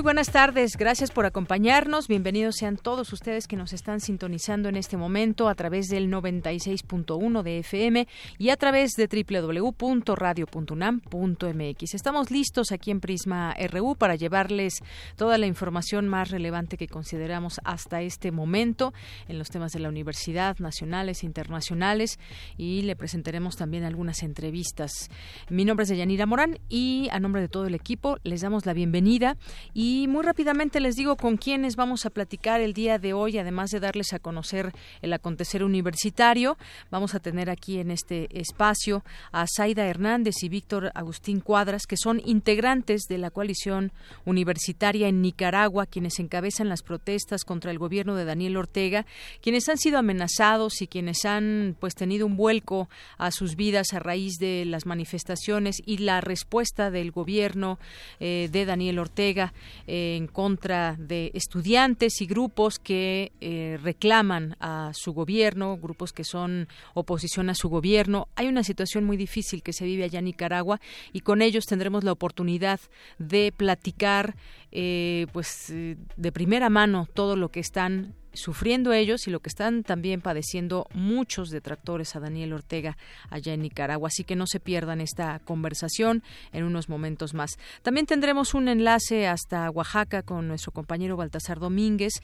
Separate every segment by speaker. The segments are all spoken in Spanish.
Speaker 1: Muy buenas tardes, gracias por acompañarnos. Bienvenidos sean todos ustedes que nos están sintonizando en este momento a través del 96.1 de FM y a través de www.radio.unam.mx. Estamos listos aquí en Prisma RU para llevarles toda la información más relevante que consideramos hasta este momento en los temas de la universidad, nacionales e internacionales y le presentaremos también algunas entrevistas. Mi nombre es Deyanira Morán y a nombre de todo el equipo les damos la bienvenida y y muy rápidamente les digo con quiénes vamos a platicar el día de hoy, además de darles a conocer el acontecer universitario. Vamos a tener aquí en este espacio a Zaida Hernández y Víctor Agustín Cuadras, que son integrantes de la coalición universitaria en Nicaragua, quienes encabezan las protestas contra el gobierno de Daniel Ortega, quienes han sido amenazados y quienes han pues tenido un vuelco a sus vidas a raíz de las manifestaciones y la respuesta del gobierno eh, de Daniel Ortega en contra de estudiantes y grupos que eh, reclaman a su gobierno, grupos que son oposición a su gobierno. Hay una situación muy difícil que se vive allá en Nicaragua y con ellos tendremos la oportunidad de platicar eh, pues eh, de primera mano todo lo que están sufriendo ellos y lo que están también padeciendo muchos detractores a Daniel Ortega allá en Nicaragua. Así que no se pierdan esta conversación en unos momentos más. También tendremos un enlace hasta Oaxaca con nuestro compañero Baltasar Domínguez,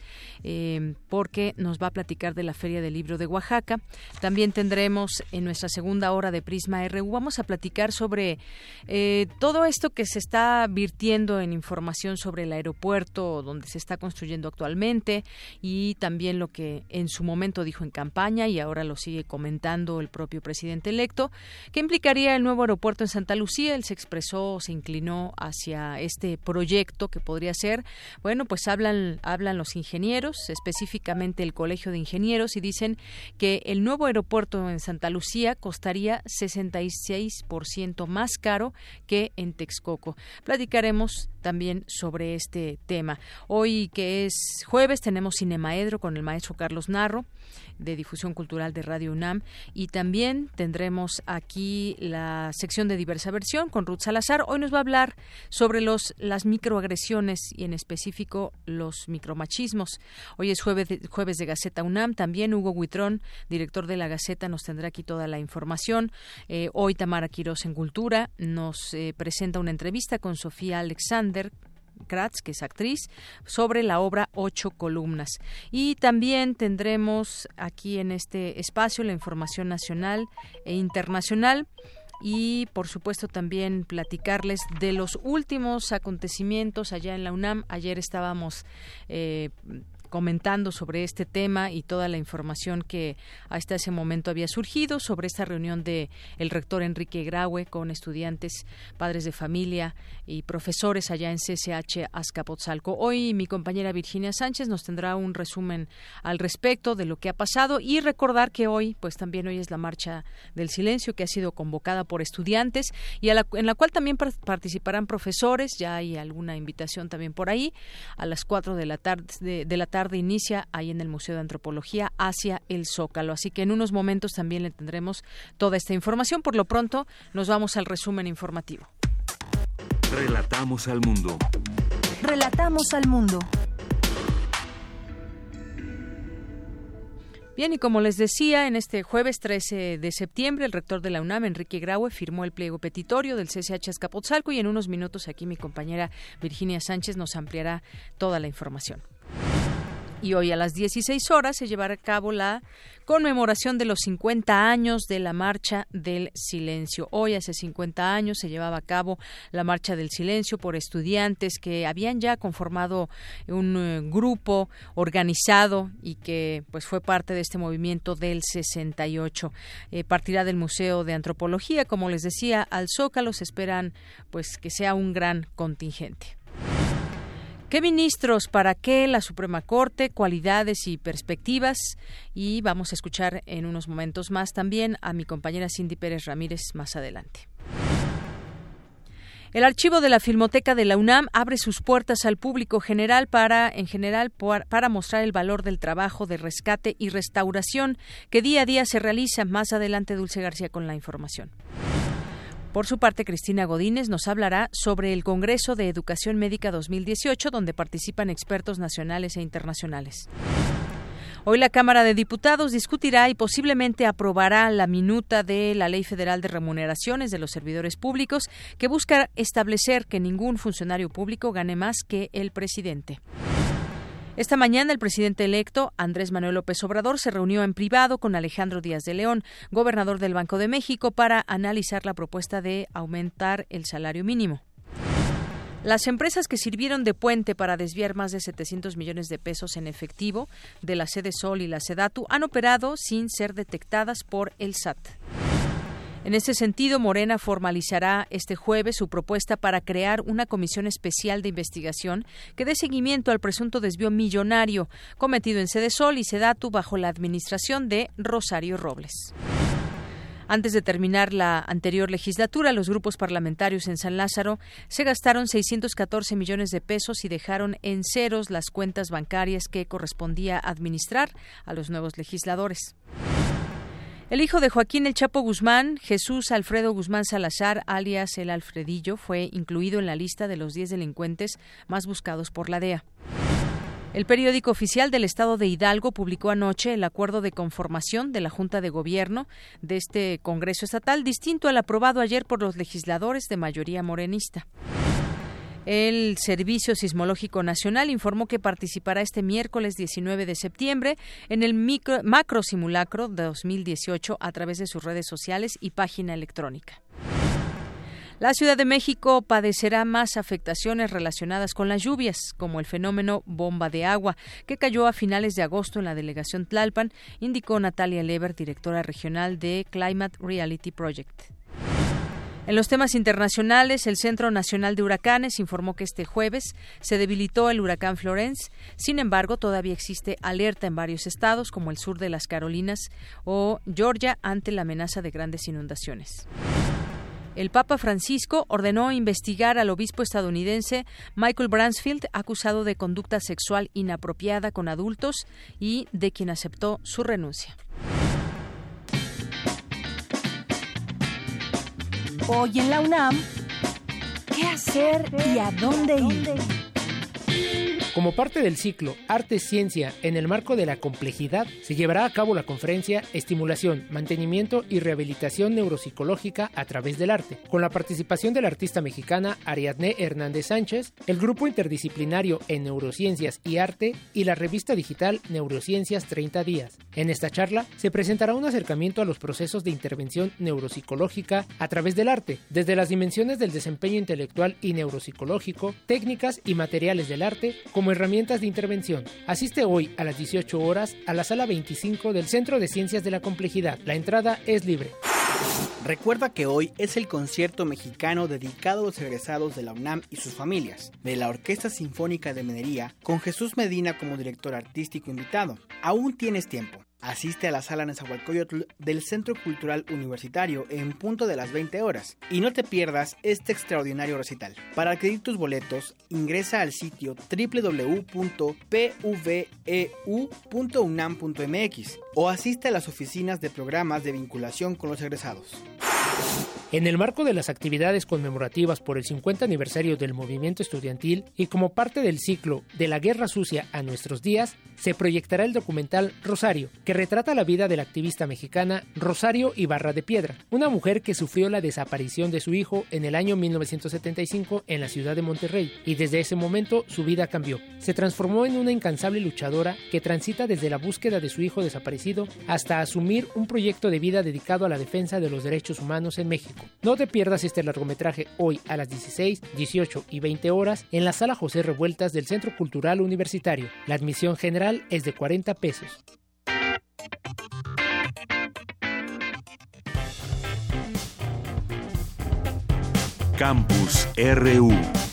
Speaker 1: eh, porque nos va a platicar de la Feria del Libro de Oaxaca. También tendremos en nuestra segunda hora de Prisma RU, vamos a platicar sobre eh, todo esto que se está virtiendo en información sobre el aeropuerto donde se está construyendo actualmente y también lo que en su momento dijo en campaña y ahora lo sigue comentando el propio presidente electo, que implicaría el nuevo aeropuerto en Santa Lucía. Él se expresó, se inclinó hacia este proyecto que podría ser, bueno, pues hablan, hablan los ingenieros, específicamente el Colegio de Ingenieros, y dicen que el nuevo aeropuerto en Santa Lucía costaría 66% más caro que en Texcoco. Platicaremos también sobre este tema. Hoy que es jueves tenemos Cinemaed con el maestro Carlos Narro de Difusión Cultural de Radio UNAM y también tendremos aquí la sección de diversa versión con Ruth Salazar. Hoy nos va a hablar sobre los las microagresiones y en específico los micromachismos. Hoy es jueves de, jueves de Gaceta UNAM. También Hugo Huitrón, director de la Gaceta, nos tendrá aquí toda la información. Eh, hoy Tamara Quiroz en Cultura nos eh, presenta una entrevista con Sofía Alexander, Kratz, que es actriz, sobre la obra Ocho columnas. Y también tendremos aquí en este espacio la información nacional e internacional y por supuesto también platicarles de los últimos acontecimientos allá en la UNAM. Ayer estábamos eh, comentando sobre este tema y toda la información que hasta ese momento había surgido sobre esta reunión de el rector Enrique Graue con estudiantes, padres de familia y profesores allá en CCH Azcapotzalco. Hoy mi compañera Virginia Sánchez nos tendrá un resumen al respecto de lo que ha pasado y recordar que hoy, pues también hoy es la marcha del silencio que ha sido convocada por estudiantes y en la cual también participarán profesores, ya hay alguna invitación también por ahí a las cuatro de la tarde de la tarde tarde inicia ahí en el Museo de Antropología hacia el Zócalo. Así que en unos momentos también le tendremos toda esta información. Por lo pronto, nos vamos al resumen informativo.
Speaker 2: Relatamos al mundo.
Speaker 3: Relatamos al mundo.
Speaker 1: Bien, y como les decía, en este jueves 13 de septiembre, el rector de la UNAM, Enrique Graue, firmó el pliego petitorio del CCH Escapotzalco y en unos minutos aquí mi compañera Virginia Sánchez nos ampliará toda la información. Y hoy a las 16 horas se llevará a cabo la conmemoración de los 50 años de la Marcha del Silencio. Hoy, hace 50 años, se llevaba a cabo la Marcha del Silencio por estudiantes que habían ya conformado un eh, grupo organizado y que pues fue parte de este movimiento del 68. Eh, partirá del Museo de Antropología, como les decía, al Zócalo. Se esperan pues que sea un gran contingente. ¿Qué ministros? ¿Para qué la Suprema Corte? ¿Cualidades y perspectivas? Y vamos a escuchar en unos momentos más también a mi compañera Cindy Pérez Ramírez más adelante. El archivo de la Filmoteca de la UNAM abre sus puertas al público general para, en general, para mostrar el valor del trabajo de rescate y restauración que día a día se realiza. Más adelante, Dulce García con la información. Por su parte, Cristina Godínez nos hablará sobre el Congreso de Educación Médica 2018, donde participan expertos nacionales e internacionales. Hoy la Cámara de Diputados discutirá y posiblemente aprobará la minuta de la Ley Federal de Remuneraciones de los Servidores Públicos, que busca establecer que ningún funcionario público gane más que el presidente. Esta mañana el presidente electo, Andrés Manuel López Obrador, se reunió en privado con Alejandro Díaz de León, gobernador del Banco de México, para analizar la propuesta de aumentar el salario mínimo. Las empresas que sirvieron de puente para desviar más de 700 millones de pesos en efectivo de la sede Sol y la Sedatu han operado sin ser detectadas por el SAT. En ese sentido, Morena formalizará este jueves su propuesta para crear una comisión especial de investigación que dé seguimiento al presunto desvío millonario cometido en Sede Sol y Sedatu bajo la administración de Rosario Robles. Antes de terminar la anterior legislatura, los grupos parlamentarios en San Lázaro se gastaron 614 millones de pesos y dejaron en ceros las cuentas bancarias que correspondía administrar a los nuevos legisladores. El hijo de Joaquín El Chapo Guzmán, Jesús Alfredo Guzmán Salazar, alias El Alfredillo, fue incluido en la lista de los 10 delincuentes más buscados por la DEA. El periódico oficial del Estado de Hidalgo publicó anoche el acuerdo de conformación de la Junta de Gobierno de este Congreso Estatal, distinto al aprobado ayer por los legisladores de mayoría morenista. El Servicio Sismológico Nacional informó que participará este miércoles 19 de septiembre en el macro simulacro 2018 a través de sus redes sociales y página electrónica. La Ciudad de México padecerá más afectaciones relacionadas con las lluvias, como el fenómeno bomba de agua, que cayó a finales de agosto en la delegación Tlalpan, indicó Natalia Lever, directora regional de Climate Reality Project. En los temas internacionales, el Centro Nacional de Huracanes informó que este jueves se debilitó el huracán Florence. Sin embargo, todavía existe alerta en varios estados, como el sur de las Carolinas o Georgia, ante la amenaza de grandes inundaciones. El Papa Francisco ordenó investigar al obispo estadounidense Michael Bransfield, acusado de conducta sexual inapropiada con adultos y de quien aceptó su renuncia.
Speaker 3: Hoy en la UNAM, ¿qué hacer y a dónde ir?
Speaker 4: Como parte del ciclo Arte-Ciencia en el marco de la complejidad, se llevará a cabo la conferencia Estimulación, Mantenimiento y Rehabilitación Neuropsicológica a través del arte, con la participación de la artista mexicana Ariadne Hernández Sánchez, el grupo interdisciplinario en neurociencias y arte y la revista digital Neurociencias 30 días. En esta charla se presentará un acercamiento a los procesos de intervención neuropsicológica a través del arte, desde las dimensiones del desempeño intelectual y neuropsicológico, técnicas y materiales del arte, como herramientas de intervención. Asiste hoy a las 18 horas a la sala 25 del Centro de Ciencias de la Complejidad. La entrada es libre.
Speaker 5: Recuerda que hoy es el concierto mexicano dedicado a los egresados de la UNAM y sus familias, de la Orquesta Sinfónica de Minería, con Jesús Medina como director artístico invitado. Aún tienes tiempo. Asiste a la sala Nezahualcóyotl del Centro Cultural Universitario en punto de las 20 horas y no te pierdas este extraordinario recital. Para adquirir tus boletos, ingresa al sitio www.pveu.unam.mx o asiste a las oficinas de programas de vinculación con los egresados.
Speaker 4: En el marco de las actividades conmemorativas por el 50 aniversario del movimiento estudiantil y como parte del ciclo De la Guerra Sucia a nuestros días, se proyectará el documental Rosario, que retrata la vida de la activista mexicana Rosario Ibarra de Piedra, una mujer que sufrió la desaparición de su hijo en el año 1975 en la ciudad de Monterrey, y desde ese momento su vida cambió. Se transformó en una incansable luchadora que transita desde la búsqueda de su hijo desaparecido hasta asumir un proyecto de vida dedicado a la defensa de los derechos humanos en México. No te pierdas este largometraje hoy a las 16, 18 y 20 horas en la sala José Revueltas del Centro Cultural Universitario. La admisión general es de 40 pesos.
Speaker 2: Campus RU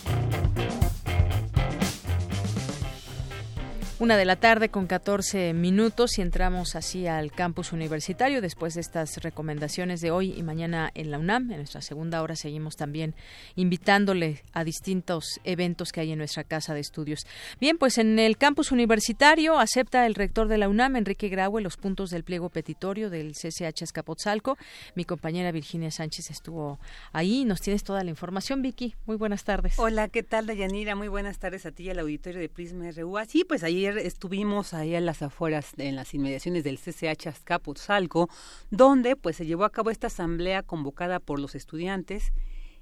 Speaker 1: Una de la tarde con 14 minutos y entramos así al campus universitario después de estas recomendaciones de hoy y mañana en la UNAM. En nuestra segunda hora seguimos también invitándole a distintos eventos que hay en nuestra casa de estudios. Bien, pues en el campus universitario acepta el rector de la UNAM, Enrique Graue, los puntos del pliego petitorio del CCH Escapotzalco. Mi compañera Virginia Sánchez estuvo ahí. Nos tienes toda la información, Vicky. Muy buenas tardes.
Speaker 6: Hola, ¿qué tal, Dayanira? Muy buenas tardes a ti y al auditorio de Prisma RU. Sí, pues estuvimos ahí en las afueras, en las inmediaciones del CCH Azcapotzalco, donde pues se llevó a cabo esta asamblea convocada por los estudiantes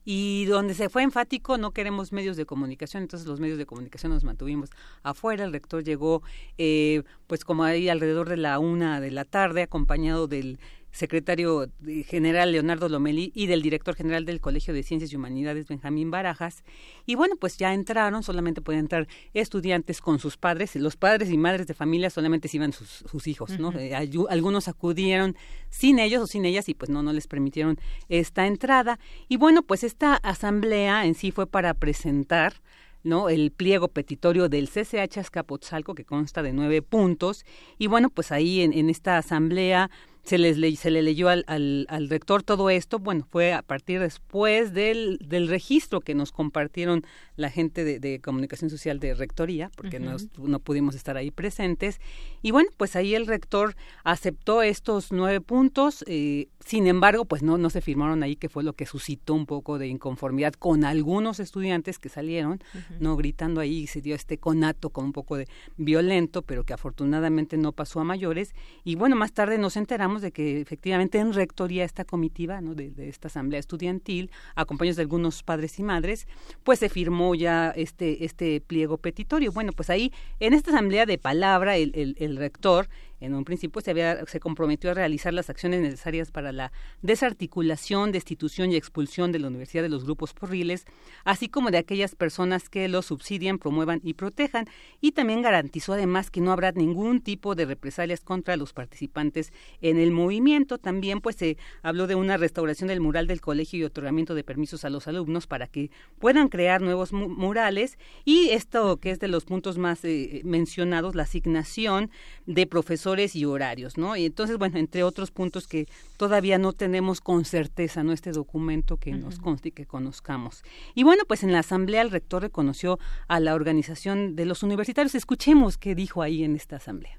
Speaker 6: y donde se fue enfático, no queremos medios de comunicación, entonces los medios de comunicación nos mantuvimos afuera, el rector llegó eh, pues como ahí alrededor de la una de la tarde, acompañado del secretario general Leonardo Lomelí y del director general del Colegio de Ciencias y Humanidades Benjamín Barajas. Y bueno, pues ya entraron, solamente pueden entrar estudiantes con sus padres, los padres y madres de familia solamente se iban sus, sus hijos, ¿no? Eh, algunos acudieron sin ellos o sin ellas y pues no, no les permitieron esta entrada. Y bueno, pues esta asamblea en sí fue para presentar ¿no? el pliego petitorio del CCH Azcapotzalco que consta de nueve puntos y bueno pues ahí en, en esta asamblea se, les le, se le leyó al, al, al, rector todo esto, bueno, fue a partir después del, del registro que nos compartieron la gente de, de comunicación social de rectoría, porque uh -huh. no, no pudimos estar ahí presentes. Y bueno, pues ahí el rector aceptó estos nueve puntos, eh, sin embargo, pues no, no se firmaron ahí, que fue lo que suscitó un poco de inconformidad con algunos estudiantes que salieron, uh -huh. no gritando ahí, se dio este conato como un poco de violento, pero que afortunadamente no pasó a mayores. Y bueno, más tarde nos enteramos de que efectivamente en rectoría esta comitiva ¿no? de, esta asamblea estudiantil, acompañados de algunos padres y madres, pues se firmó ya este, este pliego petitorio. Bueno, pues ahí en esta asamblea de palabra el, el rector en un principio se, había, se comprometió a realizar las acciones necesarias para la desarticulación, destitución y expulsión de la Universidad de los grupos porriles, así como de aquellas personas que los subsidian, promuevan y protejan, y también garantizó además que no habrá ningún tipo de represalias contra los participantes en el movimiento. También pues se habló de una restauración del mural del colegio y otorgamiento de permisos a los alumnos para que puedan crear nuevos mu murales y esto que es de los puntos más eh, mencionados, la asignación de profesores y horarios, ¿no? Y entonces, bueno, entre otros puntos que todavía no tenemos con certeza, ¿no? Este documento que uh -huh. nos conste y que conozcamos. Y bueno, pues en la asamblea el rector reconoció a la organización de los universitarios. Escuchemos qué dijo ahí en esta asamblea.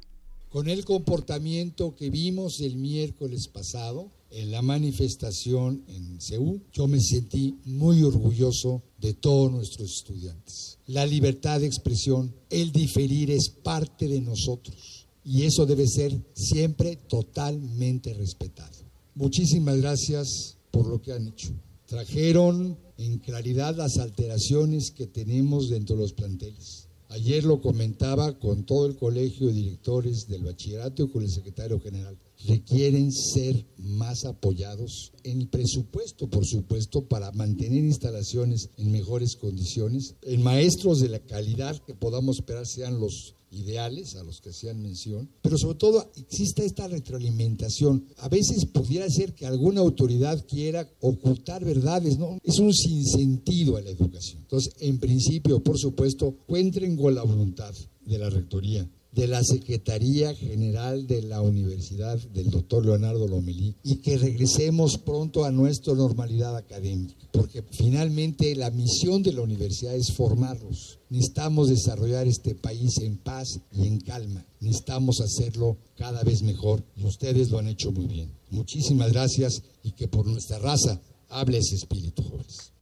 Speaker 7: Con el comportamiento que vimos el miércoles pasado, en la manifestación en CEU, yo me sentí muy orgulloso de todos nuestros estudiantes. La libertad de expresión, el diferir es parte de nosotros y eso debe ser siempre totalmente respetado. Muchísimas gracias por lo que han hecho. Trajeron en claridad las alteraciones que tenemos dentro de los planteles. Ayer lo comentaba con todo el colegio de directores del bachillerato y con el secretario general. Requieren ser más apoyados en presupuesto, por supuesto, para mantener instalaciones en mejores condiciones, en maestros de la calidad que podamos esperar sean los ideales a los que hacían mención, pero sobre todo exista esta retroalimentación. A veces pudiera ser que alguna autoridad quiera ocultar verdades, ¿no? Es un sinsentido a la educación. Entonces, en principio, por supuesto, cuenten con la voluntad de la rectoría, de la Secretaría General de la Universidad del doctor Leonardo Lomelí y que regresemos pronto a nuestra normalidad académica, porque finalmente la misión de la universidad es formarlos. Necesitamos desarrollar este país en paz y en calma. Necesitamos hacerlo cada vez mejor y ustedes lo han hecho muy bien. Muchísimas gracias y que por nuestra raza Habla ese espíritu, jóvenes.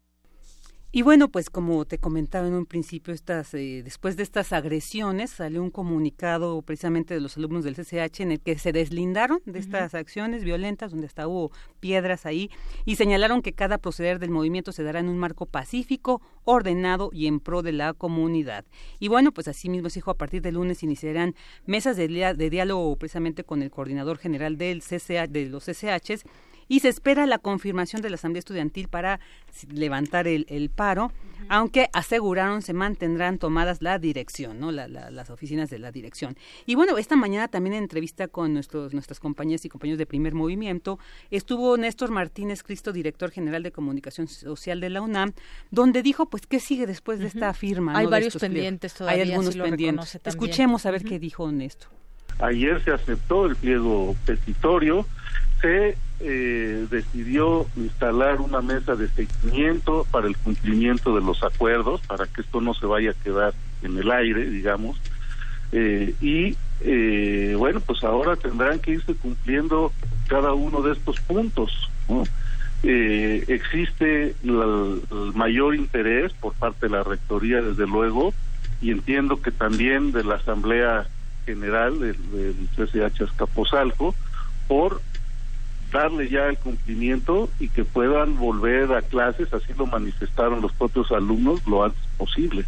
Speaker 6: Y bueno, pues como te comentaba en un principio, estas, eh, después de estas agresiones salió un comunicado precisamente de los alumnos del CCH en el que se deslindaron de estas acciones violentas, donde hasta hubo piedras ahí, y señalaron que cada proceder del movimiento se dará en un marco pacífico, ordenado y en pro de la comunidad. Y bueno, pues así mismo se dijo, a partir del lunes iniciarán mesas de, de diálogo precisamente con el coordinador general del CCH, de los CCHs, y se espera la confirmación de la Asamblea Estudiantil para levantar el, paro, aunque aseguraron se mantendrán tomadas la dirección, ¿no? las oficinas de la dirección. Y bueno, esta mañana también en entrevista con nuestros, nuestras compañeras y compañeros de Primer Movimiento, estuvo Néstor Martínez Cristo, director general de Comunicación Social de la UNAM, donde dijo, pues, ¿qué sigue después de esta firma?
Speaker 1: Hay varios pendientes todavía.
Speaker 6: Hay algunos pendientes. Escuchemos a ver qué dijo Néstor.
Speaker 8: Ayer se aceptó el pliego petitorio, se eh, decidió instalar una mesa de seguimiento para el cumplimiento de los acuerdos, para que esto no se vaya a quedar en el aire, digamos, eh, y eh, bueno, pues ahora tendrán que irse cumpliendo cada uno de estos puntos. existe el mayor interés por parte de la Rectoría, desde luego, y entiendo que también de la Asamblea General del, del Azcapotzalco, por darle ya el cumplimiento y que puedan volver a clases, así lo manifestaron los propios alumnos lo antes posible.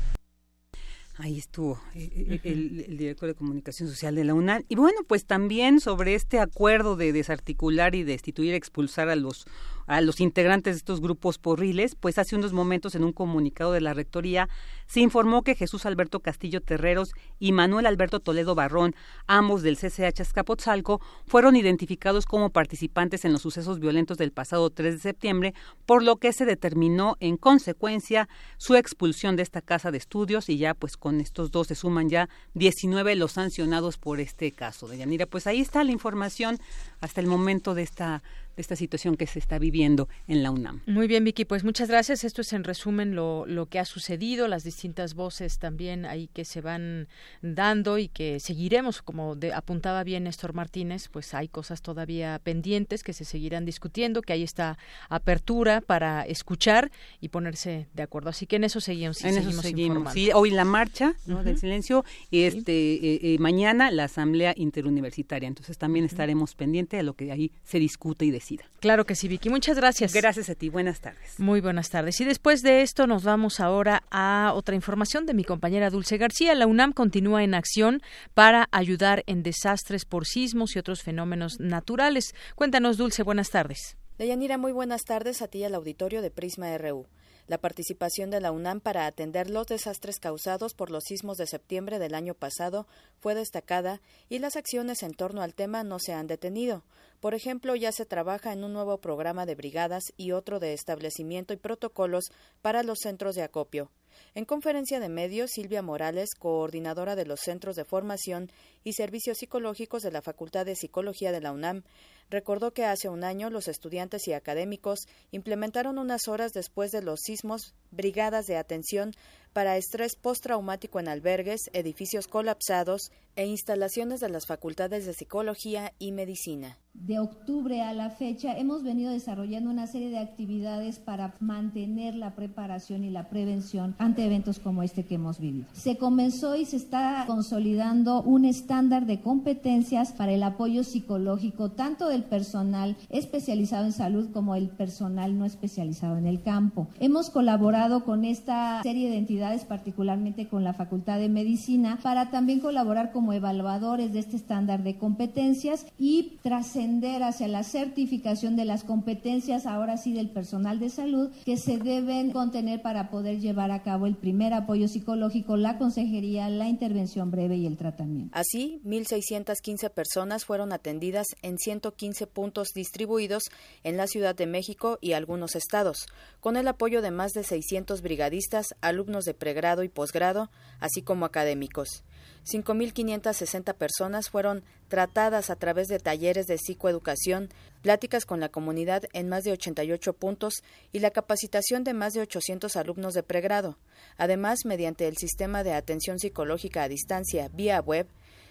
Speaker 6: Ahí estuvo eh, eh, el, director de comunicación social de la UNAM. Y bueno, pues también sobre este acuerdo de desarticular y destituir, expulsar a los a los integrantes de estos grupos porriles, pues hace unos momentos en un comunicado de la Rectoría se informó que Jesús Alberto Castillo Terreros y Manuel Alberto Toledo Barrón, ambos del CCH Azcapotzalco, fueron identificados como participantes en los sucesos violentos del pasado 3 de septiembre, por lo que se determinó en consecuencia su expulsión de esta casa de estudios y ya pues con estos dos se suman ya 19 los sancionados por este caso. De Yanira, pues ahí está la información hasta el momento de esta de esta situación que se está viviendo en la UNAM.
Speaker 1: Muy bien, Vicky, pues muchas gracias. Esto es en resumen lo, lo que ha sucedido, las distintas voces también ahí que se van dando y que seguiremos, como apuntaba bien Néstor Martínez, pues hay cosas todavía pendientes que se seguirán discutiendo, que hay esta apertura para escuchar y ponerse de acuerdo. Así que en eso seguimos.
Speaker 6: En eso seguimos. Sí, hoy la marcha del silencio y este eh, eh, mañana la asamblea interuniversitaria. Entonces también estaremos pendientes de lo que ahí se discute y decide.
Speaker 1: Claro que sí, Vicky. Muchas gracias.
Speaker 6: Gracias a ti. Buenas tardes.
Speaker 1: Muy buenas tardes. Y después de esto nos vamos ahora a otra información de mi compañera Dulce García. La UNAM continúa en acción para ayudar en desastres por sismos y otros fenómenos naturales. Cuéntanos, Dulce. Buenas tardes.
Speaker 9: Deyanira, muy buenas tardes a ti y al auditorio de Prisma RU. La participación de la UNAM para atender los desastres causados por los sismos de septiembre del año pasado fue destacada y las acciones en torno al tema no se han detenido. Por ejemplo, ya se trabaja en un nuevo programa de brigadas y otro de establecimiento y protocolos para los centros de acopio. En conferencia de medios, Silvia Morales, coordinadora de los Centros de Formación y Servicios Psicológicos de la Facultad de Psicología de la UNAM, recordó que hace un año los estudiantes y académicos implementaron unas horas después de los sismos brigadas de atención para estrés postraumático en albergues, edificios colapsados e instalaciones de las facultades de psicología y medicina.
Speaker 10: De octubre a la fecha hemos venido desarrollando una serie de actividades para mantener la preparación y la prevención ante eventos como este que hemos vivido. Se comenzó y se está consolidando un estándar de competencias para el apoyo psicológico tanto del personal especializado en salud como el personal no especializado en el campo. Hemos colaborado con esta serie de entidades, particularmente con la Facultad de Medicina, para también colaborar como evaluadores de este estándar de competencias y trascender hacia la certificación de las competencias, ahora sí del personal de salud, que se deben contener para poder llevar a cabo el primer apoyo psicológico, la consejería, la intervención breve y el tratamiento.
Speaker 9: Así, 1.615 personas fueron atendidas en 115 puntos distribuidos en la Ciudad de México y algunos estados, con el apoyo de más de 600 brigadistas, alumnos de pregrado y posgrado, así como académicos. 5.560 personas fueron tratadas a través de talleres de psicoeducación, pláticas con la comunidad en más de 88 puntos y la capacitación de más de 800 alumnos de pregrado. Además, mediante el sistema de atención psicológica a distancia vía web,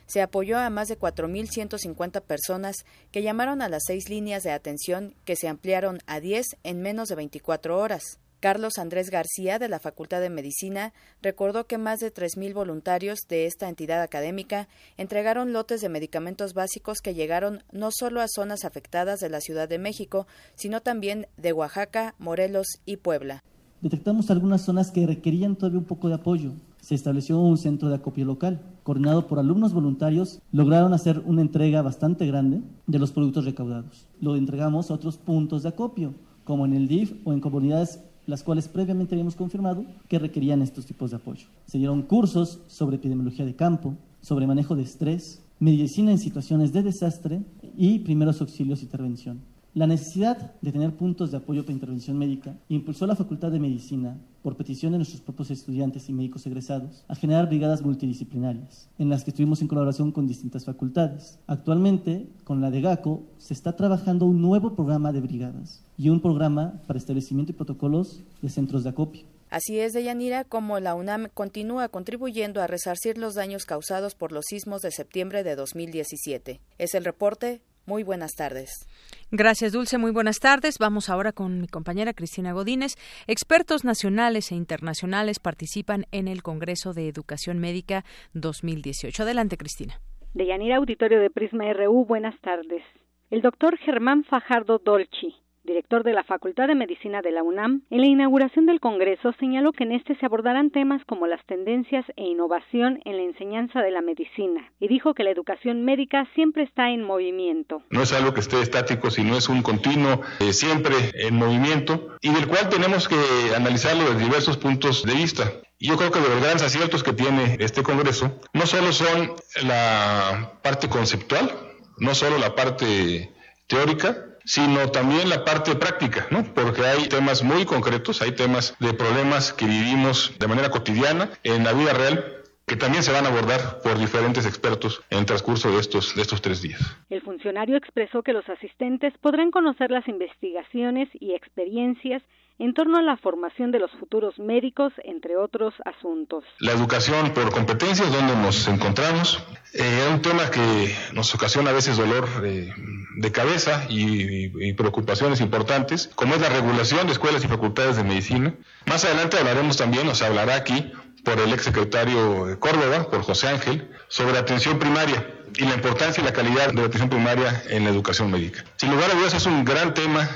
Speaker 11: se apoyó a más de 4.150 personas que llamaron a las seis líneas de atención que se ampliaron a 10 en menos de 24 horas. Carlos Andrés García, de la Facultad de Medicina, recordó que más de 3.000 voluntarios de esta entidad académica entregaron lotes de medicamentos básicos que llegaron no solo a zonas afectadas de la Ciudad de México, sino también de Oaxaca, Morelos y Puebla.
Speaker 12: Detectamos algunas zonas que requerían todavía un poco de apoyo. Se estableció un centro de acopio local, coordinado por alumnos voluntarios, lograron hacer una entrega bastante grande de los productos recaudados. Lo entregamos a otros puntos de acopio, como en el DIF o en comunidades las cuales previamente habíamos confirmado que requerían estos tipos de apoyo. Se dieron cursos sobre epidemiología de campo, sobre manejo de estrés, medicina en situaciones de desastre y primeros auxilios y intervención. La necesidad de tener puntos de apoyo para intervención médica impulsó la Facultad de Medicina, por petición de nuestros propios estudiantes y médicos egresados, a generar brigadas multidisciplinarias, en las que estuvimos en colaboración con distintas facultades. Actualmente, con la de GACO, se está trabajando un nuevo programa de brigadas y un programa para establecimiento y protocolos de centros de acopio.
Speaker 11: Así es, Deyanira, como la UNAM continúa contribuyendo a resarcir los daños causados por los sismos de septiembre de 2017. Es el reporte. Muy buenas tardes.
Speaker 1: Gracias, Dulce. Muy buenas tardes. Vamos ahora con mi compañera Cristina Godínez. Expertos nacionales e internacionales participan en el Congreso de Educación Médica 2018. Adelante, Cristina.
Speaker 13: De Auditorio de Prisma RU, buenas tardes. El doctor Germán Fajardo Dolci, director de la Facultad de Medicina de la UNAM, en la inauguración del Congreso señaló que en este se abordarán temas como las tendencias e innovación en la enseñanza de la medicina y dijo que la educación médica siempre está en movimiento.
Speaker 14: No es algo que esté estático, sino es un continuo eh, siempre en movimiento y del cual tenemos que analizarlo desde diversos puntos de vista. Yo creo que de los grandes aciertos que tiene este Congreso no solo son la parte conceptual, no solo la parte teórica, sino también la parte práctica, ¿no? Porque hay temas muy concretos, hay temas de problemas que vivimos de manera cotidiana en la vida real que también se van a abordar por diferentes expertos en el transcurso de estos, de estos tres días.
Speaker 13: El funcionario expresó que los asistentes podrán conocer las investigaciones y experiencias en torno a la formación de los futuros médicos, entre otros asuntos.
Speaker 14: La educación por competencias, donde nos encontramos, es eh, un tema que nos ocasiona a veces dolor eh, de cabeza y, preocupaciones importantes, como es la regulación de escuelas y facultades de medicina. Más adelante hablaremos también, nos hablará aquí por el exsecretario Córdoba, por José Ángel, sobre atención primaria y la importancia y la calidad de la atención primaria en la educación médica. Sin lugar a dudas es un gran tema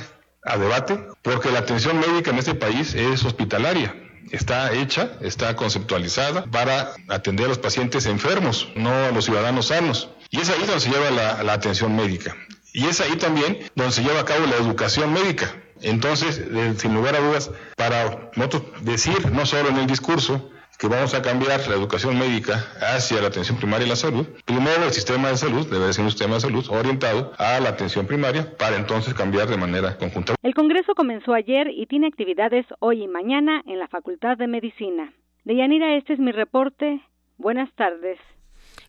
Speaker 14: a debate, porque la atención médica en este país es hospitalaria. Está hecha, está conceptualizada para atender a los pacientes enfermos, no a los ciudadanos sanos. Y es ahí donde se lleva la, atención médica. Y es ahí también donde se lleva a cabo la educación médica. Entonces, eh, sin lugar a dudas, para decir, no solo en el discurso, que vamos a cambiar la educación médica hacia la atención primaria y la salud. Primero el sistema de salud debe ser un sistema de salud orientado a la atención primaria para entonces cambiar de manera conjunta.
Speaker 13: El Congreso comenzó ayer y tiene actividades hoy y mañana en la Facultad de Medicina. Deyanira, este es mi reporte. Buenas tardes.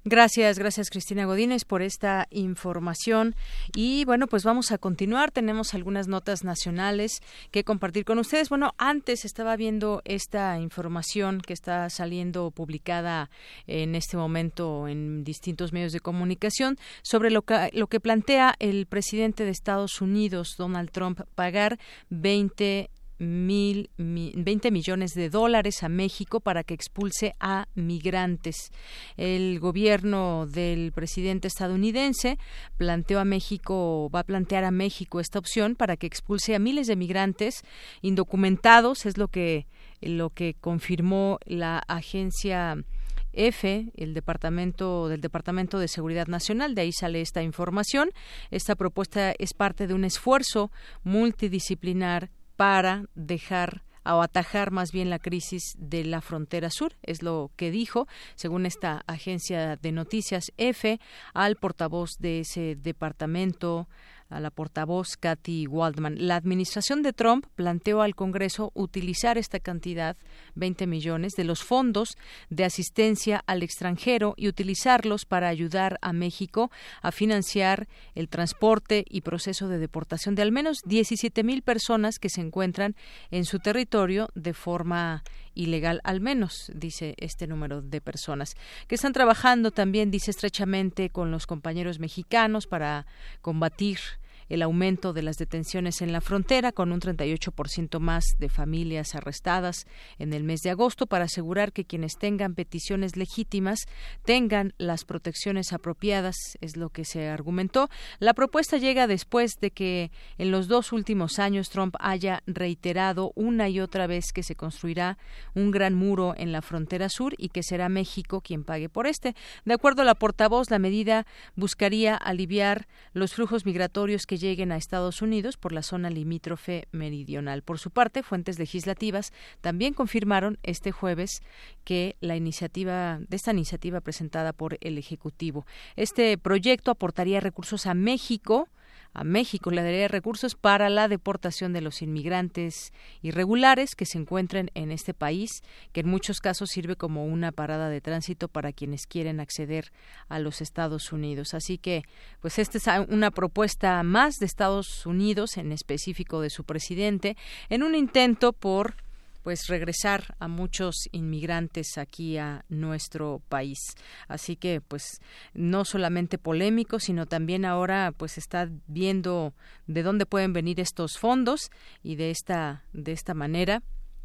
Speaker 1: Gracias, gracias Cristina Godínez por esta información. Y bueno, pues vamos a continuar. Tenemos algunas notas nacionales que compartir con ustedes. Bueno, antes estaba viendo esta información que está saliendo publicada en este momento en distintos medios de comunicación sobre lo que, lo que plantea el presidente de Estados Unidos, Donald Trump, pagar 20 mil, 20 millones de dólares a México para que expulse a migrantes. El gobierno del presidente estadounidense planteó a México, va a plantear a México esta opción para que expulse a miles de migrantes indocumentados, es lo que, lo que confirmó la agencia F, el departamento del Departamento de Seguridad Nacional, de ahí sale esta información. Esta propuesta es parte de un esfuerzo multidisciplinar para dejar o atajar más bien la crisis de la frontera sur, es lo que dijo, según esta agencia de noticias EFE, al portavoz de ese departamento a la portavoz Kathy Waldman. La administración de Trump planteó al Congreso utilizar esta cantidad, 20 millones, de los fondos de asistencia al extranjero y utilizarlos para ayudar a México a financiar el transporte y proceso de deportación de al menos 17 mil personas que se encuentran en su territorio de forma ilegal, al menos, dice este número de personas, que están trabajando también, dice estrechamente, con los compañeros mexicanos para combatir el aumento de las detenciones en la frontera, con un 38% más de familias arrestadas en el mes de agosto, para asegurar que quienes tengan peticiones legítimas tengan las protecciones apropiadas, es lo que se argumentó. La propuesta llega después de que en los dos últimos años Trump haya reiterado una y otra vez que se construirá un gran muro en la frontera sur y que será México quien pague por este. De acuerdo a la portavoz, la medida buscaría aliviar los flujos migratorios que lleguen a Estados Unidos por la zona limítrofe meridional. Por su parte, fuentes legislativas también confirmaron este jueves que la iniciativa de esta iniciativa presentada por el Ejecutivo. Este proyecto aportaría recursos a México a México le daría recursos para la deportación de los inmigrantes irregulares que se encuentren en este país, que en muchos casos sirve como una parada de tránsito para quienes quieren acceder a los Estados Unidos. Así que, pues esta es una propuesta más de Estados Unidos, en específico de su presidente, en un intento por pues regresar a muchos inmigrantes aquí a nuestro país. Así que pues no solamente polémico, sino también ahora pues está viendo de dónde pueden venir estos fondos y de esta de esta manera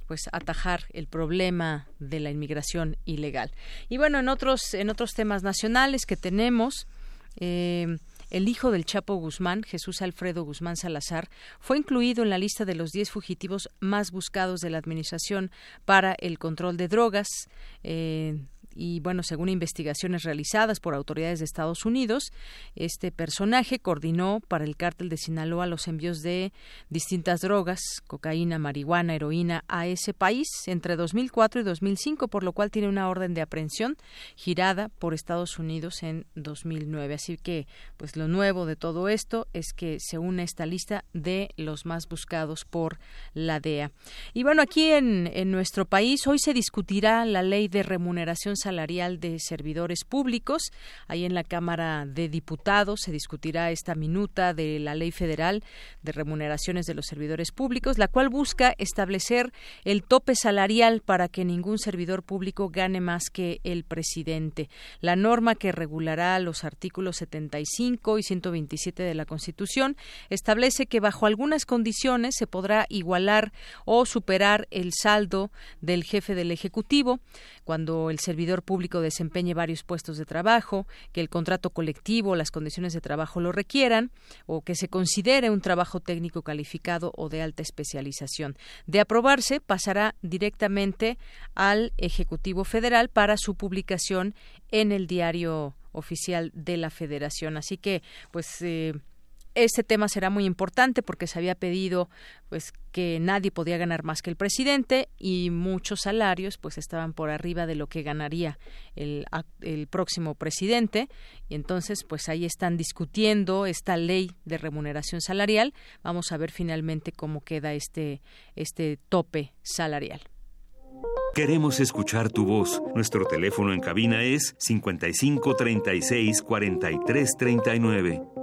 Speaker 1: pues atajar el problema de la inmigración ilegal. Y bueno, en otros en otros temas nacionales que tenemos eh, el hijo del Chapo Guzmán, Jesús Alfredo Guzmán Salazar, fue incluido en la lista de los 10 fugitivos más buscados de la Administración para el Control de Drogas. Eh, y bueno, según investigaciones realizadas por autoridades de Estados Unidos, este personaje coordinó para el cártel de Sinaloa los envíos de distintas drogas, cocaína, marihuana, heroína a ese país entre 2004 y 2005, por lo cual tiene una orden de aprehensión girada por Estados Unidos en 2009. Así que, pues lo nuevo de todo esto es que se une esta lista de los más buscados por la DEA. Y bueno, aquí en, en nuestro país hoy se discutirá la ley de remuneración salarial de servidores públicos. Ahí en la Cámara de Diputados se discutirá esta minuta de la Ley Federal de Remuneraciones de los Servidores Públicos, la cual busca establecer el tope salarial para que ningún servidor público gane más que el presidente. La norma que regulará los artículos 75 y 127 de la Constitución establece que bajo algunas condiciones se podrá igualar o superar el saldo del jefe del Ejecutivo cuando el servidor público desempeñe varios puestos de trabajo, que el contrato colectivo, las condiciones de trabajo lo requieran, o que se considere un trabajo técnico calificado o de alta especialización. De aprobarse, pasará directamente al Ejecutivo Federal para su publicación en el diario oficial de la Federación. Así que, pues, eh, este tema será muy importante porque se había pedido pues que nadie podía ganar más que el presidente y muchos salarios pues estaban por arriba de lo que ganaría el, el próximo presidente y entonces pues ahí están discutiendo esta ley de remuneración salarial vamos a ver finalmente cómo queda este este tope salarial
Speaker 2: Queremos escuchar tu voz. Nuestro teléfono en cabina es 55 36 43 39.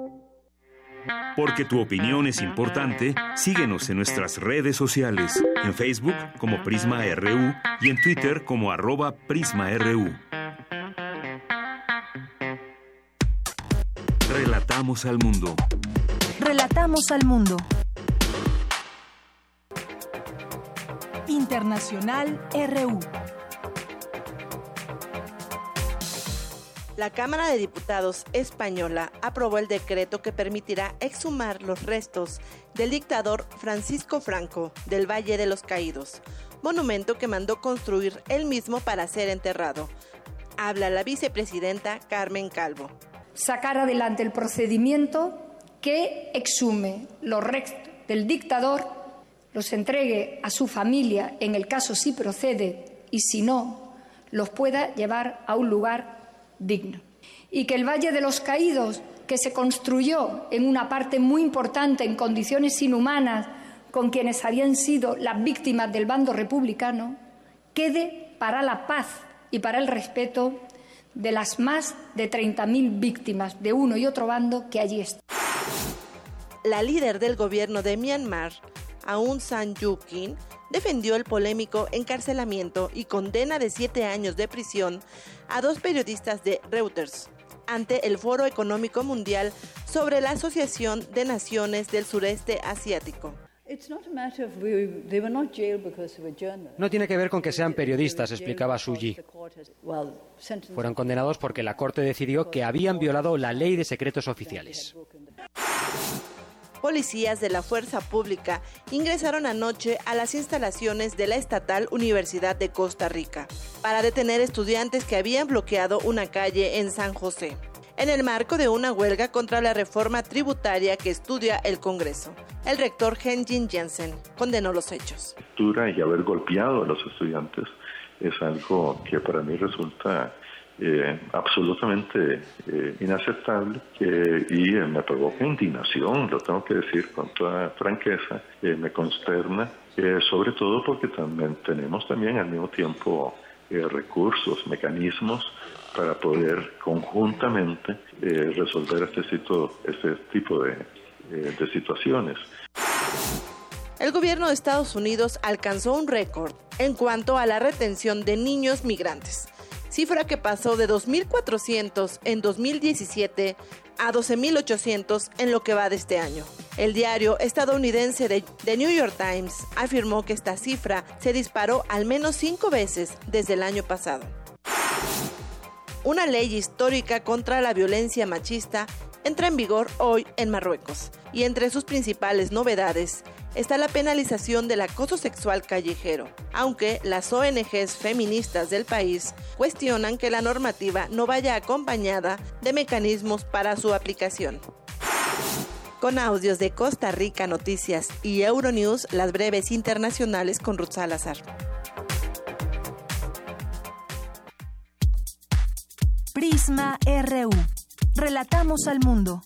Speaker 2: Porque tu opinión es importante, síguenos en nuestras redes sociales, en Facebook como Prisma RU y en Twitter como arroba PrismaRU. Relatamos al mundo.
Speaker 3: Relatamos al mundo. Internacional RU.
Speaker 15: La Cámara de Diputados española aprobó el decreto que permitirá exhumar los restos del dictador Francisco Franco del Valle de los Caídos, monumento que mandó construir él mismo para ser enterrado. Habla la vicepresidenta Carmen Calvo.
Speaker 16: Sacar adelante el procedimiento que exhume los restos del dictador, los entregue a su familia en el caso si procede y si no, los pueda llevar a un lugar digno. Y que el Valle de los Caídos, que se construyó en una parte muy importante en condiciones inhumanas con quienes habían sido las víctimas del bando republicano, quede para la paz y para el respeto de las más de 30.000 víctimas de uno y otro bando que allí están.
Speaker 15: La líder del gobierno de Myanmar, Aung San Suu Kyi,
Speaker 17: defendió el polémico encarcelamiento y condena de siete años de prisión a dos periodistas de Reuters ante el Foro Económico Mundial sobre la Asociación de Naciones del Sureste Asiático.
Speaker 18: No tiene que ver con que sean periodistas, explicaba Su Yi. Fueron condenados porque la Corte decidió que habían violado la ley de secretos oficiales.
Speaker 17: Policías de la Fuerza Pública ingresaron anoche a las instalaciones de la Estatal Universidad de Costa Rica para detener estudiantes que habían bloqueado una calle en San José en el marco de una huelga contra la reforma tributaria que estudia el Congreso. El rector Henjin Jensen condenó los hechos.
Speaker 19: Y haber golpeado a los estudiantes es algo que para mí resulta eh, absolutamente eh, inaceptable y eh, me provoca indignación, lo tengo que decir con toda franqueza, me consterna, sobre todo porque también tenemos también al mismo tiempo recursos, mecanismos para poder conjuntamente resolver este, este tipo de, de situaciones.
Speaker 17: El gobierno de Estados Unidos alcanzó un récord en cuanto a la retención de niños migrantes cifra que pasó de 2.400 en 2017 a 12.800 en lo que va de este año. El diario estadounidense de The New York Times afirmó que esta cifra se disparó al menos cinco veces desde el año pasado. Una ley histórica contra la violencia machista entra en vigor hoy en Marruecos y entre sus principales novedades está la penalización del acoso sexual callejero, aunque las ONGs feministas del país cuestionan que la normativa no vaya acompañada de mecanismos para su aplicación. Con audios de Costa Rica Noticias y Euronews, las breves internacionales con Ruth Salazar.
Speaker 3: Prisma RU. Relatamos al mundo.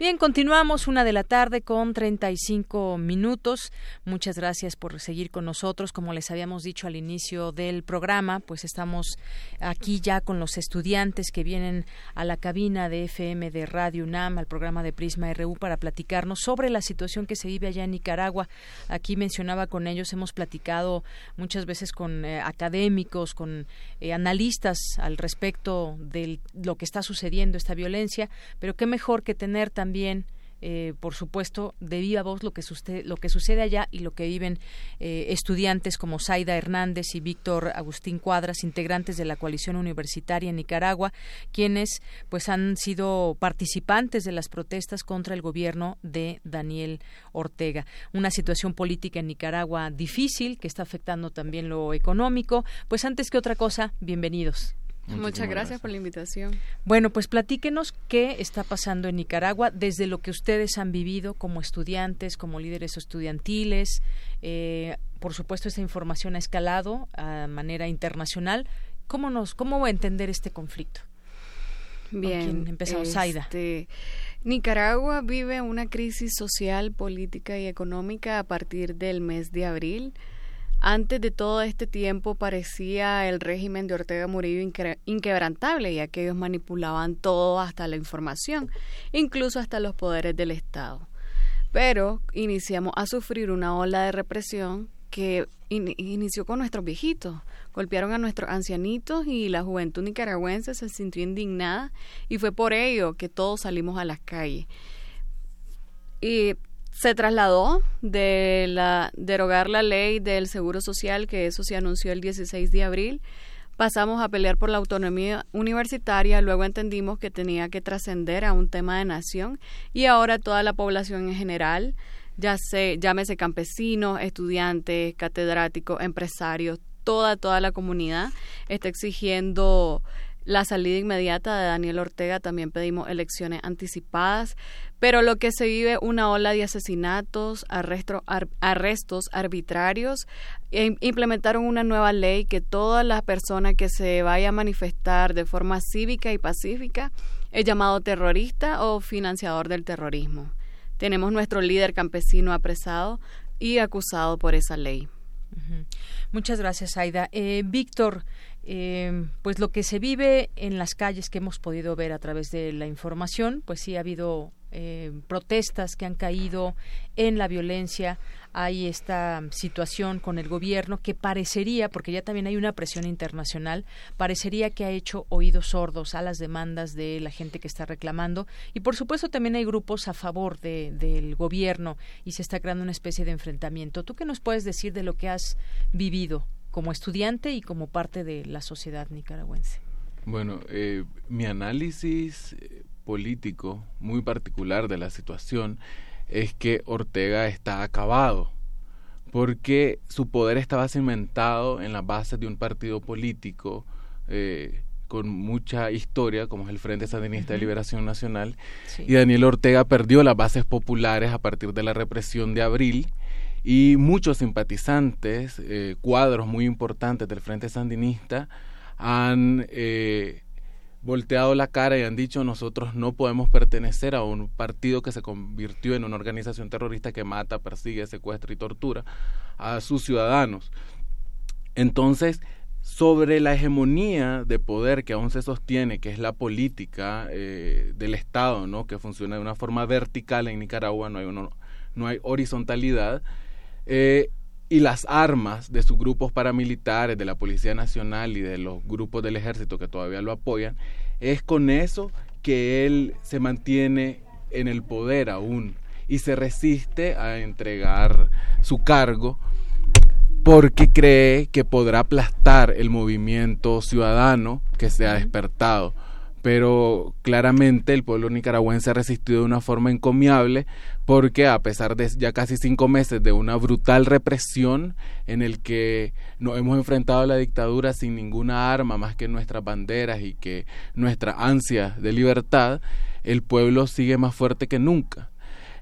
Speaker 1: Bien, continuamos una de la tarde con 35 minutos. Muchas gracias por seguir con nosotros. Como les habíamos dicho al inicio del programa, pues estamos aquí ya con los estudiantes que vienen a la cabina de FM de Radio UNAM, al programa de Prisma RU, para platicarnos sobre la situación que se vive allá en Nicaragua. Aquí mencionaba con ellos, hemos platicado muchas veces con eh, académicos, con eh, analistas al respecto de lo que está sucediendo, esta violencia, pero qué mejor que tener también también eh, por supuesto, de viva voz lo que, sucede, lo que sucede allá y lo que viven eh, estudiantes como Zaida Hernández y Víctor Agustín Cuadras, integrantes de la coalición universitaria en Nicaragua, quienes pues han sido participantes de las protestas contra el gobierno de Daniel Ortega. Una situación política en Nicaragua difícil que está afectando también lo económico. Pues antes que otra cosa, bienvenidos.
Speaker 20: Muchas gracias, por la invitación.
Speaker 1: Bueno, pues platíquenos qué está pasando en Nicaragua desde lo que ustedes han vivido como estudiantes, como líderes estudiantiles. Eh, por supuesto, esta información ha escalado a manera internacional. ¿Cómo nos, cómo entender este conflicto?
Speaker 20: Bien,
Speaker 1: empezamos, este,
Speaker 20: Nicaragua vive una crisis social, política y económica a partir del mes de abril. Antes de todo este tiempo parecía el régimen de Ortega Murillo inquebrantable, ya que ellos manipulaban todo hasta la información, incluso hasta los poderes del Estado. Pero iniciamos a sufrir una ola de represión que inició con nuestros viejitos. Golpearon a nuestros ancianitos y la juventud nicaragüense se sintió indignada y fue por ello que todos salimos a las calles. Y se trasladó de la derogar la ley del seguro social, que eso se anunció el 16 de abril. Pasamos a pelear por la autonomía universitaria, luego entendimos que tenía que trascender a un tema de nación y ahora toda la población en general, ya se llámese campesinos, estudiantes, catedráticos, empresarios, toda toda la comunidad está exigiendo la salida inmediata de Daniel Ortega, también pedimos elecciones anticipadas, pero lo que se vive una ola de asesinatos, arrestos arbitrarios, e implementaron una nueva ley que todas las personas que se vaya a manifestar de forma cívica y pacífica es llamado terrorista o financiador del terrorismo. Tenemos nuestro líder campesino apresado y acusado por esa ley.
Speaker 1: Muchas gracias, Aida. Eh, Víctor, eh, pues lo que se vive en las calles que hemos podido ver a través de la información, pues sí ha habido eh, protestas que han caído en la violencia, hay esta situación con el gobierno que parecería, porque ya también hay una presión internacional, parecería que ha hecho oídos sordos a las demandas de la gente que está reclamando. Y por supuesto también hay grupos a favor de, del gobierno y se está creando una especie de enfrentamiento. ¿Tú qué nos puedes decir de lo que has vivido como estudiante y como parte de la sociedad nicaragüense?
Speaker 21: Bueno, eh, mi análisis eh, político muy particular de la situación es que Ortega está acabado, porque su poder estaba cimentado en la base de un partido político eh, con mucha historia, como es el Frente Sandinista de Liberación Nacional, y Daniel Ortega perdió las bases populares a partir de la represión de abril, y muchos simpatizantes, eh, cuadros muy importantes del Frente Sandinista, han eh, volteado la cara y han dicho nosotros no podemos pertenecer a un partido que se convirtió en una organización terrorista que mata, persigue, secuestra y tortura a sus ciudadanos. Entonces, sobre la hegemonía de poder que aún se sostiene, que es la política eh, del Estado, ¿no? que funciona de una forma vertical en Nicaragua, no hay, no hay horizontalidad, eh, y las armas de sus grupos paramilitares, de la Policía Nacional y de los grupos del ejército que todavía lo apoyan, es con eso que él se mantiene en el poder aún y se resiste a entregar su cargo porque cree que podrá aplastar el movimiento ciudadano que se ha despertado pero claramente el pueblo nicaragüense ha resistido de una forma encomiable porque a pesar de ya casi cinco meses de una brutal represión en el que nos hemos enfrentado a la dictadura sin ninguna arma más que nuestras banderas y que nuestra ansia de libertad, el pueblo sigue más fuerte que nunca.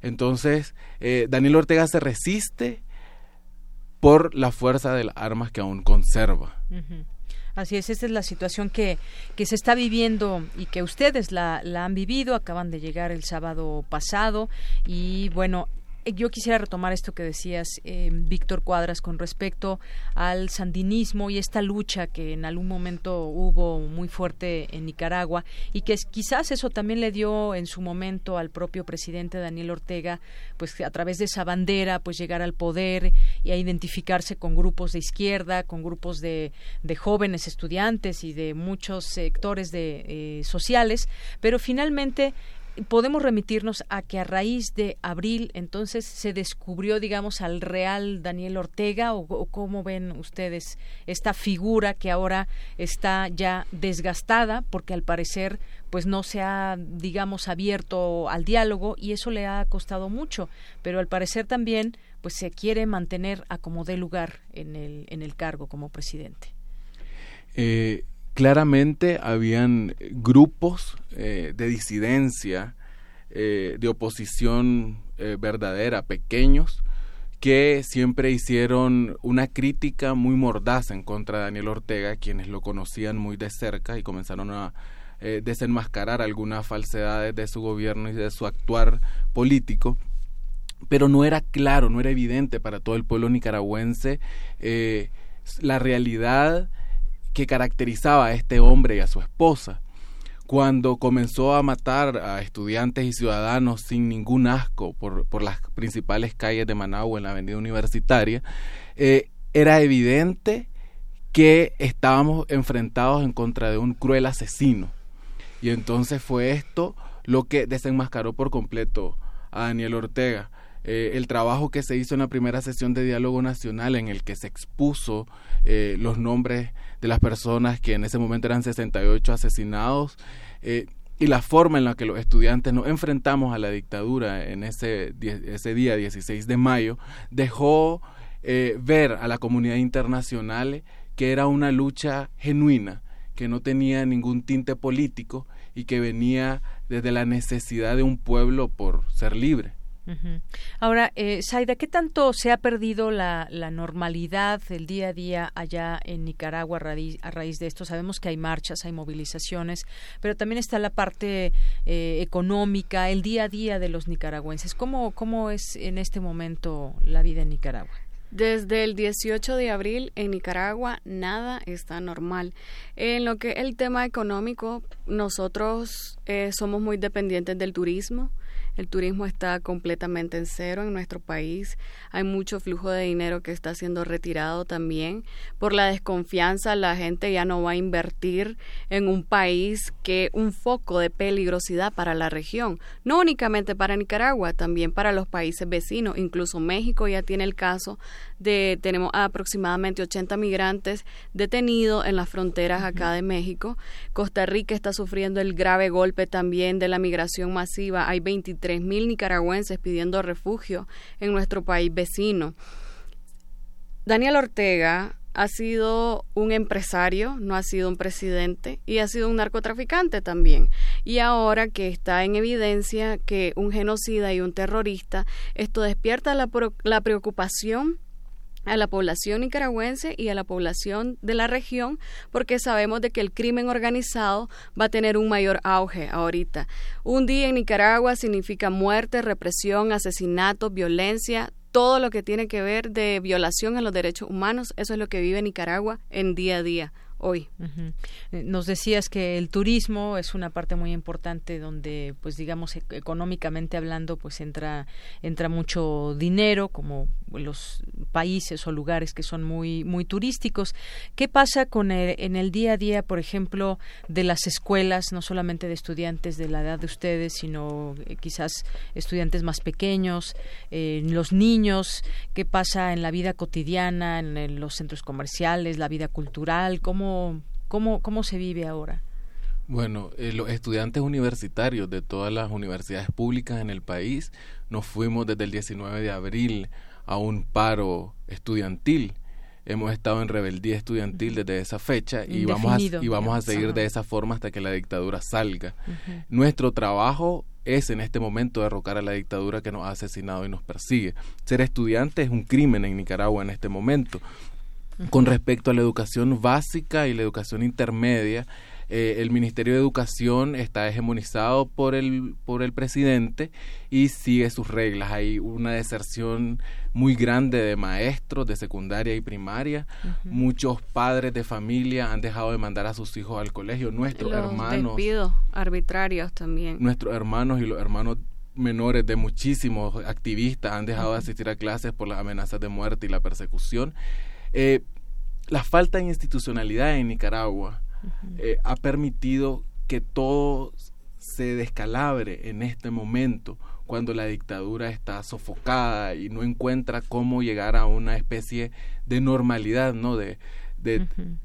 Speaker 21: Entonces, eh, Daniel Ortega se resiste por la fuerza de las armas que aún conserva.
Speaker 1: Así es, esta es la situación que, que se está viviendo y que ustedes la, la han vivido, acaban de llegar el sábado pasado y bueno, yo quisiera retomar esto que decías, eh, Víctor Cuadras, con respecto al sandinismo y esta lucha que en algún momento hubo muy fuerte en Nicaragua y que quizás eso también le dio en su momento al propio presidente Daniel Ortega, pues a través de esa bandera, pues llegar al poder y a identificarse con grupos de izquierda, con grupos de, de jóvenes estudiantes y de muchos sectores de, eh, sociales, pero finalmente podemos remitirnos a que a raíz de abril entonces se descubrió digamos al real Daniel Ortega o, cómo ven ustedes esta figura que ahora está ya desgastada porque al parecer pues no se ha digamos abierto al diálogo y eso le ha costado mucho. Pero al parecer también pues se quiere mantener a como dé lugar en el en el cargo como presidente.
Speaker 21: Eh, claramente habían grupos eh, de disidencia, eh, de oposición eh, verdadera, pequeños, que siempre hicieron una crítica muy mordaz en contra de Daniel Ortega, quienes lo conocían muy de cerca y comenzaron a desenmascarar algunas falsedades de su gobierno y de su actuar político. Pero no era claro, no era evidente para todo el pueblo nicaragüense la realidad que caracterizaba a este hombre y a su esposa. Cuando comenzó a matar a estudiantes y ciudadanos sin ningún asco por, por las principales calles de Managua en la avenida universitaria, eh, era evidente que estábamos enfrentados en contra de un cruel asesino. Y entonces fue esto lo que desenmascaró por completo a Daniel Ortega. Eh, el trabajo que se hizo en la primera sesión de diálogo nacional en el que se expuso eh, los nombres de las personas que en ese momento eran 68 asesinados eh, y la forma en la que los estudiantes nos enfrentamos a la dictadura en ese, ese día 16 de mayo dejó ver a la comunidad internacional que era una lucha genuina que no tenía ningún tinte político y que venía desde la necesidad de un pueblo por ser libre.
Speaker 1: Ahora, eh, Saida, ¿qué tanto se ha perdido la, normalidad del día a día allá en Nicaragua a raíz, de esto? Sabemos que hay marchas, hay movilizaciones, pero también está la parte eh, económica, el día a día de los nicaragüenses. ¿Cómo, ¿Cómo es en este momento la vida en Nicaragua?
Speaker 20: Desde el 18 de abril en Nicaragua nada está normal. En lo que el tema económico, nosotros eh, somos muy dependientes del turismo. El turismo está completamente en cero en nuestro país, hay mucho flujo de dinero que está siendo retirado también. Por la desconfianza la gente ya no va a invertir en un país que un foco de peligrosidad para la región, no únicamente para Nicaragua, también para los países vecinos, incluso México ya tiene el caso de tenemos aproximadamente 80 migrantes detenidos en las fronteras acá de México. Costa Rica está sufriendo el grave golpe también de la migración masiva. Hay 23 mil nicaragüenses pidiendo refugio en nuestro país vecino. Daniel Ortega ha sido un empresario, no ha sido un presidente y ha sido un narcotraficante también. Y ahora que está en evidencia que un genocida y un terrorista, esto despierta la, la preocupación a la población nicaragüense y a la población de la región porque sabemos de que el crimen organizado va a tener un mayor auge ahorita. Un día en Nicaragua significa muerte, represión, asesinato, violencia, todo lo que tiene que ver de violación a los derechos humanos, eso es lo que vive Nicaragua en día a día hoy.
Speaker 1: Eh, nos decías que el turismo es una parte muy importante donde, pues digamos, e-, económicamente hablando, pues entra entra mucho dinero, como los países o lugares que son muy muy turísticos. ¿Qué pasa con el, en el día a día, por ejemplo, de las escuelas, no solamente de estudiantes de la edad de ustedes, sino eh, quizás estudiantes más pequeños, eh, los niños? ¿Qué pasa en la vida cotidiana, en los centros comerciales, la vida cultural? ¿Cómo cómo, cómo, se vive ahora?
Speaker 21: Bueno, eh, los estudiantes universitarios de todas las universidades públicas en el país nos fuimos desde el 19 de abril a un paro estudiantil. Hemos estado en rebeldía estudiantil desde esa fecha y vamos a, y vamos a seguir de esa forma hasta que la dictadura salga. Nuestro trabajo es en este momento derrocar a la dictadura que nos ha asesinado y nos persigue. Ser estudiante es un crimen en Nicaragua en este momento con respecto a la educación básica y la educación intermedia. Eh, el Ministerio de Educación está hegemonizado por el, por el presidente y sigue sus reglas. Hay una deserción muy grande de maestros de secundaria y primaria. Muchos padres de familia han dejado de mandar a sus hijos al colegio. Nuestros los hermanos.
Speaker 20: Despidos arbitrarios también.
Speaker 21: Nuestros hermanos y los hermanos menores de muchísimos activistas han dejado de asistir a clases por las amenazas de muerte y la persecución. Eh, la falta de institucionalidad en Nicaragua eh, ha permitido que todo se descalabre en este momento cuando la dictadura está sofocada y no encuentra cómo llegar a una especie de normalidad, ¿no? De,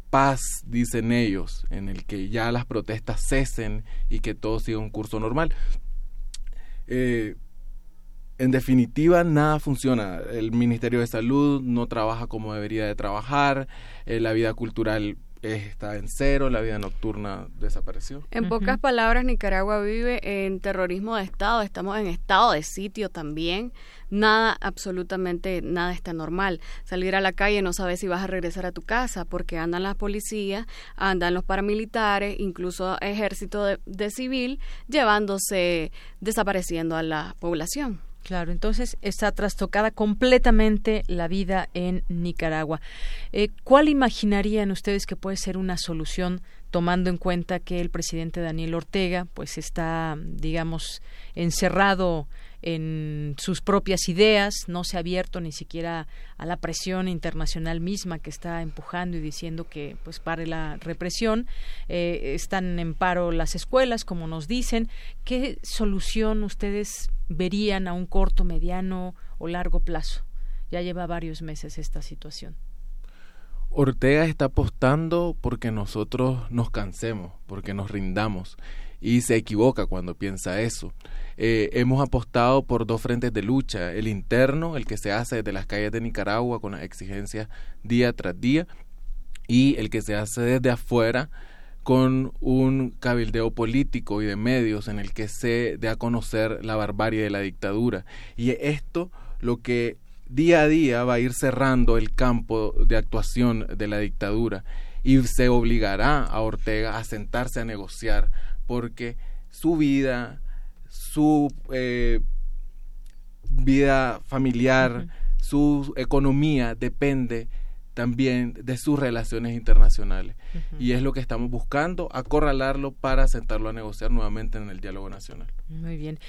Speaker 21: paz, dicen ellos, en el que ya las protestas cesen y que todo siga un curso normal. Eh, en definitiva, nada funciona. El Ministerio de Salud no trabaja como debería de trabajar, eh, la vida cultural está en cero, la vida nocturna desapareció.
Speaker 20: En pocas palabras, Nicaragua vive en terrorismo de Estado, estamos en estado de sitio también. Nada, absolutamente nada está normal. Salir a la calle no sabes si vas a regresar a tu casa porque andan las policías, andan los paramilitares, incluso ejército de civil, llevándose, desapareciendo a la población.
Speaker 1: Claro, entonces está trastocada completamente la vida en Nicaragua. Eh, ¿Cuál imaginarían ustedes que puede ser una solución tomando en cuenta que el presidente Daniel Ortega pues está, digamos, encerrado en sus propias ideas, no se ha abierto ni siquiera a la presión internacional misma que está empujando y diciendo que pues pare la represión. Eh, están en paro las escuelas, como nos dicen. ¿Qué solución ustedes verían a un corto, mediano o largo plazo? Ya lleva varios meses esta situación.
Speaker 21: Ortega está apostando porque nosotros nos cansemos, porque nos rindamos y se equivoca cuando piensa eso. Eh, hemos apostado por dos frentes de lucha, el interno, el que se hace desde las calles de Nicaragua con las exigencias día tras día, y el que se hace desde afuera con un cabildeo político y de medios en el que se dé a conocer la barbarie de la dictadura. Y esto lo que día a día va a ir cerrando el campo de actuación de la dictadura y se obligará a Ortega a sentarse a negociar porque su vida, su eh, vida familiar, su economía depende también de sus relaciones internacionales. Y es lo que estamos buscando, acorralarlo para sentarlo a negociar nuevamente en el diálogo nacional.
Speaker 1: Muy bien.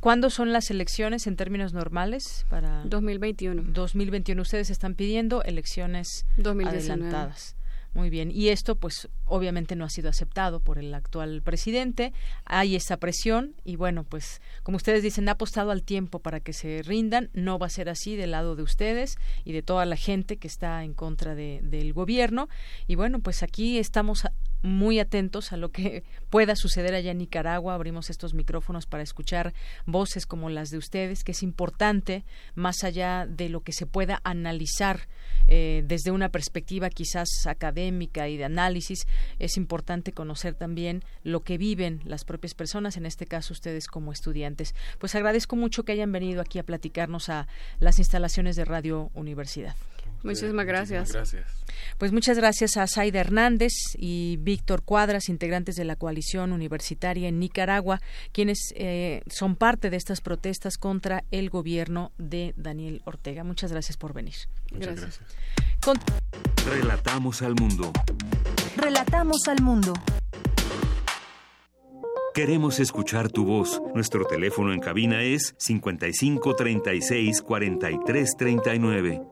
Speaker 1: ¿Cuándo son las elecciones en términos normales? Para
Speaker 20: 2021.
Speaker 1: 2021. Ustedes están pidiendo elecciones adelantadas. Muy bien. Y esto, pues, obviamente no ha sido aceptado por el actual presidente. Hay esa presión y, bueno, pues, como ustedes dicen, ha apostado al tiempo para que se rindan. No va a ser así del lado de ustedes y de toda la gente que está en contra de, del gobierno. Y, bueno, pues aquí estamos muy atentos a lo que pueda suceder allá en Nicaragua. Abrimos estos micrófonos para escuchar voces como las de ustedes, que es importante, más allá de lo que se pueda analizar eh, desde una perspectiva quizás académica y de análisis, es importante conocer también lo que viven las propias personas, en este caso ustedes como estudiantes. Pues agradezco mucho que hayan venido aquí a platicarnos a las instalaciones de Radio Universidad.
Speaker 20: Muchísimas gracias.
Speaker 21: gracias.
Speaker 1: Pues muchas gracias a Saida Hernández y Víctor Cuadras, integrantes de la coalición universitaria en Nicaragua, quienes eh, son parte de estas protestas contra el gobierno de Daniel Ortega. Muchas gracias por venir.
Speaker 21: Muchas gracias.
Speaker 2: Relatamos al mundo.
Speaker 3: Relatamos al mundo.
Speaker 2: Queremos escuchar tu voz. Nuestro teléfono en cabina es 55 36 43 39.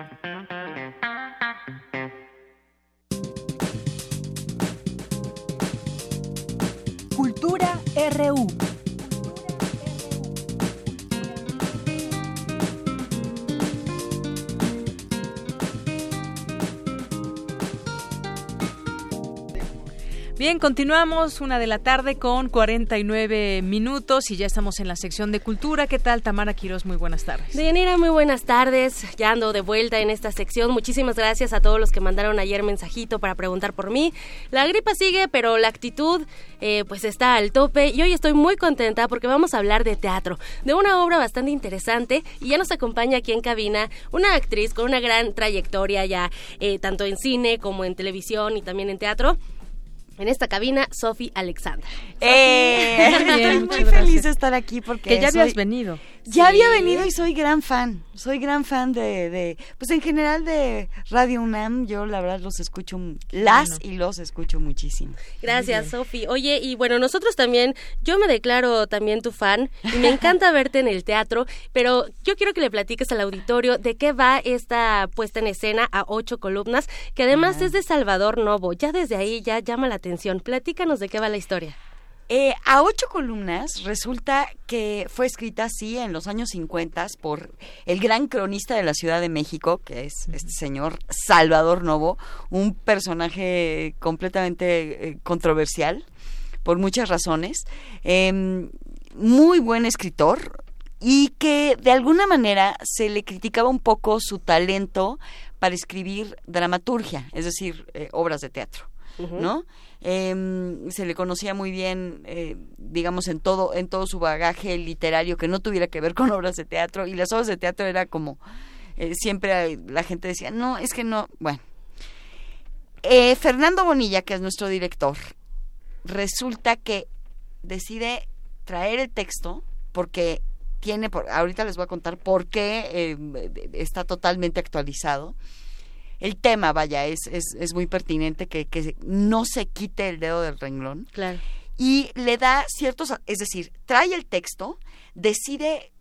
Speaker 1: Bien, continuamos una de la tarde con 49 minutos y ya estamos en la sección de cultura. ¿Qué tal, Tamara Quiroz? Muy buenas tardes.
Speaker 22: Deyanira, muy buenas tardes. Ya ando de vuelta en esta sección. Muchísimas gracias a todos los que mandaron ayer mensajito para preguntar por mí. La gripa sigue, pero la actitud eh, pues está al tope y hoy estoy muy contenta porque vamos a hablar de teatro, de una obra bastante interesante y ya nos acompaña aquí en cabina una actriz con una gran trayectoria ya eh, tanto en cine como en televisión y también en teatro en esta cabina, Sofi Alexandra.
Speaker 23: Eh, estoy muy feliz de estar aquí porque
Speaker 1: que ya habías venido.
Speaker 23: Ya había venido y soy gran fan. Soy gran fan de, de, pues en general de Radio UNAM. Yo la verdad los escucho, las y los escucho muchísimo.
Speaker 22: Gracias, Sofi. Oye, y bueno, nosotros también, yo me declaro también tu fan y me encanta verte en el teatro, pero yo quiero que le platiques al auditorio de qué va esta puesta en escena a ocho columnas, que además es de Salvador Novo. Ya desde ahí ya llama la atención. Platícanos de qué va la historia.
Speaker 23: Eh, a ocho columnas resulta que fue escrita así en los años 50 por el gran cronista de la Ciudad de México, que es este señor Salvador Novo, un personaje completamente eh, controversial por muchas razones, em, muy buen escritor y que de alguna manera se le criticaba un poco su talento para escribir dramaturgia, es decir, eh, obras de teatro, ¿no? Eh, se le conocía muy bien, eh, digamos, en todo, en todo su bagaje literario que no tuviera que ver con obras de teatro. Y las obras de teatro era como, eh, siempre la gente decía, no, es que no, bueno. Eh, Fernando Bonilla, que es nuestro director, resulta que decide traer el texto porque tiene, por, ahorita les voy a contar por qué está totalmente actualizado el tema, vaya, es, es, es muy pertinente que, que, no se quite el dedo del renglón.
Speaker 22: Claro.
Speaker 23: Y le da ciertos, es decir, trae el texto, decide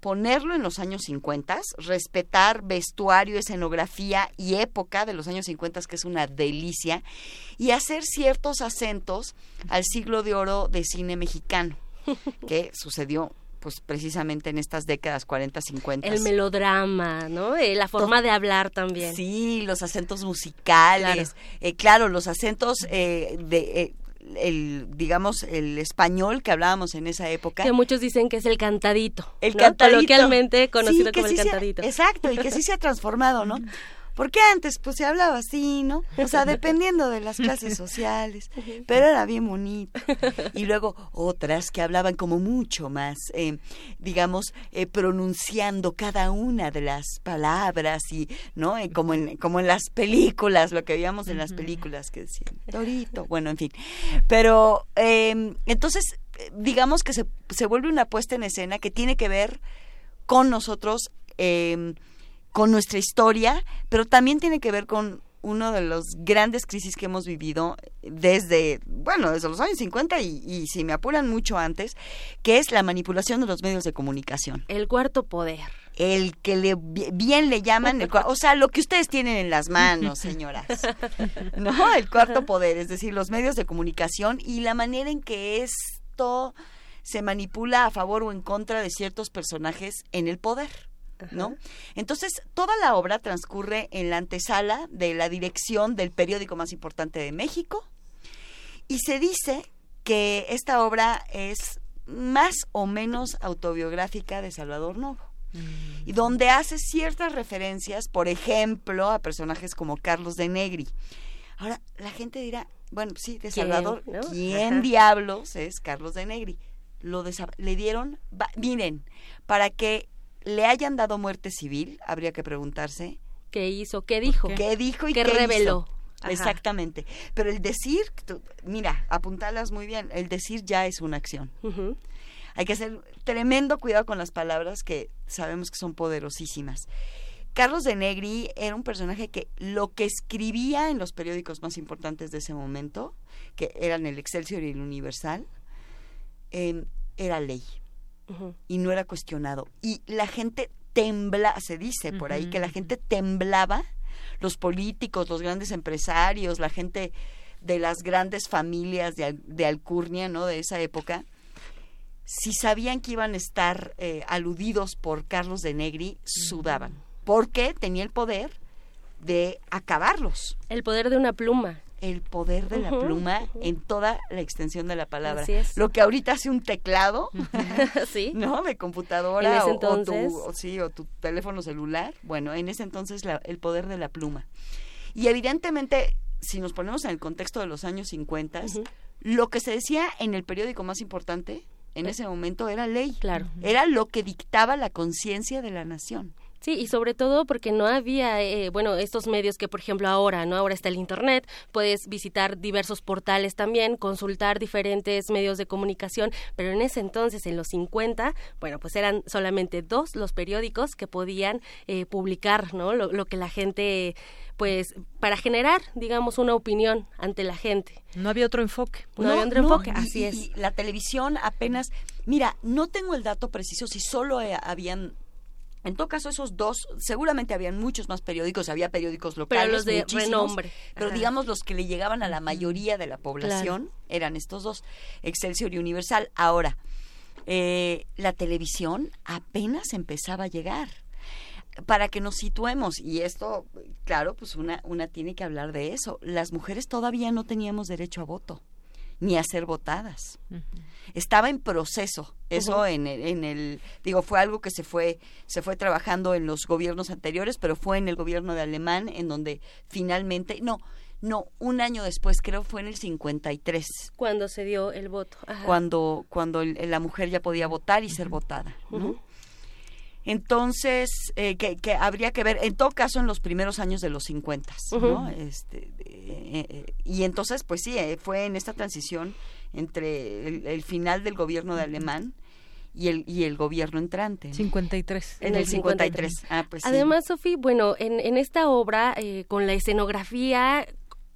Speaker 23: ponerlo en los años 50, respetar vestuario, escenografía y época de los años 50, que es una delicia, y hacer ciertos acentos al siglo de oro de cine mexicano, que sucedió pues precisamente en estas décadas 40, 50.
Speaker 22: El melodrama, ¿no? Eh, la forma de hablar también.
Speaker 23: Sí, los acentos musicales. Claro, eh, claro los acentos eh, de... el digamos el español que hablábamos en esa época
Speaker 22: que muchos dicen que es el cantadito
Speaker 23: el ¿no? cantadito
Speaker 22: coloquialmente conocido
Speaker 23: sí,
Speaker 22: como el cantadito
Speaker 23: ha, exacto y que sí se ha transformado no Porque antes pues se hablaba así, ¿no? O sea, dependiendo de las clases sociales, pero era bien bonito. Y luego otras que hablaban como mucho más, eh, digamos, eh, pronunciando cada una de las palabras y, ¿no? Eh, como, en, como en las películas, lo que veíamos en las películas que decían, Torito, bueno, en fin. Pero em, entonces, digamos que se, se vuelve una puesta en escena que tiene que ver con nosotros, eh, con nuestra historia, pero también tiene que ver con uno de los grandes crisis que hemos vivido desde, bueno, desde los años 50 y, y, si me apuran mucho antes, que es la manipulación de los medios de comunicación.
Speaker 22: El cuarto poder.
Speaker 23: El que le, bien le llaman, el, o sea, lo que ustedes tienen en las manos, señoras. ¿No? El cuarto poder, es decir, los medios de comunicación y la manera en que esto se manipula a favor o en contra de ciertos personajes en el poder. ¿No? Entonces, toda la obra transcurre en la antesala de la dirección del periódico más importante de México y se dice que esta obra es más o menos autobiográfica de Salvador Novo. Y donde hace ciertas referencias, por ejemplo, a personajes como Carlos de Negri. Ahora, la gente dirá, bueno, sí, de Salvador, ¿quién, diablos es Carlos de Negri? Lo le dieron, miren, para que le hayan dado muerte civil, habría que preguntarse.
Speaker 22: ¿Qué hizo? ¿Qué dijo?
Speaker 23: ¿Qué dijo y qué,
Speaker 22: reveló?
Speaker 23: Exactamente. Pero el decir, mira, apuntalas muy bien, el decir ya es una acción. Hay que hacer tremendo cuidado con las palabras que sabemos que son poderosísimas. Carlos de Negri era un personaje que lo que escribía en los periódicos más importantes de ese momento, que eran el Excelsior y el Universal, eh, era ley y no era cuestionado. Y la gente tembla, se dice por ahí, que la gente temblaba, los políticos, los grandes empresarios, la gente de las grandes familias de, de Alcurnia, ¿no? De esa época, si sabían que iban a estar eh, aludidos por Carlos de Negri, sudaban, porque tenía el poder de acabarlos.
Speaker 22: El poder de una pluma
Speaker 23: el poder de la pluma en toda la extensión de la palabra. Lo que ahorita hace un teclado,
Speaker 22: ¿Sí?
Speaker 23: ¿no? De computadora o, tu, sí, o tu teléfono celular. Bueno, en ese entonces el poder de la pluma. Y evidentemente, si nos ponemos en el contexto de los años 50, lo que se decía en el periódico más importante en ese momento era ley.
Speaker 22: Claro.
Speaker 23: Era lo que dictaba la conciencia de la nación.
Speaker 22: Sí, y sobre todo porque no había, eh, bueno, estos medios que, por ejemplo, ahora, ¿no? Ahora está el Internet, puedes visitar diversos portales también, consultar diferentes medios de comunicación, pero en ese entonces, en los 50, bueno, pues eran solamente dos los periódicos que podían eh, publicar, ¿no? Lo, que la gente, pues, para generar, digamos, una opinión ante la gente.
Speaker 1: No había otro enfoque.
Speaker 22: No, había otro enfoque, así es.
Speaker 23: Y la televisión apenas, mira, no tengo el dato preciso si solo eh, habían en todo caso, esos dos, seguramente habían muchos más periódicos, había periódicos locales.
Speaker 22: Pero los de renombre.
Speaker 23: Pero digamos, los que le llegaban a la mayoría de la población eran estos dos, Excelsior y Universal. Ahora, eh, la televisión apenas empezaba a llegar. Para que nos situemos, y esto, claro, pues una, una tiene que hablar de eso, las mujeres todavía no teníamos derecho a voto, ni a ser votadas estaba en proceso. Eso en, el, en el, digo, fue algo que se fue, se fue trabajando en los gobiernos anteriores, pero fue en el gobierno de Alemán en donde finalmente, no, no, un año después, creo fue en el 53.
Speaker 22: Cuando se dio el voto.
Speaker 23: Cuando, cuando la mujer ya podía votar y ser votada. Entonces, eh, que, que, habría que ver, en todo caso, en los primeros años de los 50, ¿no? Este, eh, eh, y entonces, pues sí, fue en esta transición entre el, final del gobierno de Alemán y el, y el gobierno entrante.
Speaker 1: 53.
Speaker 23: En el 53. Ah, pues
Speaker 22: Además, Sofía, bueno, en, en esta obra, eh, con la escenografía,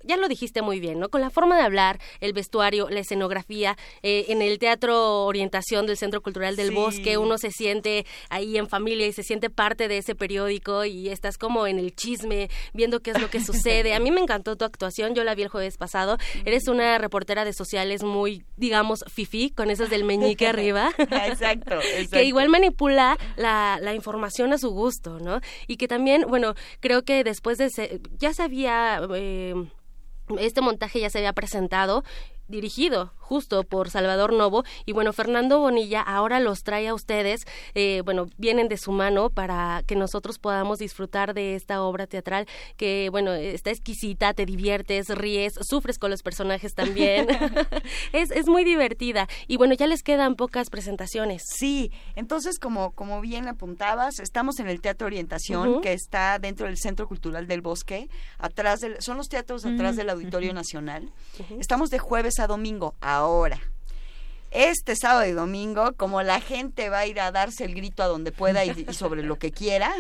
Speaker 22: ya lo dijiste muy bien, ¿no? Con la forma de hablar, el vestuario, la escenografía, eh, en el Teatro Orientación del Centro Cultural del Bosque, uno se siente ahí en familia y se siente parte de ese periódico y estás como en el chisme, viendo qué es lo que sucede. A mí me encantó tu actuación, yo la vi el jueves pasado. Eres una reportera de sociales muy, digamos, fifi, con esas del meñique arriba.
Speaker 23: exacto, exacto.
Speaker 22: Que igual manipula la, la información a su gusto, ¿no? Y que también, bueno, creo que después de... ya se había... Eh, este montaje ya se había presentado dirigido justo por Salvador Novo. Y bueno, Fernando Bonilla ahora los trae a ustedes, eh, bueno, vienen de su mano para que nosotros podamos disfrutar de esta obra teatral que, bueno, está exquisita, te diviertes, ríes, sufres con los personajes también. es, es muy divertida. Y bueno, ya les quedan pocas presentaciones.
Speaker 23: Sí, entonces, como, como bien apuntabas, estamos en el Teatro Orientación, que está dentro del Centro Cultural del Bosque, atrás del, son los teatros atrás del Auditorio Nacional. Estamos de jueves a domingo, ahora. Este sábado y domingo, como la gente va a ir a darse el grito a donde pueda y, sobre lo que quiera,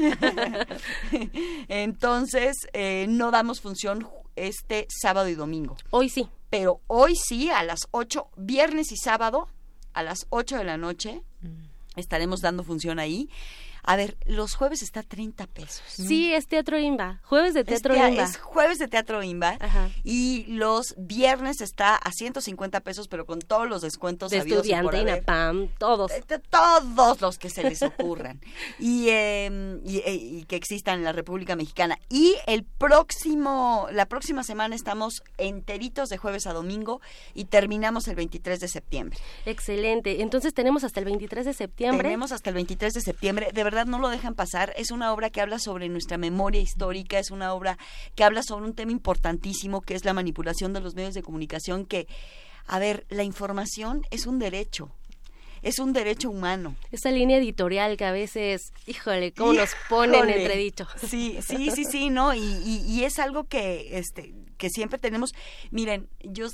Speaker 23: entonces eh, no damos función este sábado y domingo.
Speaker 22: Hoy sí.
Speaker 23: Pero hoy sí, a las 8, viernes y sábado, a las 8 de la noche, mm. estaremos dando función ahí. A ver, los jueves está a 30 pesos.
Speaker 22: Sí, es Teatro Imba. Jueves de Teatro Imba.
Speaker 23: Es jueves de Teatro Imba. Y los viernes está a 150 pesos, pero con todos los descuentos
Speaker 22: de estudiante, INAPAM, todos.
Speaker 23: todos los que se les ocurran. y, em, eh, y, que existan en la República Mexicana. Y el próximo, la próxima semana estamos enteritos de jueves a domingo y terminamos el 23 de septiembre.
Speaker 22: Excelente. Entonces tenemos hasta el 23 de septiembre.
Speaker 23: Tenemos hasta el 23 de septiembre. De verdad no lo dejan pasar. Es una obra que habla sobre nuestra memoria histórica, es una obra que habla sobre un tema importantísimo que es la manipulación de los medios de comunicación que, a ver, la información es un derecho es un derecho humano.
Speaker 22: Esa línea editorial que a veces, híjole, cómo nos pone en entredicho.
Speaker 23: Sí, sí, sí, sí, ¿no? Y, y, es algo que, este, que siempre tenemos. Miren, yo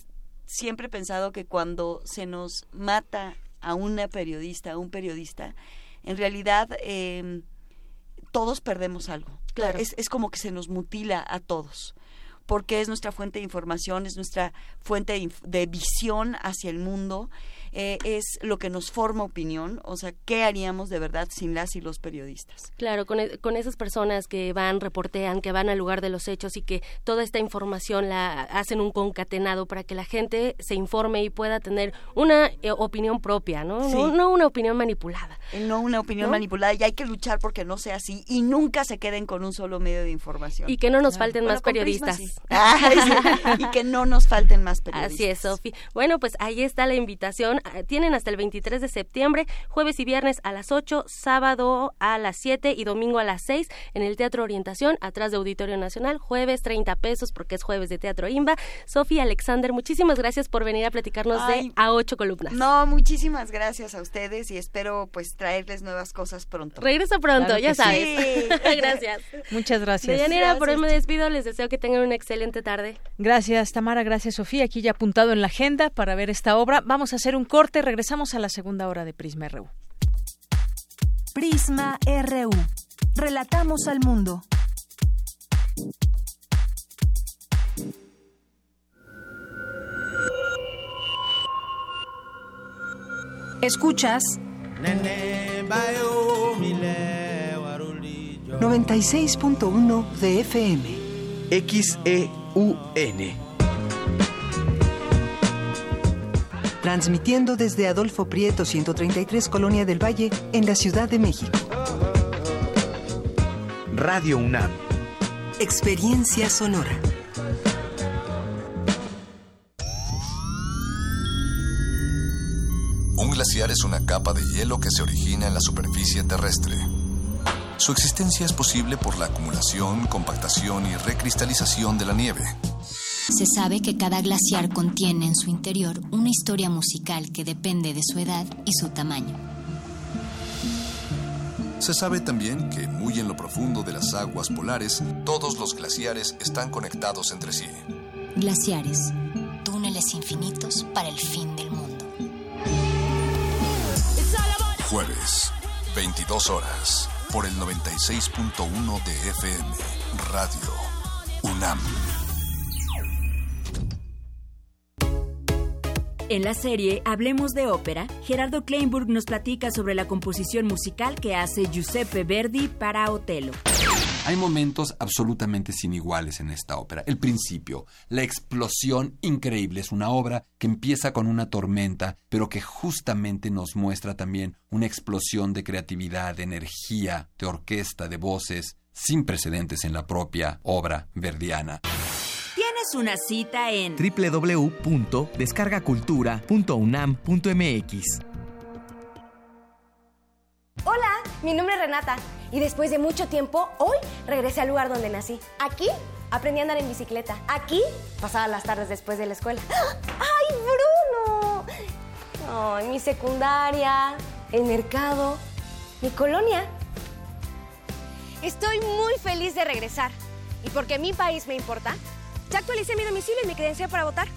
Speaker 23: siempre he pensado que cuando se nos mata a una periodista, a un periodista, en realidad eh, todos perdemos algo. Claro. Es, es como que se nos mutila a todos porque es nuestra fuente de información, es nuestra fuente de, visión hacia el mundo eh, es lo que nos forma opinión, o sea, ¿qué haríamos de verdad sin las y los periodistas?
Speaker 22: Claro, con, e, con esas personas que van, reportean, que van al lugar de los hechos y que toda esta información la hacen un concatenado para que la gente se informe y pueda tener una eh, opinión propia, ¿no? ¿no? una opinión manipulada.
Speaker 23: Eh, no una opinión manipulada y hay que luchar porque no sea así y nunca se queden con un solo medio de información.
Speaker 22: Y que no nos falten más periodistas.
Speaker 23: y que no nos falten más periodistas.
Speaker 22: Así es, Sofi. Bueno, pues ahí está la invitación Ah, tienen hasta el 23 de septiembre, jueves y viernes a las 8, sábado a las 7 y domingo a las 6 en el Teatro Orientación, atrás de Auditorio Nacional, jueves 30 pesos porque es jueves de Teatro Imba. Sofía Alexander, muchísimas gracias por venir a platicarnos de A ocho columnas.
Speaker 23: No, muchísimas gracias a ustedes y espero pues traerles nuevas cosas pronto.
Speaker 22: Regreso pronto, ya sabes.
Speaker 1: gracias. Muchas gracias.
Speaker 22: Deyanira, por hoy me despido, les deseo que tengan una excelente tarde.
Speaker 1: Gracias, Tamara, gracias, Sofía. Aquí ya apuntado en la agenda para ver esta obra. Vamos a hacer un corte, regresamos a la segunda hora de Prisma RU.
Speaker 3: Prisma RU. Relatamos al mundo. Escuchas 96.1 de FM.
Speaker 24: XEUN transmitiendo desde Adolfo Prieto 133 Colonia del Valle en la Ciudad de México. Radio UNAM. Experiencia sonora.
Speaker 25: Un glaciar es una capa de hielo que se origina en la superficie terrestre. Su existencia es posible por la acumulación, compactación y recristalización de la nieve
Speaker 26: se sabe que cada glaciar contiene en su interior una historia musical que depende de su edad y su tamaño.
Speaker 25: Se sabe también que muy en lo profundo de las aguas polares, todos los glaciares están conectados entre sí.
Speaker 26: Glaciares, túneles infinitos para el fin del mundo.
Speaker 25: Jueves, 22 horas, por el 96.1 de FM, Radio UNAM.
Speaker 27: En la serie Hablemos de Ópera, Gerardo Kleinburg nos platica sobre la composición musical que hace Giuseppe Verdi para Otelo.
Speaker 28: Hay momentos absolutamente sin iguales en esta ópera. El principio, la explosión increíble. Es una obra que empieza con una tormenta, pero que justamente nos muestra también una explosión de creatividad, de energía, de orquesta, de voces, sin precedentes en la propia obra verdiana
Speaker 27: Una cita en
Speaker 29: www.descargacultura.unam.mx.
Speaker 30: Hola, mi nombre es Renata y después de mucho tiempo, hoy regresé al lugar donde nací. Aquí aprendí a andar en bicicleta. Aquí pasaba las tardes después de la escuela. ¡Ay, Bruno! Mi secundaria, el mercado, mi colonia. Estoy muy feliz de regresar. Y porque mi país me importa, ya actualicé mi domicilio y mi credencial para votar.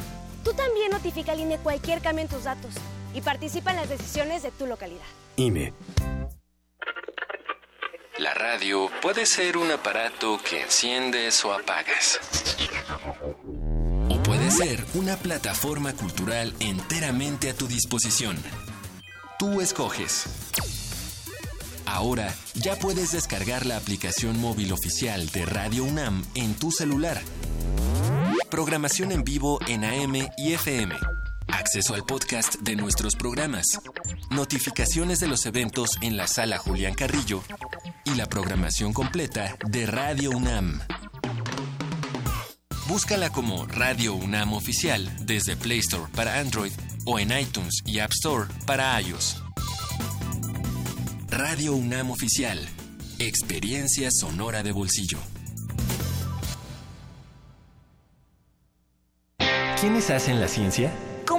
Speaker 30: Tú también notifica al INE cualquier cambio en tus datos y participa en las decisiones de tu localidad.
Speaker 31: INE. La radio puede ser un aparato que enciendes o apagas. O puede ser una plataforma cultural enteramente a tu disposición. Tú escoges. Ahora ya puedes descargar la aplicación móvil oficial de Radio UNAM en tu celular. Programación en vivo en AM y FM. Acceso al podcast de nuestros programas. Notificaciones de los eventos en la sala Julián Carrillo. Y la programación completa de Radio UNAM. Búscala como Radio UNAM Oficial desde Play Store para Android o en iTunes y App Store para iOS. Radio UNAM Oficial. Experiencia sonora de bolsillo. ¿Quiénes hacen la ciencia?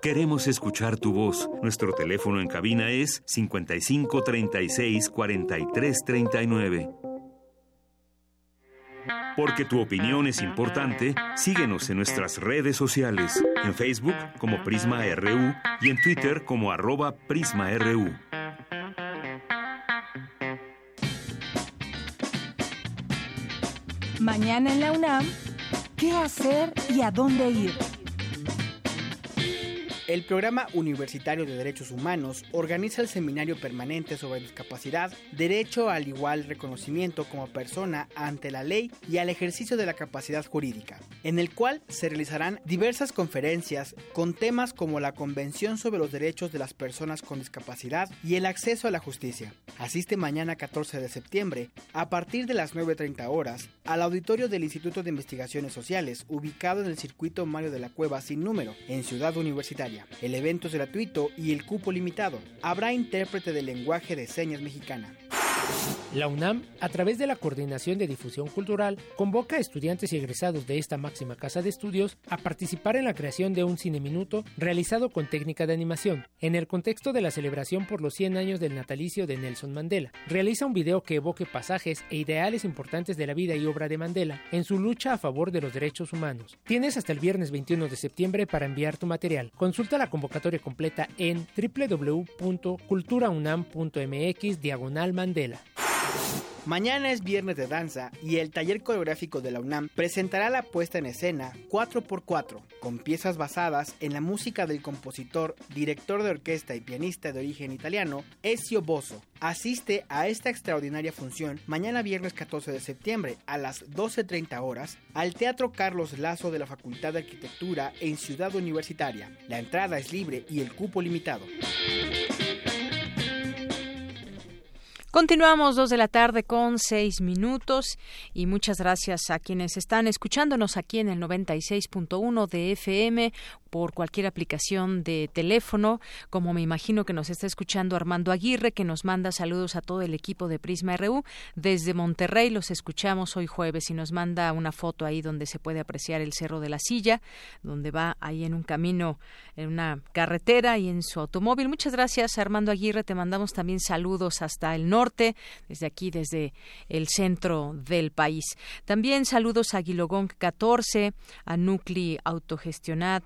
Speaker 2: Queremos escuchar tu voz. Nuestro teléfono en cabina es 55 36 43 39. Porque tu opinión es importante, síguenos en nuestras redes sociales, en Facebook como Prisma RU y en Twitter como arroba PrismaRU.
Speaker 3: Mañana en la UNAM, ¿qué hacer y a dónde ir?
Speaker 32: El Programa Universitario de Derechos Humanos organiza el Seminario Permanente sobre Discapacidad, Derecho al Igual Reconocimiento como Persona ante la Ley y al Ejercicio de la Capacidad Jurídica, en el cual se realizarán diversas conferencias con temas como la Convención sobre los Derechos de las Personas con Discapacidad y el acceso a la justicia. Asiste mañana 14 de septiembre, a partir de las 9.30 horas, al auditorio del Instituto de Investigaciones Sociales, ubicado en el circuito Mario de la Cueva sin número, en Ciudad Universitaria. El evento es gratuito y el cupo limitado. Habrá intérprete de lenguaje de señas mexicana.
Speaker 33: La UNAM, a través de la Coordinación de Difusión Cultural, convoca a estudiantes y egresados de esta máxima casa de estudios a participar en la creación de un cine minuto realizado con técnica de animación, en el contexto de la celebración por los 100 años del natalicio de Nelson Mandela. Realiza un video que evoque pasajes e ideales importantes de la vida y obra de Mandela en su lucha a favor de los derechos humanos. Tienes hasta el viernes 21 de septiembre para enviar tu material. Consulta la convocatoria completa en www.culturaunam.mx diagonal Mandela.
Speaker 32: Mañana es viernes de danza y el taller coreográfico de la UNAM presentará la puesta en escena 4x4, con piezas basadas en la música del compositor, director de orquesta y pianista de origen italiano, Ezio Bosso. Asiste a esta extraordinaria función mañana viernes 14 de septiembre a las 12.30 horas al Teatro Carlos Lazo de la Facultad de Arquitectura en Ciudad Universitaria. La entrada es libre y el cupo limitado.
Speaker 1: Continuamos dos de la tarde con seis minutos y muchas gracias a quienes están escuchándonos aquí en el 96.1 de FM por cualquier aplicación de teléfono, como me imagino que nos está escuchando Armando Aguirre, que nos manda saludos a todo el equipo de Prisma RU. Desde Monterrey los escuchamos hoy jueves y nos manda una foto ahí donde se puede apreciar el Cerro de la Silla, donde va ahí en un camino, en una carretera y en su automóvil. Muchas gracias, Armando Aguirre. Te mandamos también saludos hasta el norte, desde aquí, desde el centro del país. También saludos a Guilogón 14, a Nucli Autogestionat,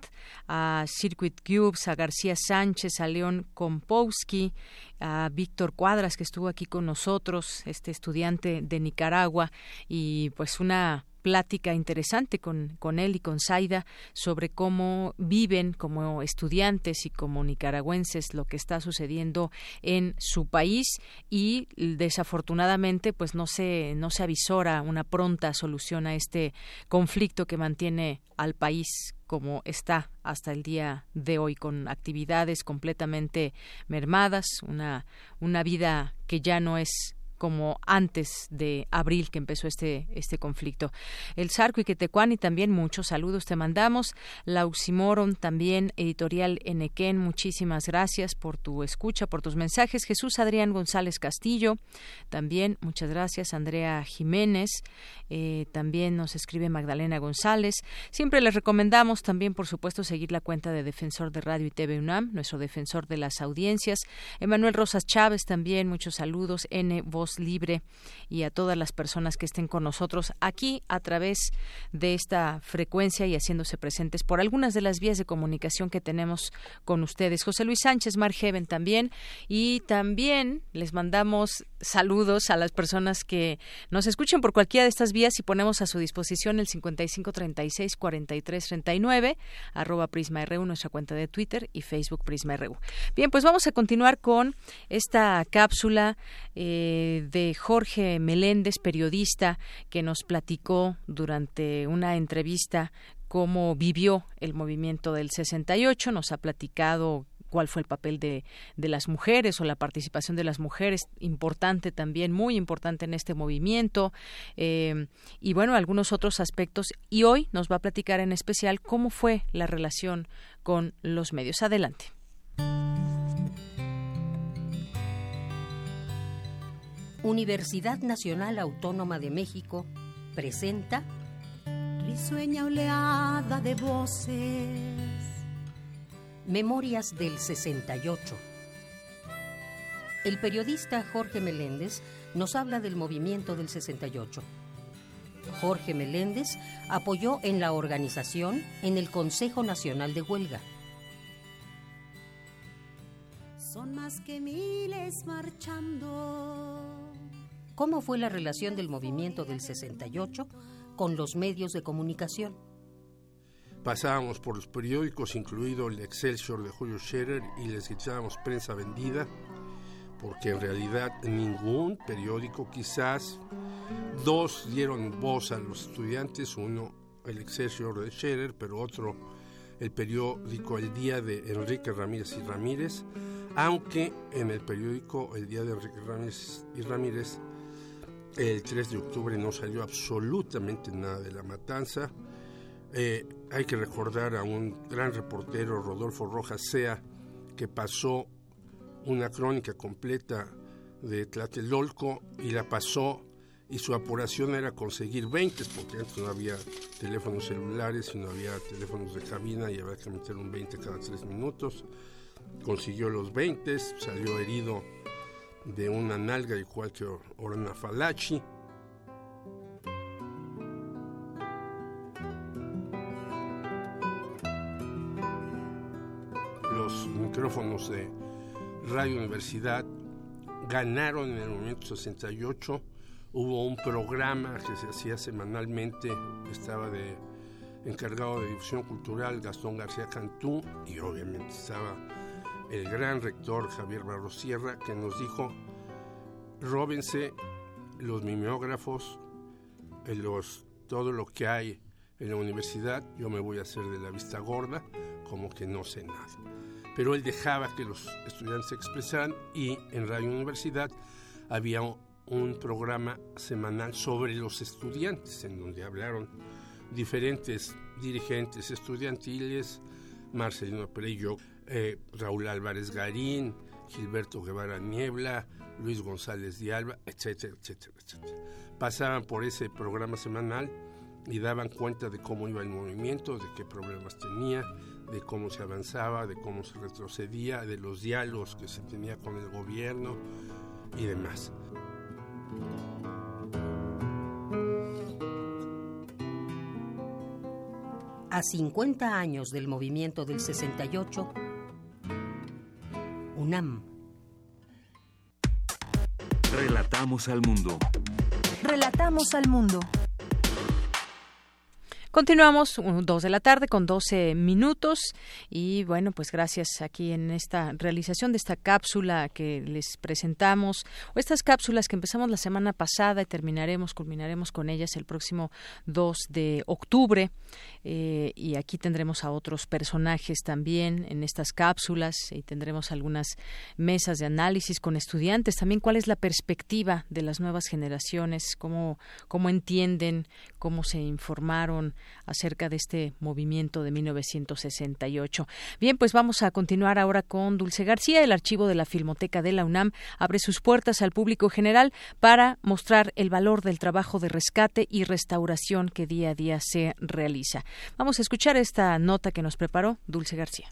Speaker 1: a Circuit Cubes, a García Sánchez, a León Kompowski, a Víctor Cuadras, que estuvo aquí con nosotros, este estudiante de Nicaragua, y pues una plática interesante con, con él y con Zaida sobre cómo viven como estudiantes y como nicaragüenses lo que está sucediendo en su país y desafortunadamente pues no se no se avisora una pronta solución a este conflicto que mantiene al país como está hasta el día de hoy con actividades completamente mermadas una una vida que ya no es como antes de abril que empezó este, este conflicto. El Sarco y Quetecuani también muchos saludos te mandamos. Lauximoron también, editorial Enequén, muchísimas gracias por tu escucha, por tus mensajes. Jesús Adrián González Castillo, también muchas gracias. Andrea Jiménez, eh, también nos escribe Magdalena González. Siempre les recomendamos también, por supuesto, seguir la cuenta de Defensor de Radio y TV UNAM, nuestro defensor de las audiencias. Emanuel Rosas Chávez también, muchos saludos. N. Voz Libre y a todas las personas que estén con nosotros aquí a través de esta frecuencia y haciéndose presentes por algunas de las vías de comunicación que tenemos con ustedes. José Luis Sánchez, Margeven también y también les mandamos saludos a las personas que nos escuchen por cualquiera de estas vías y ponemos a su disposición el 5536 4339 arroba Prisma RU, nuestra cuenta de Twitter y Facebook Prisma RU. Bien, pues vamos a continuar con esta cápsula eh, de Jorge Meléndez, periodista, que nos platicó durante una entrevista cómo vivió el movimiento del 68, nos ha platicado cuál fue el papel de, de, las mujeres o la participación de las mujeres, importante también, muy importante en este movimiento, eh, y bueno, algunos otros aspectos. Y hoy nos va a platicar en especial cómo fue la relación con los medios. Adelante.
Speaker 29: Universidad Nacional Autónoma de México presenta
Speaker 34: Risueña oleada de voces.
Speaker 29: Memorias del 68. El periodista Jorge Meléndez nos habla del movimiento del 68. Jorge Meléndez apoyó en la organización en el Consejo Nacional de Huelga.
Speaker 34: Son más que miles marchando
Speaker 29: cómo fue la relación del movimiento del 68 con los medios de comunicación.
Speaker 35: Pasábamos por los periódicos, incluido el Excelsior de Julio Scherer, y les echábamos prensa vendida, porque en realidad ningún periódico, quizás dos dieron voz a los estudiantes, uno el Excelsior de Scherer, pero otro el periódico El Día de Enrique Ramírez y Ramírez, aunque en el periódico El Día de Enrique Ramírez y Ramírez el 3 de octubre no salió absolutamente nada de la matanza. Eh, hay que recordar a un gran reportero, Rodolfo Rojas Sea, que pasó una crónica completa de Tlatelolco y la pasó y su apuración era conseguir 20, porque antes no había teléfonos celulares y no había teléfonos de cabina y había que meter un 20 cada tres minutos. Consiguió los 20, salió herido de una nalga igual que Orana Falachi. Los micrófonos de Radio Universidad ganaron en el momento 68. Hubo un programa que se hacía semanalmente, estaba de encargado de difusión cultural Gastón García Cantú y obviamente estaba el gran rector Javier Barros Sierra, que nos dijo, róbense los mimeógrafos, eh, los, todo lo que hay en la universidad, yo me voy a hacer de la vista gorda, como que no sé nada. Pero él dejaba que los estudiantes se expresaran y en Radio Universidad había un programa semanal sobre los estudiantes, en donde hablaron diferentes dirigentes estudiantiles, Marcelino Perello, eh, Raúl Álvarez Garín, Gilberto Guevara Niebla, Luis González de Alba, etcétera, etcétera, etcétera. Pasaban por ese programa semanal y daban cuenta de cómo iba el movimiento, de qué problemas tenía, de cómo se avanzaba, de cómo se retrocedía, de los diálogos que se tenía con el gobierno y demás.
Speaker 29: A 50 años del movimiento del 68, UNAM.
Speaker 2: Relatamos al mundo.
Speaker 3: Relatamos al mundo.
Speaker 1: Continuamos, dos de la tarde con 12 minutos y bueno, pues gracias aquí en esta realización de esta cápsula que les presentamos, o estas cápsulas que empezamos la semana pasada y terminaremos, culminaremos con ellas el próximo 2 de octubre. Eh, y aquí tendremos a otros personajes también en estas cápsulas y tendremos algunas mesas de análisis con estudiantes. También cuál es la perspectiva de las nuevas generaciones, cómo, cómo entienden, cómo se informaron acerca de este movimiento de 1968. Bien, pues vamos a continuar ahora con Dulce García. El archivo de la Filmoteca de la UNAM abre sus puertas al público general para mostrar el valor del trabajo de rescate y restauración que día a día se realiza. Vamos a escuchar esta nota que nos preparó Dulce García.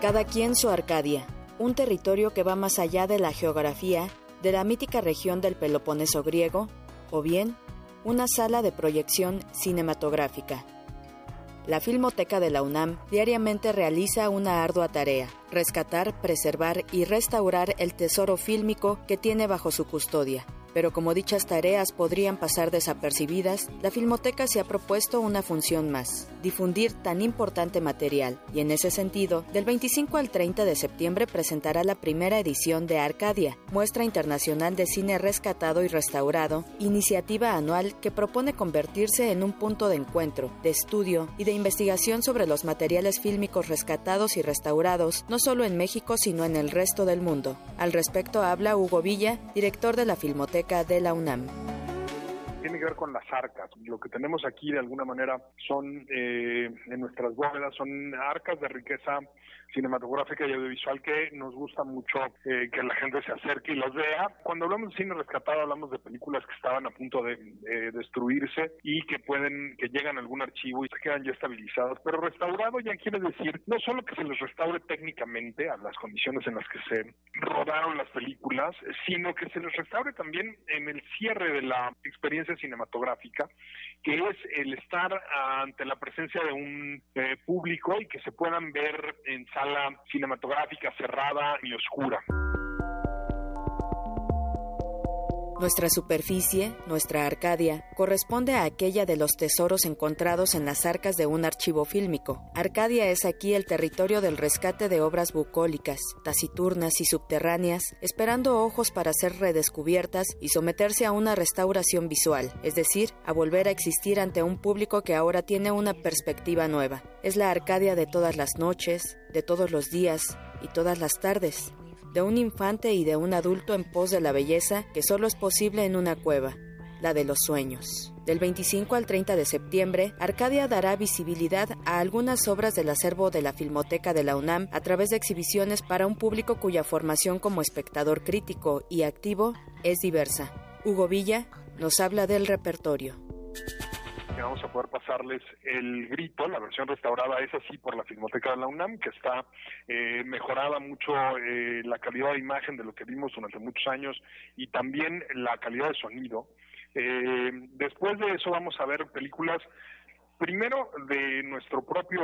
Speaker 9: Cada quien su Arcadia, un territorio que va más allá de la geografía de la mítica región del Peloponeso griego, o bien una sala de proyección cinematográfica. La Filmoteca de la UNAM diariamente realiza una ardua tarea, rescatar, preservar y restaurar el tesoro fílmico que tiene bajo su custodia pero como dichas tareas podrían pasar desapercibidas, la Filmoteca se ha propuesto una función más, difundir tan importante material, y en ese sentido, del 25 al 30 de septiembre presentará la primera edición de Arcadia, muestra internacional de cine rescatado y restaurado, iniciativa anual que propone convertirse en un punto de encuentro, de estudio y de investigación sobre los materiales fílmicos rescatados y restaurados, no solo en México, sino en el resto del mundo. Al respecto habla Hugo Villa, director de la Filmoteca de la UNAM
Speaker 36: tiene que ver con las arcas. Lo que tenemos aquí de alguna manera son eh, en nuestras bóvedas son arcas de riqueza cinematográfica y audiovisual que nos gusta mucho eh, que la gente se acerque y las vea. Cuando hablamos de cine rescatado hablamos de películas que estaban a punto de destruirse y que pueden, que llegan a algún archivo y se quedan ya estabilizados. Pero restaurado ya quiere decir no solo que se les restaure técnicamente a las condiciones en las que se rodaron las películas, sino que se les restaure también en el cierre de la experiencia cinematográfica, que es el estar ante la presencia de un eh, público y que se puedan ver en sala cinematográfica cerrada y oscura.
Speaker 9: Nuestra superficie, nuestra Arcadia, corresponde a aquella de los tesoros encontrados en las arcas de un archivo fílmico. Arcadia es aquí el territorio del rescate de obras bucólicas, taciturnas y subterráneas, esperando ojos para ser redescubiertas y someterse a una restauración visual, es decir, a volver a existir ante un público que ahora tiene una perspectiva nueva. Es la Arcadia de todas las noches, de todos los días y todas las tardes de un infante y de un adulto en pos de la belleza que solo es posible en una cueva, la de los sueños. Del 25 al 30 de septiembre, Arcadia dará visibilidad a algunas obras del acervo de la Filmoteca de la UNAM a través de exhibiciones para un público cuya formación como espectador crítico y activo es diversa. Hugo Villa nos habla del repertorio
Speaker 36: que vamos a poder pasarles el grito, la versión restaurada es así por la Filmoteca de la UNAM, que está eh, mejorada mucho eh, la calidad de imagen de lo que vimos durante muchos años y también la calidad de sonido. Eh, después de eso vamos a ver películas primero de nuestro propio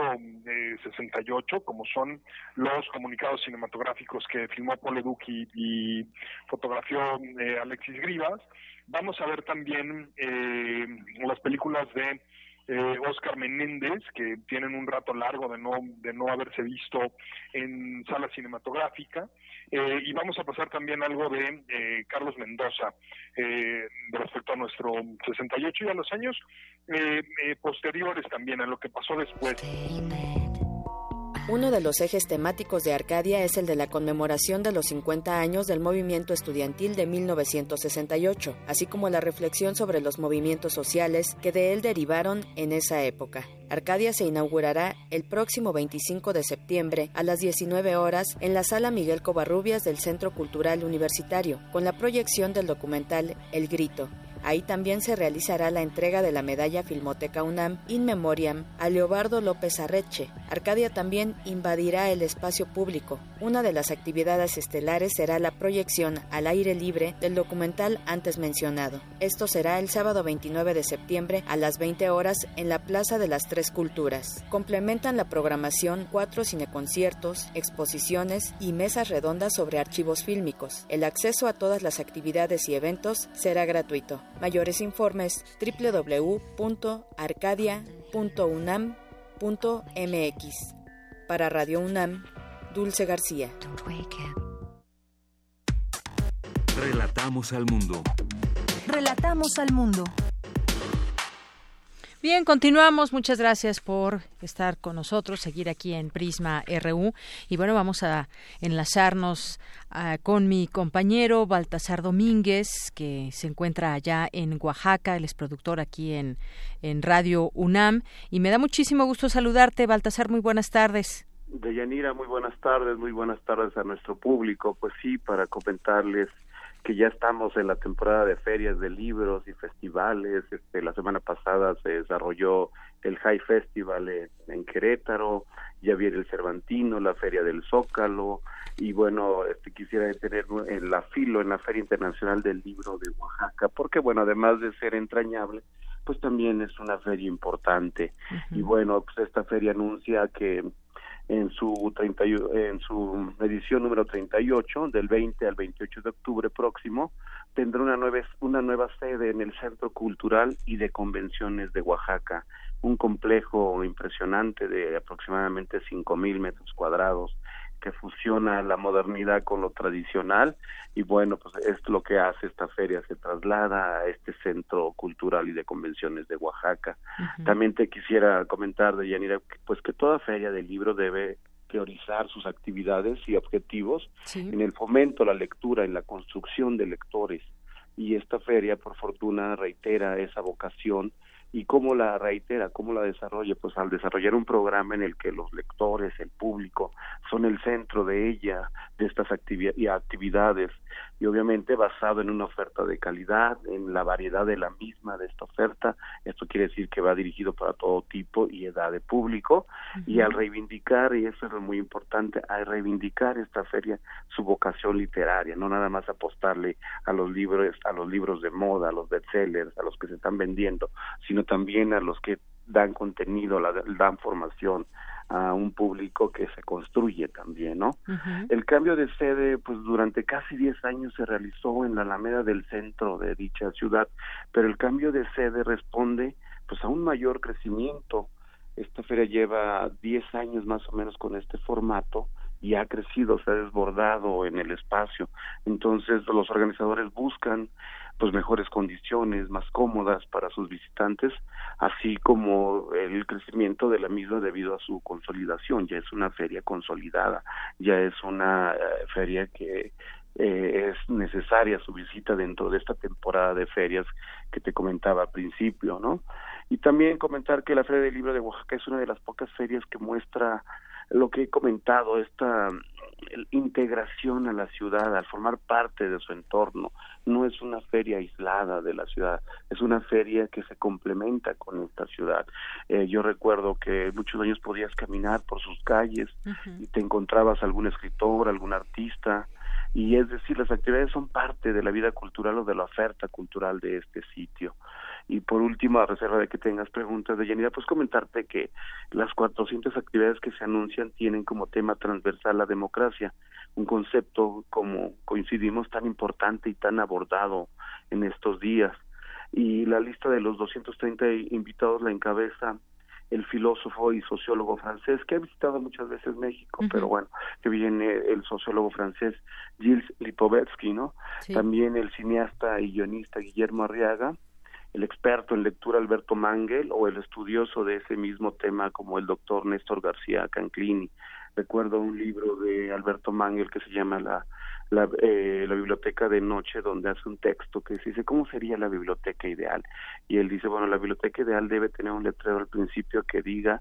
Speaker 36: 68, como son los comunicados cinematográficos que filmó Paul Eduki y fotografió Alexis Grivas, Vamos a ver también eh, las películas de eh, Oscar Menéndez, que tienen un rato largo de no, de no haberse visto en sala cinematográfica. Eh, y vamos a pasar también algo de eh, Carlos Mendoza respecto a nuestro 68 y a los años posteriores también, a lo que pasó después.
Speaker 9: Uno de los ejes temáticos de Arcadia es el de la conmemoración de los 50 años del movimiento estudiantil de 1968, así como la reflexión sobre los movimientos sociales que de él derivaron en esa época. Arcadia se inaugurará el próximo 25 de septiembre a las 19 horas en la sala Miguel Covarrubias del Centro Cultural Universitario, con la proyección del documental El Grito, Ahí también se realizará la entrega de la medalla Filmoteca UNAM In Memoriam a Leobardo López Arreche, Arcadia también invadirá el espacio público. Una de las actividades estelares será la proyección al aire libre del documental antes mencionado. Esto será el sábado 29 de septiembre a las 20 horas en la Plaza de las Tres Culturas. Complementan la programación cuatro cineconciertos, exposiciones y mesas redondas sobre archivos fílmicos. El acceso a todas las actividades y eventos será gratuito. Mayores informes www.arcadia.unam mx Para Radio UNAM, Dulce García.
Speaker 2: Relatamos al mundo.
Speaker 3: Relatamos al mundo.
Speaker 1: Bien, continuamos. Muchas gracias por estar con nosotros, seguir aquí en Prisma RU. Y bueno, vamos a enlazarnos ah, con mi compañero Baltasar Domínguez, que se encuentra allá en Oaxaca. Él es productor aquí en, en Radio UNAM. Y me da muchísimo gusto saludarte, Baltasar. Muy buenas tardes.
Speaker 37: Deyanira, muy buenas tardes, muy buenas tardes a nuestro público. Pues sí, para comentarles que ya estamos en la temporada de ferias de libros y festivales. Este, la semana pasada se desarrolló el High Festival en, Querétaro, ya viene el Cervantino, la Feria del Zócalo, y bueno, este, quisiera detener en la filo, en la Feria Internacional del Libro de Oaxaca, porque bueno, además de ser entrañable, pues también es una feria importante. Y bueno, pues esta feria anuncia que en su, 30, en su edición número 38, del 20 al 28 de octubre próximo, tendrá una nueva, una nueva sede en el Centro Cultural y de Convenciones de Oaxaca, un complejo impresionante de aproximadamente 5.000 metros cuadrados que fusiona la modernidad con lo tradicional y bueno, pues es lo que hace esta feria, se traslada a este centro cultural y de convenciones de Oaxaca. También te quisiera comentar, de Yanira, pues que toda feria del libro debe priorizar sus actividades y objetivos en el fomento, la lectura, en la construcción de lectores. Y esta feria, por fortuna, reitera esa vocación y cómo la reitera, cómo la desarrolla, pues al desarrollar un programa en el que los lectores, el público, son el centro de ella, de estas actividades, y obviamente basado en una oferta de calidad, en la variedad de la misma de esta oferta, esto quiere decir que va dirigido para todo tipo y edad de público, y al reivindicar, y eso es lo muy importante, al reivindicar esta feria su vocación literaria, no nada más apostarle a los libros, a los libros de moda, a los bestsellers, a los que se están vendiendo, sino también a los que dan contenido, la, dan formación a un público que se construye también, ¿no? El cambio de sede, pues durante casi 10 años se realizó en la Alameda del centro de dicha ciudad, pero el cambio de sede responde pues a un mayor crecimiento. Esta feria lleva 10 años más o menos con este formato y ha crecido, se ha desbordado en el espacio. Entonces los organizadores buscan pues mejores condiciones, más cómodas para sus visitantes, así como el crecimiento de la misma debido a su consolidación. Ya es una feria consolidada, ya es una eh, feria que eh, es necesaria su visita dentro de esta temporada de ferias que te comentaba al principio, ¿no? Y también comentar que la Feria del Libro de Oaxaca es una de las pocas ferias que muestra lo que he comentado, esta integración a la ciudad, al formar parte de su entorno. No es una feria aislada de la ciudad, es una feria que se complementa con esta ciudad. Eh, yo recuerdo que muchos años podías caminar por sus calles y te encontrabas algún escritor, algún artista, y es decir, las actividades son parte de la vida cultural o de la oferta cultural de este sitio. Y por último, a reserva de que tengas preguntas de Yanira, pues comentarte que las 400 actividades que se anuncian tienen como tema transversal la democracia, un concepto como coincidimos tan importante y tan abordado en estos días. Y la lista de los 230 invitados la encabeza el filósofo y sociólogo francés que ha visitado muchas veces México, pero bueno, que viene el sociólogo francés Gilles Lipovetsky, ¿no? También el cineasta y guionista Guillermo Arriaga, el experto en lectura Alberto Mangel o el estudioso de ese mismo tema como el doctor Néstor García Canclini. Recuerdo un libro de Alberto Mangel que se llama la, la, eh, la biblioteca de noche donde hace un texto que dice cómo sería la biblioteca ideal y él dice bueno la biblioteca ideal debe tener un letrero al principio que diga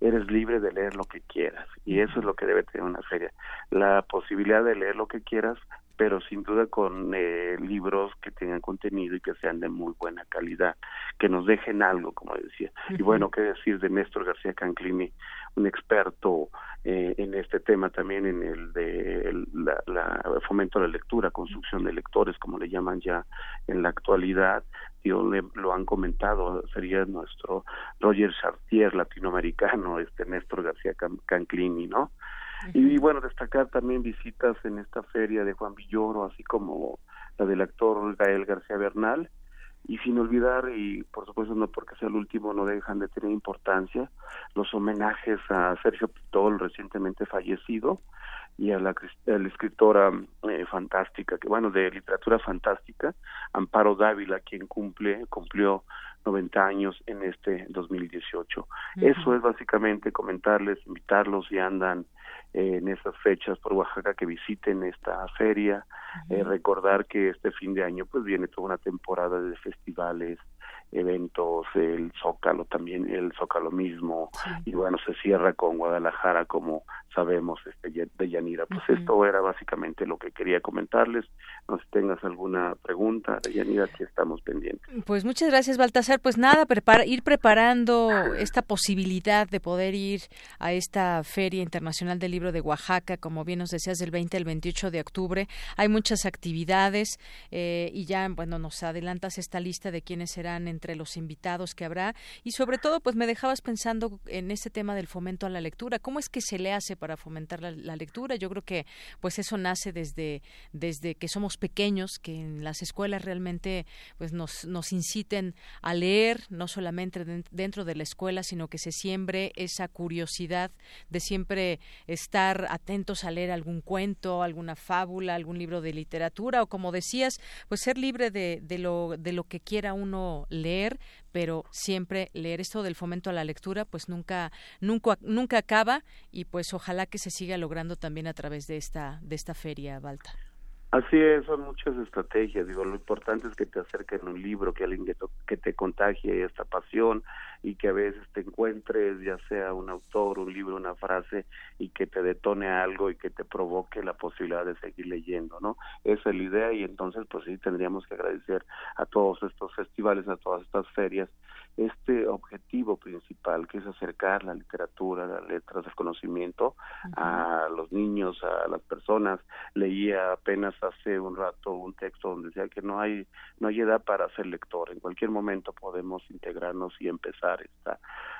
Speaker 37: eres libre de leer lo que quieras y eso es lo que debe tener una feria la posibilidad de leer lo que quieras pero sin duda con eh, libros que tengan contenido y que sean de muy buena calidad, que nos dejen algo, como decía. Y bueno, qué decir de Néstor García Canclini, un experto eh, en este tema también en el de la, fomento de la lectura, construcción de lectores, como le llaman ya en la actualidad, lo han comentado, sería nuestro Roger Chartier latinoamericano, este Néstor García Canclini, ¿no? Y bueno, destacar también visitas en esta feria de Juan Villoro, así como la del actor Gael García Bernal, y sin olvidar, y por supuesto no porque sea el último, no dejan de tener importancia, los homenajes a Sergio Pitol, recientemente fallecido, y a la, escritora eh, fantástica, que bueno, de literatura fantástica, Amparo Dávila, quien cumple, cumplió 90 años en este 2018. Eso es básicamente comentarles, invitarlos si andan en esas fechas por Oaxaca que visiten esta feria, eh, recordar que este fin de año pues viene toda una temporada de festivales, eventos, el Zócalo también, el Zócalo mismo, y bueno, se cierra con Guadalajara como sabemos este de Yanira. Pues esto era básicamente lo que quería comentarles. No sé si tengas alguna pregunta de Yanira, aquí estamos pendientes.
Speaker 1: Pues muchas gracias, Baltasar. Pues nada, ir preparando esta posibilidad de poder ir a esta Feria Internacional del Libro de Oaxaca, como bien nos decías, del 20 al 28 de octubre. Hay muchas actividades eh, y ya, bueno, nos adelantas esta lista de quiénes serán entre los invitados que habrá y sobre todo, pues me dejabas pensando en este tema del fomento a la lectura. ¿Cómo es que se le hace para fomentar la, lectura. Yo creo que pues eso nace desde, desde que somos pequeños, que en las escuelas realmente pues nos, nos inciten a leer, no solamente dentro de la escuela, sino que se siembre esa curiosidad de siempre estar atentos a leer algún cuento, alguna fábula, algún libro de literatura o como decías, pues ser libre de, lo, de lo que quiera uno leer, pero siempre leer esto del fomento a la lectura pues nunca nunca nunca acaba y pues ojalá que se siga logrando también a través de esta de esta feria Balta.
Speaker 37: Así es, son muchas estrategias. Digo, lo importante es que te acerquen un libro, que alguien que, te contagie esta pasión y que a veces te encuentres, ya sea un autor, un libro, una frase, y que te detone algo y que te provoque la posibilidad de seguir leyendo, ¿no? Esa es la idea y entonces, pues sí, tendríamos que agradecer a todos estos festivales, a todas estas ferias, este objetivo principal que es acercar la literatura, las letras, el conocimiento a los niños, a las personas. Leía apenas hace un rato un texto donde decía que no hay no hay edad para ser lector. En cualquier momento podemos integrarnos y empezar esta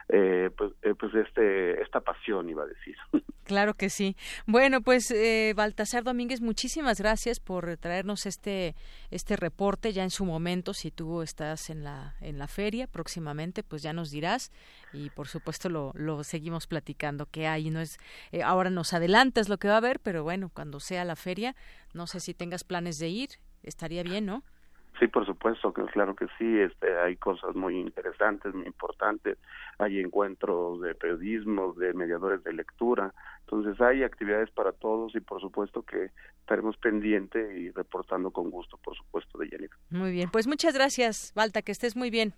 Speaker 37: eh, pues, eh, pues este esta pasión iba a decir.
Speaker 1: Claro que sí. Bueno, pues eh, Baltasar Domínguez, muchísimas gracias por traernos este este reporte ya en su momento. Si tú estás en la en la feria próximamente, pues ya nos dirás y por supuesto lo, lo seguimos platicando que hay. No es eh, ahora nos adelantas lo que va a haber, pero bueno, cuando sea la feria, no sé si tengas planes de ir, estaría bien, ¿no?
Speaker 37: Sí, por supuesto, claro que sí. Este, hay cosas muy interesantes, muy importantes. Hay encuentros de periodismo, de mediadores de lectura. Entonces hay actividades para todos y por supuesto que estaremos pendientes y reportando con gusto, por supuesto, de Yanira.
Speaker 1: Muy bien, pues muchas gracias, Balta, que estés muy bien.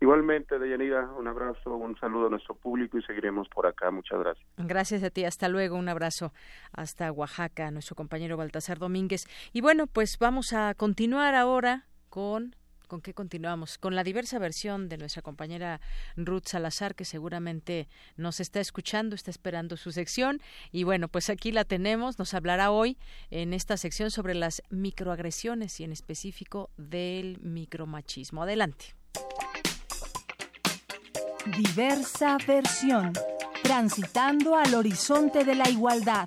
Speaker 37: Igualmente, Deyanira, un abrazo, un saludo a nuestro público y seguiremos por acá. Muchas gracias.
Speaker 1: Gracias a ti. Hasta luego. Un abrazo hasta Oaxaca, nuestro compañero Baltasar Domínguez. Y bueno, pues vamos a continuar ahora con ¿Con qué continuamos? Con la diversa versión de nuestra compañera Ruth Salazar, que seguramente nos está escuchando, está esperando su sección. Y bueno, pues aquí la tenemos. Nos hablará hoy en esta sección sobre las microagresiones y en específico del micromachismo. Adelante.
Speaker 3: Diversa versión. Transitando al horizonte de la igualdad.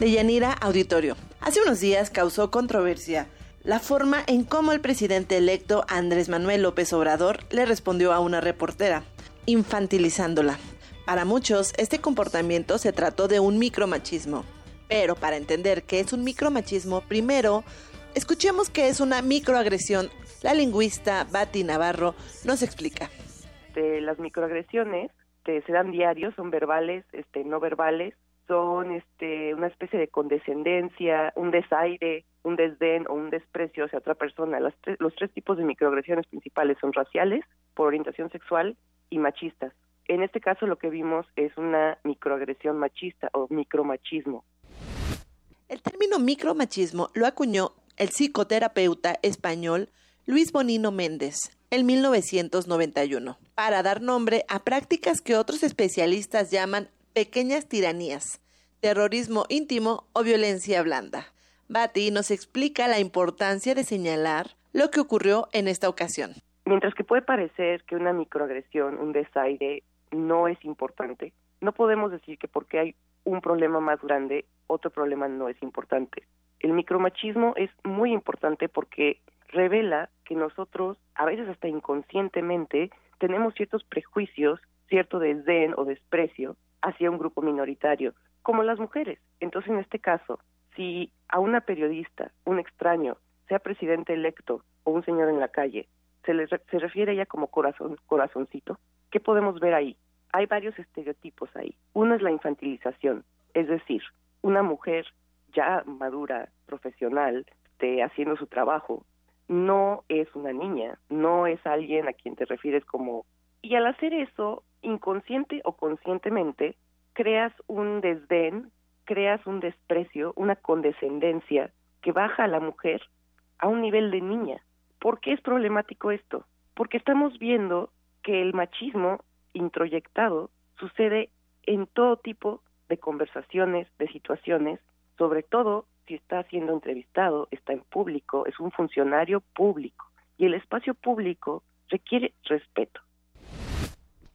Speaker 17: De Yanira Auditorio. Hace unos días causó controversia la forma en cómo el presidente electo Andrés Manuel López Obrador le respondió a una reportera, infantilizándola. Para muchos, este comportamiento se trató de un micromachismo, pero para entender qué es un micromachismo, primero escuchemos qué es una microagresión. La lingüista Bati Navarro nos explica.
Speaker 38: De las microagresiones se dan diarios, son verbales, este, no verbales, son este, una especie de condescendencia, un desaire, un desdén o un desprecio hacia otra persona. Las los tres tipos de microagresiones principales son raciales, por orientación sexual y machistas En este caso lo que vimos es una microagresión machista o micromachismo.
Speaker 17: El término micromachismo lo acuñó el psicoterapeuta español Luis Bonino Méndez en 1991 para dar nombre a prácticas que otros especialistas llaman pequeñas tiranías, terrorismo íntimo o violencia blanda. Bati nos explica la importancia de señalar lo que ocurrió en esta ocasión.
Speaker 38: Mientras que puede parecer que una microagresión, un desaire, no es importante, no podemos decir que porque hay un problema más grande, otro problema no es importante. El micromachismo es muy importante porque revela que nosotros, a veces hasta inconscientemente, tenemos ciertos prejuicios, cierto desdén o desprecio hacia un grupo minoritario, como las mujeres. Entonces, en este caso, si a una periodista, un extraño, sea presidente electo o un señor en la calle, se, le, se refiere a ella como corazón, corazoncito, ¿qué podemos ver ahí? Hay varios estereotipos ahí. Uno es la infantilización, es decir, una mujer ya madura, profesional, haciendo su trabajo, no es una niña, no es alguien a quien te refieres como... Y al hacer eso, inconsciente o conscientemente, creas un desdén, creas un desprecio, una condescendencia que baja a la mujer a un nivel de niña. ¿Por qué es problemático esto? Porque estamos viendo que el machismo introyectado sucede en todo tipo de conversaciones, de situaciones, sobre todo si está siendo entrevistado, está en público, es un funcionario público y el espacio público requiere respeto.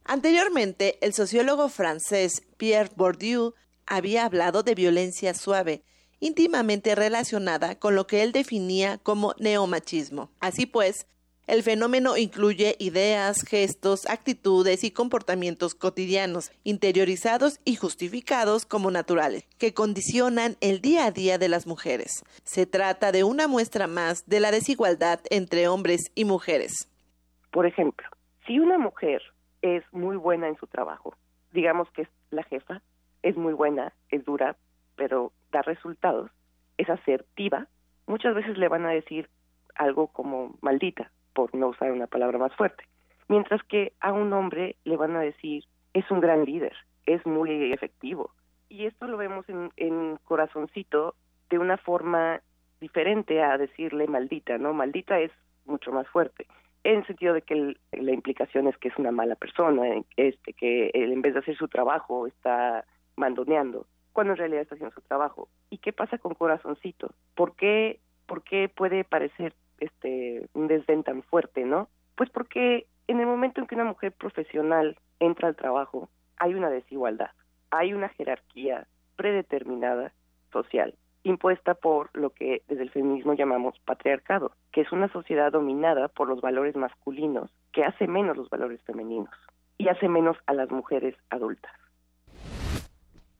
Speaker 17: Anteriormente, el sociólogo francés Pierre Bourdieu había hablado de violencia suave, íntimamente relacionada con lo que él definía como neomachismo. Así pues, el fenómeno incluye ideas, gestos, actitudes y comportamientos cotidianos, interiorizados y justificados como naturales, que condicionan el día a día de las mujeres. Se trata de una muestra más de la desigualdad entre hombres y mujeres.
Speaker 38: Por ejemplo, si una mujer es muy buena en su trabajo, digamos que es la jefa, es muy buena, es dura, pero da resultados, es asertiva, muchas veces le van a decir algo como maldita, por no usar una palabra más fuerte. Mientras que a un hombre le van a decir, es un gran líder, es muy efectivo. Y esto lo vemos en, Corazoncito de una forma diferente a decirle maldita, ¿no? Maldita es mucho más fuerte en el sentido de que la implicación es que es una mala persona, este que en vez de hacer su trabajo está mandoneando, cuando en realidad está haciendo su trabajo. ¿Y qué pasa con corazoncito? ¿Por qué, por qué puede parecer este un desdén tan fuerte, ¿no? Pues porque en el momento en que una mujer profesional entra al trabajo, hay una desigualdad, hay una jerarquía predeterminada social, impuesta por lo que desde el feminismo llamamos patriarcado, que es una sociedad dominada por los valores masculinos, que hace menos los valores femeninos y hace menos a las mujeres adultas.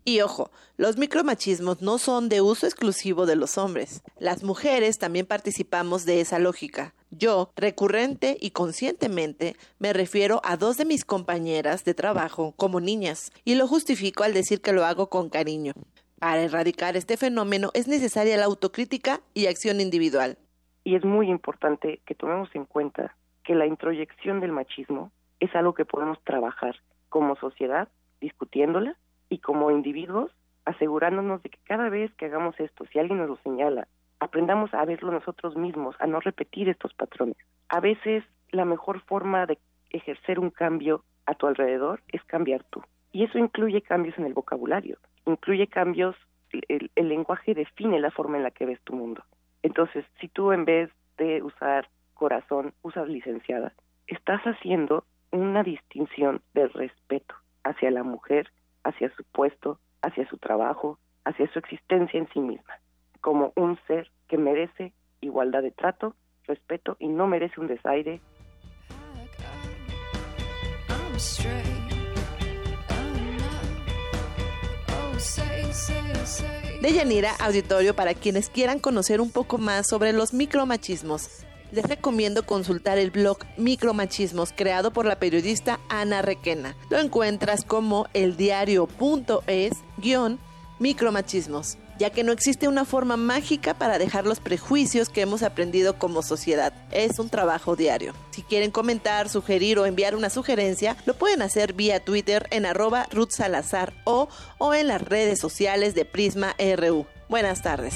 Speaker 17: Y ojo, los micromachismos no son de uso exclusivo de los hombres. Las mujeres también participamos de esa lógica. Yo, recurrente y conscientemente, me refiero a dos de mis compañeras de trabajo como niñas, y lo justifico al decir que lo hago con cariño. Para erradicar este fenómeno es necesaria la autocrítica y acción individual.
Speaker 38: Y es muy importante que tomemos en cuenta que la introyección del machismo es algo que podemos trabajar como sociedad discutiéndola y como individuos asegurándonos de que cada vez que hagamos esto, si alguien nos lo señala, aprendamos a verlo nosotros mismos, a no repetir estos patrones. A veces la mejor forma de ejercer un cambio a tu alrededor es cambiar tú. Y eso incluye cambios en el vocabulario, incluye cambios, el, el lenguaje define la forma en la que ves tu mundo. Entonces, si tú en vez de usar corazón, usas licenciada, estás haciendo una distinción de respeto hacia la mujer hacia su puesto, hacia su trabajo, hacia su existencia en sí misma, como un ser que merece igualdad de trato, respeto y no merece un desaire.
Speaker 17: De Yanira Auditorio para quienes quieran conocer un poco más sobre los micromachismos les recomiendo consultar el blog Micromachismos creado por la periodista Ana Requena. Lo encuentras como eldiario.es guion micromachismos. ya que no existe una forma mágica para dejar los prejuicios que hemos aprendido como sociedad. Es un trabajo diario. Si quieren comentar, sugerir o enviar una sugerencia, lo pueden hacer vía Twitter en arroba Ruth Salazar o, o en las redes sociales de Prisma RU. Buenas tardes.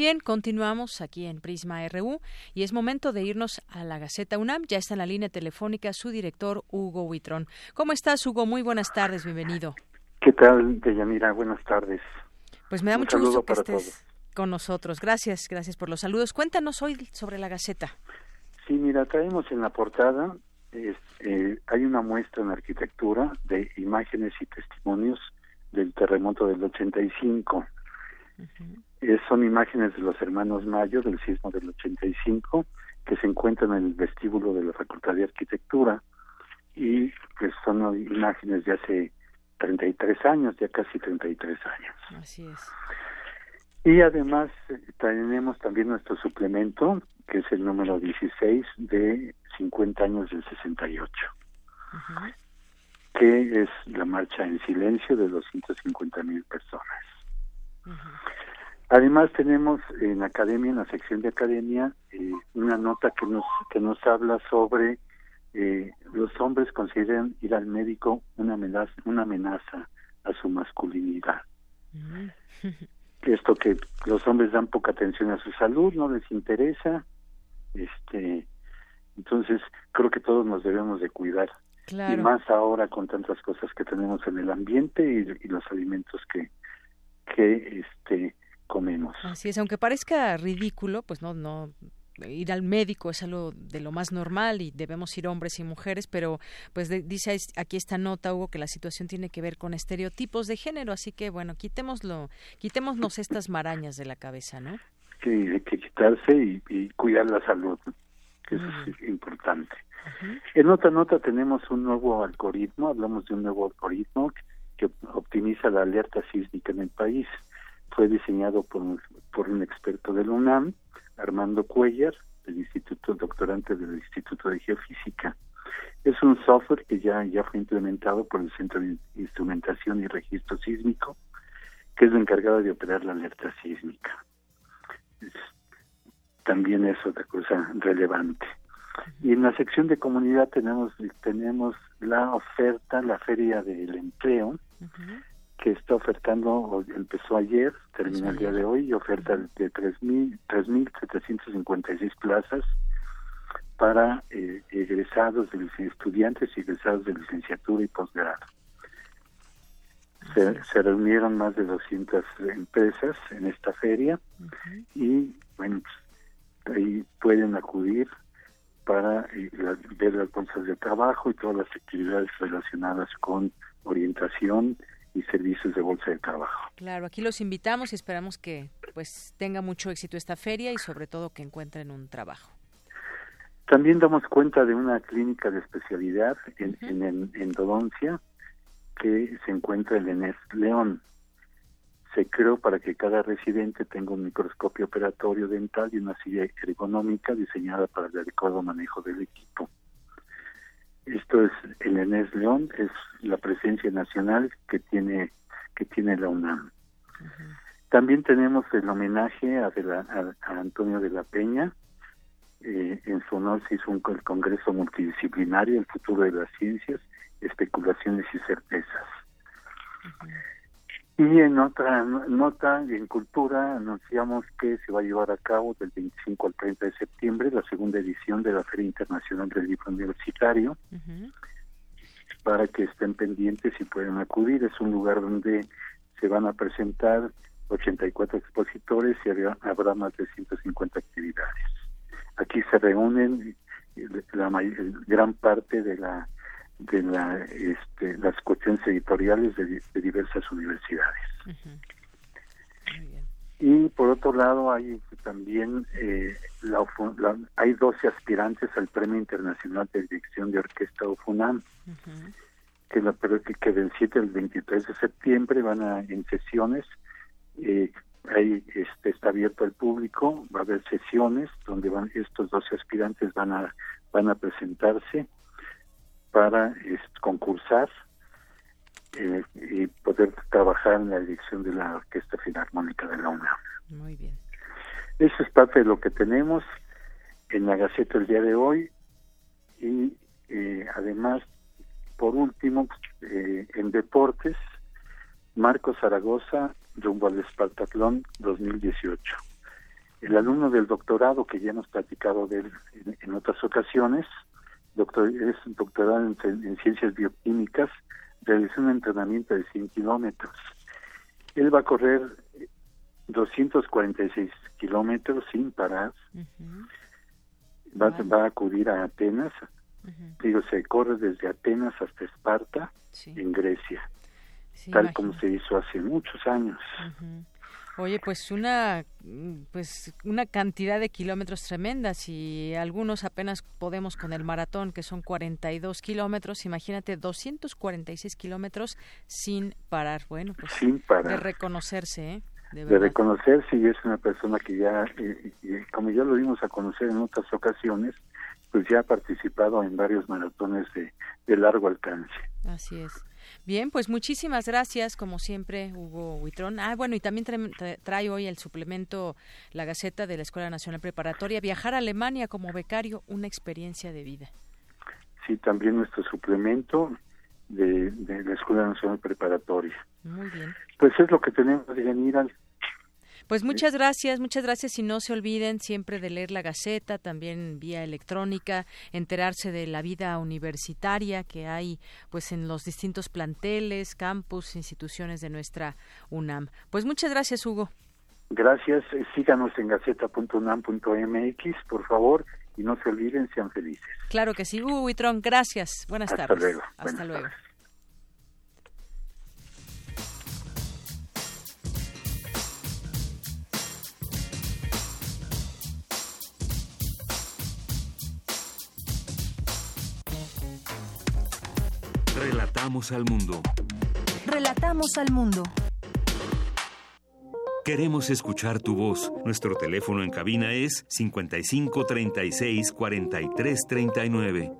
Speaker 1: Bien, continuamos aquí en Prisma RU y es momento de irnos a la Gaceta UNAM. Ya está en la línea telefónica su director Hugo Huitrón. ¿Cómo estás, Hugo? Muy buenas tardes, bienvenido.
Speaker 39: ¿Qué tal, Deyanira? Buenas tardes.
Speaker 1: Pues me da mucho gusto que estés con nosotros. Gracias, gracias por los saludos. Cuéntanos hoy sobre la Gaceta.
Speaker 39: Sí, mira, traemos en la portada, eh, hay una muestra en arquitectura de imágenes y testimonios del terremoto del 85. Eh, son imágenes de los hermanos Mayo del sismo del 85 que se encuentran en el vestíbulo de la Facultad de Arquitectura y pues son imágenes de hace 33 años, ya casi 33 años.
Speaker 1: Así es.
Speaker 39: Y además eh, tenemos también nuestro suplemento, que es el número 16 de 50 años del 68, que es la marcha en silencio de 250 mil personas. Además tenemos en academia, en la sección de academia, eh, una nota que nos que nos habla sobre eh, los hombres consideran ir al médico una amenaza, una amenaza a su masculinidad. Esto que los hombres dan poca atención a su salud, no les interesa, este, entonces creo que todos nos debemos de cuidar. Y más ahora con tantas cosas que tenemos en el ambiente y, y los alimentos que que este comemos.
Speaker 1: Así es, aunque parezca ridículo, pues no, no, ir al médico es algo de lo más normal y debemos ir hombres y mujeres, pero pues dice aquí esta nota, Hugo, que la situación tiene que ver con estereotipos de género, así que bueno, quitémoslo, quitémonos estas marañas de la cabeza, ¿no?
Speaker 39: Sí, hay que quitarse y, cuidar la salud, que eso es importante. En otra nota tenemos un nuevo algoritmo, hablamos de un nuevo algoritmo que optimiza la alerta sísmica en el país fue diseñado por un, por un experto del UNAM, Armando Cuellar, del Instituto Doctorante del Instituto de Geofísica. Es un software que ya, ya fue implementado por el Centro de Instrumentación y Registro Sísmico, que es el encargado de operar la alerta sísmica. también es otra cosa relevante. Y en la sección de comunidad tenemos tenemos la oferta, la feria del empleo, que está ofertando, empezó ayer, termina el día de hoy, y oferta de 3.756 plazas para eh, egresados, de estudiantes y egresados de licenciatura y posgrado. Se, se, reunieron más de 200 empresas en esta feria y, bueno, pues, ahí pueden acudir para eh, ver las bolsas de trabajo y todas las actividades relacionadas con orientación, y servicios de bolsa de trabajo.
Speaker 1: Claro, aquí los invitamos y esperamos que pues tenga mucho éxito esta feria y sobre todo que encuentren un trabajo.
Speaker 39: También damos cuenta de una clínica de especialidad en, en, endodoncia que se encuentra en Enes León. Se creó para que cada residente tenga un microscopio operatorio dental y una silla ergonómica diseñada para el adecuado manejo del equipo. Esto es el Enes León, es la presencia nacional que tiene que tiene la UNAM. También tenemos el homenaje a, Antonio de la Peña. Eh, en su honor se hizo un el Congreso Multidisciplinario, el futuro de las ciencias, especulaciones y certezas. Y en otra nota, en cultura, anunciamos que se va a llevar a cabo del 25 al 30 de septiembre la segunda edición de la Feria Internacional del Libro Universitario, para que estén pendientes y puedan acudir. Es un lugar donde se van a presentar 84 expositores y habrá, más de 150 actividades. Aquí se reúnen la gran parte de la de la, este, las cuestiones editoriales de, diversas universidades. Y por otro lado hay también eh, la, hay 12 aspirantes al Premio Internacional de Dirección de Orquesta UFUNAM, que, la, que del 7 al 23 de septiembre van a en sesiones eh, ahí este, está abierto al público, va a haber sesiones donde van estos 12 aspirantes van a van a presentarse para concursar eh, y poder trabajar en la dirección de la Orquesta Filarmónica de la UNAM.
Speaker 1: Muy bien.
Speaker 39: Eso es parte de lo que tenemos en la Gaceta el día de hoy y eh, además, por último, eh, en deportes, Marco Zaragoza rumbo al Espartatlón 2018. El alumno del doctorado, que ya hemos platicado de él en, otras ocasiones, doctor, es doctorado en, ciencias bioquímicas, realizó un entrenamiento de 100 kilómetros. Él va a correr 246 kilómetros sin parar. va, va, a acudir a Atenas. Digo, se corre desde Atenas hasta Esparta, en Grecia, tal como se hizo hace muchos años.
Speaker 1: Oye, pues una, pues una cantidad de kilómetros tremendas y algunos apenas podemos con el maratón, que son 42 kilómetros. Imagínate, 246 kilómetros sin parar. Bueno, pues
Speaker 39: sin parar.
Speaker 1: de reconocerse, ¿eh?
Speaker 39: De, reconocer si es una persona que ya, como ya lo vimos a conocer en otras ocasiones, pues ya ha participado en varios maratones de, de largo alcance.
Speaker 1: Así es. Bien, pues muchísimas gracias, como siempre, Hugo Huitrón. Ah, bueno, y también trae, hoy el suplemento La Gaceta de la Escuela Nacional Preparatoria, Viajar a Alemania como becario, una experiencia de vida.
Speaker 39: Sí, también nuestro suplemento de, la Escuela Nacional Preparatoria.
Speaker 1: Muy bien.
Speaker 39: Pues es lo que tenemos, al
Speaker 1: pues muchas gracias, muchas gracias y no se olviden siempre de leer la Gaceta, también vía electrónica, enterarse de la vida universitaria que hay pues en los distintos planteles, campus, instituciones de nuestra UNAM. Pues muchas gracias, Hugo.
Speaker 39: Gracias, eh, síganos en gaceta.unam.mx, por favor, y no se olviden, sean felices.
Speaker 1: Claro que sí, Hugo Huitrón, gracias. Buenas
Speaker 39: Hasta
Speaker 1: tardes.
Speaker 39: Luego.
Speaker 1: Hasta luego.
Speaker 2: Relatamos al mundo.
Speaker 3: Relatamos al mundo.
Speaker 2: Queremos escuchar tu voz. Nuestro teléfono en cabina es 55 36 43 39.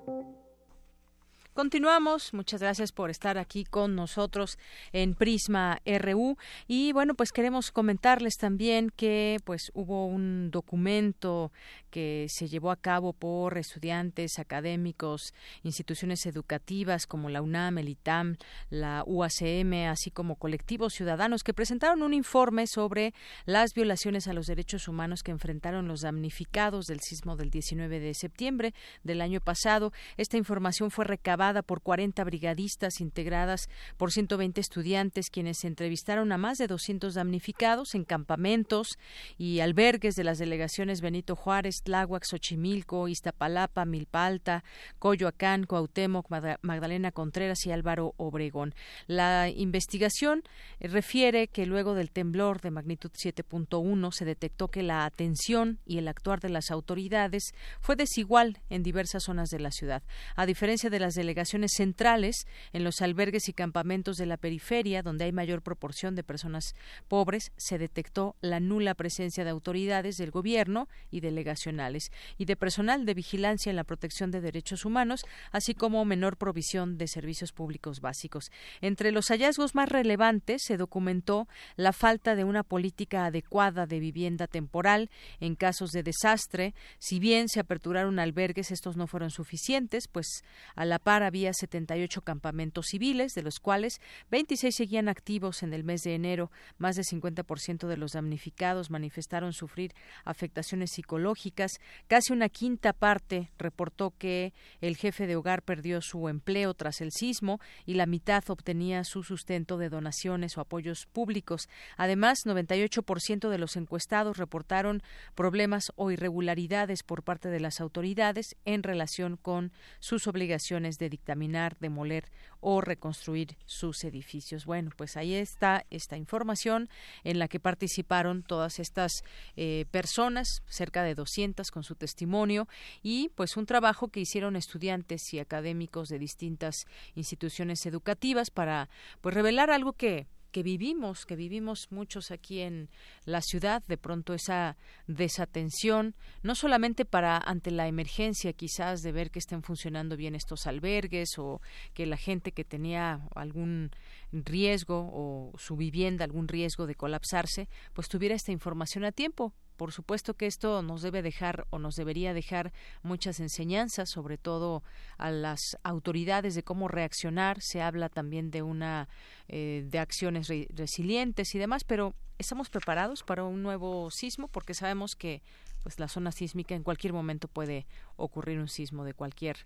Speaker 1: Continuamos. Muchas gracias por estar aquí con nosotros en Prisma RU y bueno, pues queremos comentarles también que pues hubo un documento que se llevó a cabo por estudiantes, académicos, instituciones educativas como la UNAM, el ITAM, la UACM, así como colectivos ciudadanos que presentaron un informe sobre las violaciones a los derechos humanos que enfrentaron los damnificados del sismo del 19 de septiembre del año pasado. Esta información fue recabada por 40 brigadistas integradas por 120 estudiantes quienes entrevistaron a más de 200 damnificados en campamentos y albergues de las delegaciones Benito Juárez, Tláhuac, Xochimilco, Iztapalapa, Milpa Alta, Coyoacán, Cuauhtémoc, Magdalena Contreras y Álvaro Obregón. La investigación refiere que luego del temblor de magnitud 7.1 se detectó que la atención y el actuar de las autoridades fue desigual en diversas zonas de la ciudad. A diferencia de las delegaciones delegaciones centrales, en los albergues y campamentos de la periferia, donde hay mayor proporción de personas pobres, se detectó la nula presencia de autoridades del gobierno y delegacionales y de personal de vigilancia en la protección de derechos humanos, así como menor provisión de servicios públicos básicos. Entre los hallazgos más relevantes se documentó la falta de una política adecuada de vivienda temporal en casos de desastre. Si bien se aperturaron albergues, estos no fueron suficientes, pues a la par había 78 campamentos civiles, de los cuales 26 seguían activos en el mes de enero. Más del 50% de los damnificados manifestaron sufrir afectaciones psicológicas. Casi una quinta parte reportó que el jefe de hogar perdió su empleo tras el sismo y la mitad obtenía su sustento de donaciones o apoyos públicos. Además, 98% de los encuestados reportaron problemas o irregularidades por parte de las autoridades en relación con sus obligaciones de dictaminar, demoler o reconstruir sus edificios. Bueno, pues ahí está esta información en la que participaron todas estas eh, personas, cerca de 200 con su testimonio y pues un trabajo que hicieron estudiantes y académicos de distintas instituciones educativas para pues revelar algo que que vivimos, que vivimos muchos aquí en la ciudad, de pronto esa desatención, no solamente para ante la emergencia quizás de ver que estén funcionando bien estos albergues o que la gente que tenía algún riesgo o su vivienda algún riesgo de colapsarse, pues tuviera esta información a tiempo, por supuesto que esto nos debe dejar o nos debería dejar muchas enseñanzas, sobre todo a las autoridades de cómo reaccionar. Se habla también de una eh, de acciones resilientes y demás, pero estamos preparados para un nuevo sismo porque sabemos que pues la zona sísmica en cualquier momento puede ocurrir un sismo de cualquier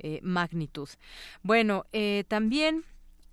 Speaker 1: eh, magnitud. Bueno, eh, también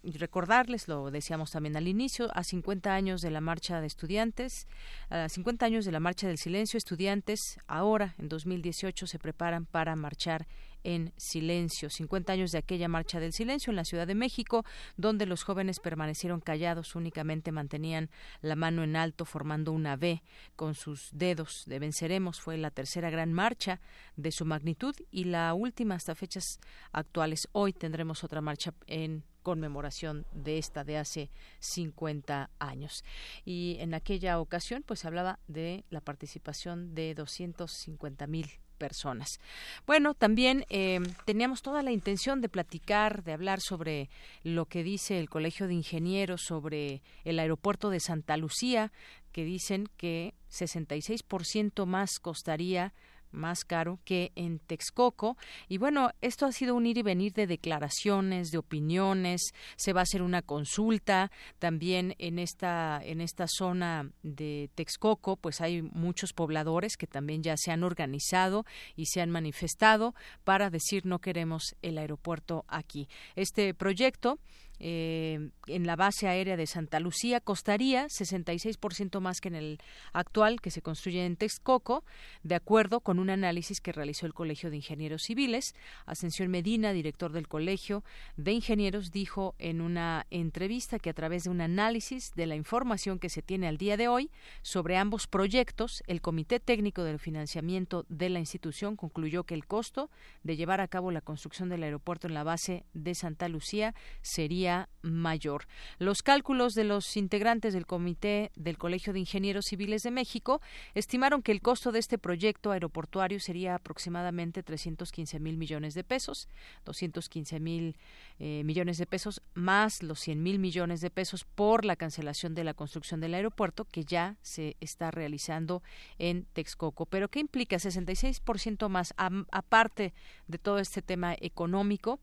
Speaker 1: recordarles, lo decíamos también al inicio, a 50 años de la marcha de estudiantes, a 50 años de la marcha del silencio, estudiantes ahora, en 2018, se preparan para marchar en silencio. 50 años de aquella marcha del silencio en la Ciudad de México, donde los jóvenes permanecieron callados, únicamente mantenían la mano en alto formando una V con sus dedos de venceremos. Fue la tercera gran marcha de su magnitud y la última hasta fechas actuales. Hoy tendremos otra marcha en conmemoración de esta de hace 50 años. Y en aquella ocasión, pues hablaba de la participación de 250 mil personas. Bueno, también eh, teníamos toda la intención de platicar, de hablar sobre lo que dice el Colegio de Ingenieros sobre el aeropuerto de Santa Lucía, que dicen que 66% más costaría más caro que en Texcoco. Y bueno, esto ha sido un ir y venir de declaraciones, de opiniones, se va a hacer una consulta también en esta, en esta zona de Texcoco, pues hay muchos pobladores que también ya se han organizado y se han manifestado para decir no queremos el aeropuerto aquí. Este proyecto eh, en la base aérea de Santa Lucía costaría 66% más que en el actual que se construye en Texcoco, de acuerdo con un análisis que realizó el Colegio de Ingenieros Civiles. Ascensión Medina, director del Colegio de Ingenieros, dijo en una entrevista que a través de un análisis de la información que se tiene al día de hoy sobre ambos proyectos, el Comité Técnico del Financiamiento de la institución concluyó que el costo de llevar a cabo la construcción del aeropuerto en la base de Santa Lucía sería mayor. Los cálculos de los integrantes del Comité del Colegio de Ingenieros Civiles de México estimaron que el costo de este proyecto aeroportuario sería aproximadamente 315 mil millones de pesos, 215 mil eh, millones de pesos más los 100 mil millones de pesos por la cancelación de la construcción del aeropuerto que ya se está realizando en Texcoco. Pero ¿qué implica 66% más aparte de todo este tema económico?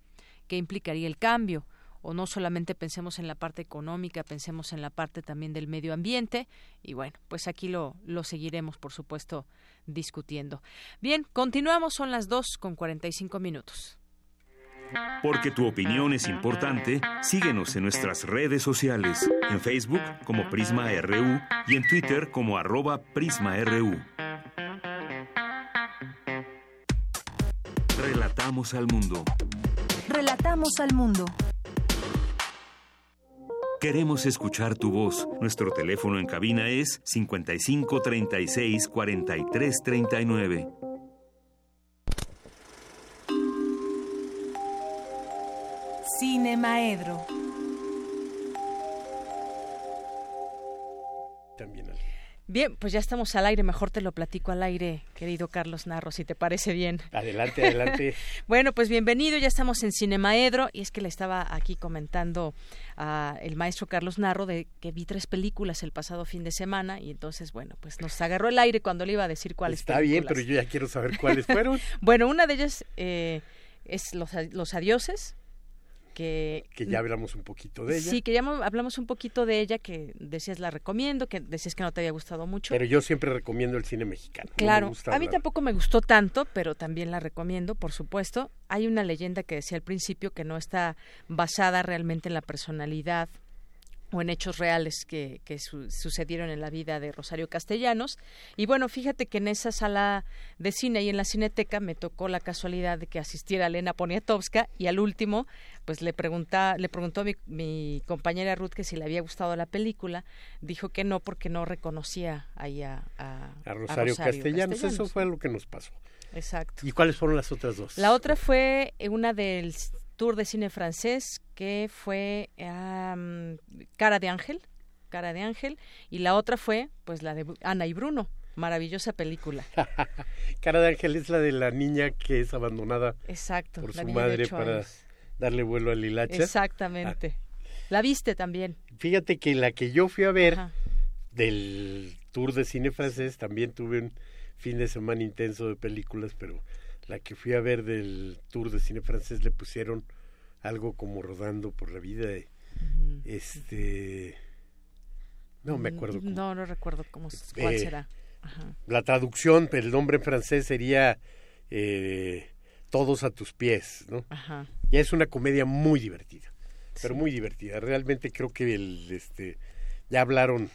Speaker 1: ¿Qué implicaría el cambio? O no solamente pensemos en la parte económica, pensemos en la parte también del medio ambiente y bueno, pues aquí lo, lo seguiremos, por supuesto, discutiendo. Bien, continuamos, son las 2 con 45 minutos.
Speaker 2: Porque tu opinión es importante, síguenos en nuestras redes sociales, en Facebook como Prisma RU y en Twitter como arroba PrismaRU. Relatamos al mundo.
Speaker 3: Relatamos al mundo.
Speaker 2: Queremos escuchar tu voz. Nuestro teléfono en cabina es 55 36 43 39.
Speaker 3: Cine Maedro.
Speaker 1: Bien, pues ya estamos al aire, mejor te lo platico al aire, querido Carlos Narro, si te parece bien.
Speaker 35: Adelante, adelante.
Speaker 1: bueno, pues bienvenido, ya estamos en Cinemaedro y es que le estaba aquí comentando a el maestro Carlos Narro de que vi tres películas el pasado fin de semana y entonces, bueno, pues nos agarró el aire cuando le iba a decir cuáles
Speaker 35: Está bien, pero yo ya quiero saber cuáles fueron.
Speaker 1: bueno, una de ellas eh, es Los, los Adioses, que...
Speaker 35: ya hablamos un poquito de ella.
Speaker 1: Sí, que ya hablamos un poquito de ella, que decías la recomiendo, que decías que no te había gustado mucho.
Speaker 35: Pero yo siempre recomiendo el cine mexicano.
Speaker 1: Claro, a mí tampoco me gustó tanto, pero también la recomiendo, por supuesto. Hay una leyenda que decía al principio que no está basada realmente en la personalidad o en hechos reales que, que sucedieron en la vida de Rosario Castellanos. Y bueno, fíjate que en esa sala de cine y en la cineteca me tocó la casualidad de que asistiera Elena Poniatowska y al último, pues le, pregunta, le preguntó mi, mi compañera Ruth que si le había gustado la película. Dijo que no porque no reconocía ahí a,
Speaker 40: a, Rosario, Castellanos. Eso fue lo que nos pasó.
Speaker 1: Exacto.
Speaker 40: ¿Y cuáles fueron las otras dos?
Speaker 1: La otra fue una del tour de cine francés que fue Cara de Ángel, Cara de Ángel, y la otra fue pues la de Ana y Bruno, maravillosa película.
Speaker 40: Cara de Ángel es la de la niña que es abandonada
Speaker 1: Exacto,
Speaker 40: por su madre para darle vuelo al hilacha.
Speaker 1: Exactamente. La viste también.
Speaker 40: Fíjate que la que yo fui a ver del tour de cine francés también tuve un fin de semana intenso de películas, pero la que fui a ver del tour de cine francés le pusieron algo como rodando por la vida este no me acuerdo
Speaker 1: no no recuerdo cómo cuál eh, será
Speaker 40: la traducción el nombre en francés sería eh, todos a tus pies no Ajá. ya es una comedia muy divertida pero muy divertida. Realmente creo que el este ya hablaron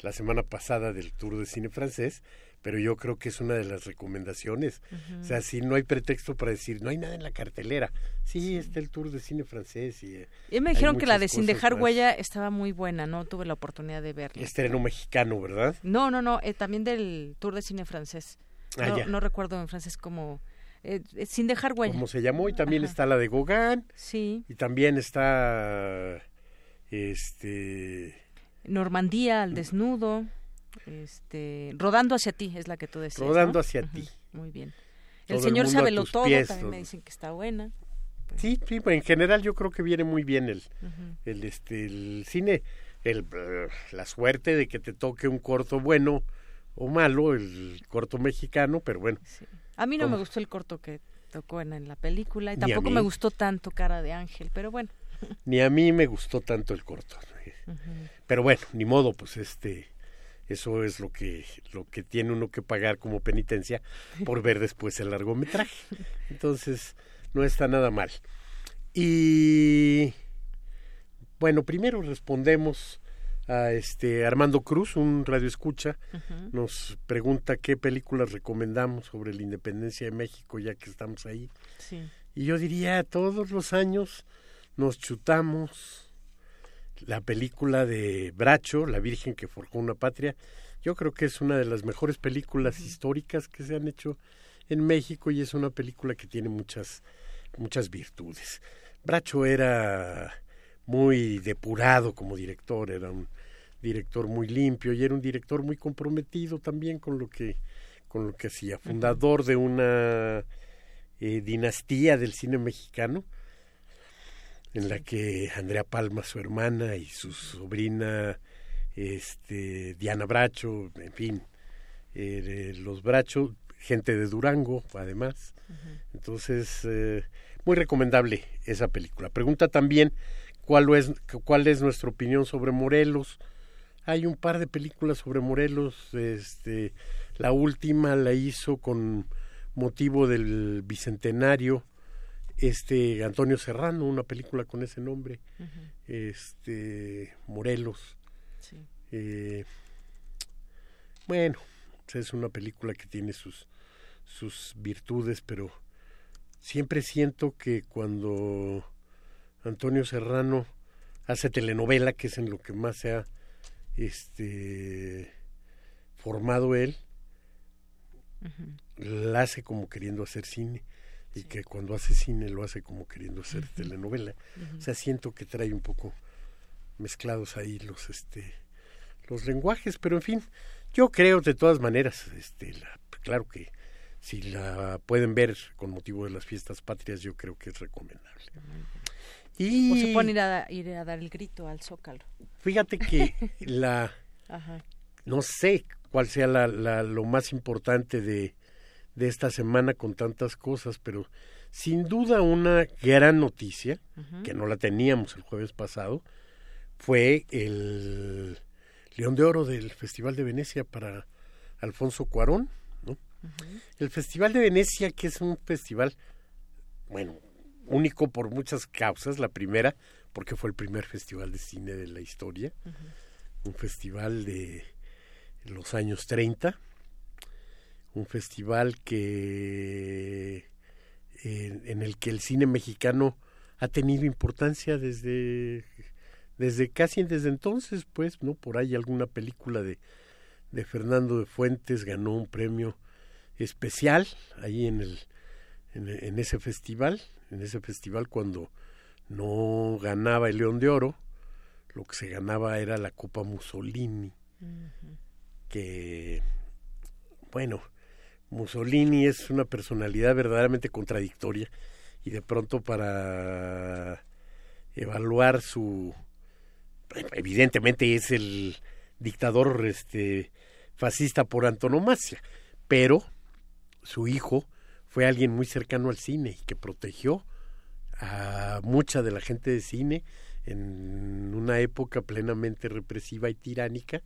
Speaker 40: la semana pasada del tour de cine francés pero yo creo que es una de las recomendaciones. O sea, si no hay pretexto para decir, no hay nada en la cartelera. Sí, está el tour de cine francés. Y,
Speaker 1: y me dijeron que la de Sin dejar huella estaba muy buena, no tuve la oportunidad de verla.
Speaker 40: Estreno mexicano, ¿verdad?
Speaker 1: No, no, no, eh, también del tour de cine francés. Ah, no, no recuerdo en francés cómo... Eh, eh, sin dejar huella.
Speaker 40: ¿Cómo se llamó? Y también está la de Gauguin.
Speaker 1: Sí.
Speaker 40: Y también está... Este...
Speaker 1: Normandía al desnudo. Este, rodando hacia ti es la que tú decías.
Speaker 40: Rodando hacia ti.
Speaker 1: Muy bien. El señor sabe lo todo, también me dicen que está buena.
Speaker 40: Sí, sí, en general yo creo que viene muy bien el, el, este, el cine, el, la suerte de que te toque un corto bueno o malo, el corto mexicano, pero bueno.
Speaker 1: A mí no me gustó el corto que tocó en, la película y tampoco me gustó tanto Cara de Ángel, pero bueno.
Speaker 40: Ni a mí me gustó tanto el corto. Pero bueno, ni modo, pues este eso es lo que, lo que tiene uno que pagar como penitencia por ver después el largometraje. Entonces, no está nada mal. Y bueno, primero respondemos a este Armando Cruz, un radio escucha, nos pregunta qué películas recomendamos sobre la independencia de México ya que estamos ahí. Y yo diría, todos los años nos chutamos la película de Bracho, La Virgen que forjó una patria, yo creo que es una de las mejores películas históricas que se han hecho en México y es una película que tiene muchas muchas virtudes. Bracho era muy depurado como director, era un director muy limpio y era un director muy comprometido también con lo que con lo que hacía, fundador de una eh, dinastía del cine mexicano en la que Andrea Palma, su hermana, y su sobrina este, Diana Bracho, en fin, eh, los Bracho, gente de Durango, además. Entonces, eh, muy recomendable esa película. Pregunta también cuál es, cuál es nuestra opinión sobre Morelos. Hay un par de películas sobre Morelos. Este, la última la hizo con motivo del bicentenario este Antonio Serrano, una película con ese nombre, este Morelos. Eh, bueno, es una película que tiene sus sus virtudes, pero siempre siento que cuando Antonio Serrano hace telenovela, que es en lo que más se ha este formado él, la hace como queriendo hacer cine y que cuando hace cine lo hace como queriendo hacer telenovela. O sea, siento que trae un poco mezclados ahí los este los lenguajes, pero en fin, yo creo de todas maneras, este la, claro que si la pueden ver con motivo de las fiestas patrias, yo creo que es recomendable.
Speaker 1: Y... O se pueden ir a, ir a dar el grito al Zócalo.
Speaker 40: Fíjate que la... No sé cuál sea la, la, lo más importante de, de esta semana con tantas cosas, pero sin duda una gran noticia, que no la teníamos el jueves pasado, fue el León de Oro del Festival de Venecia para Alfonso Cuarón. ¿no? El Festival de Venecia, que es un festival, bueno, único por muchas causas. La primera, porque fue el primer festival de cine de la historia, un festival de los años 30, un festival que en el que el cine mexicano ha tenido importancia desde desde casi desde entonces, pues, ¿no? Por ahí alguna película de, de Fernando de Fuentes ganó un premio especial ahí en el en, ese festival, en ese festival cuando no ganaba el León de Oro, lo que se ganaba era la Copa Mussolini, que bueno, Mussolini es una personalidad verdaderamente contradictoria y de pronto para evaluar su evidentemente es el dictador este fascista por antonomasia, pero su hijo fue alguien muy cercano al cine y que protegió a mucha de la gente de cine en una época plenamente represiva y tiránica,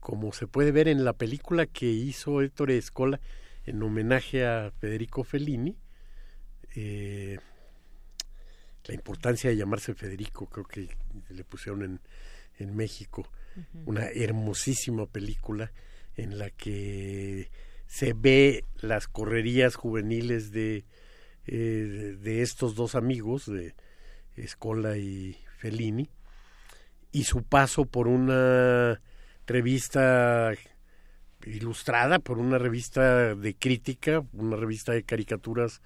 Speaker 40: como se puede ver en la película que hizo Héctor Escola en homenaje a Federico Fellini. Eh, la importancia de llamarse Federico, creo que le pusieron en, en México, una hermosísima película en la que se ve las correrías juveniles de, eh, de estos dos amigos, de Escola y Fellini, y su paso por una revista ilustrada, por una revista de crítica, una revista de caricaturas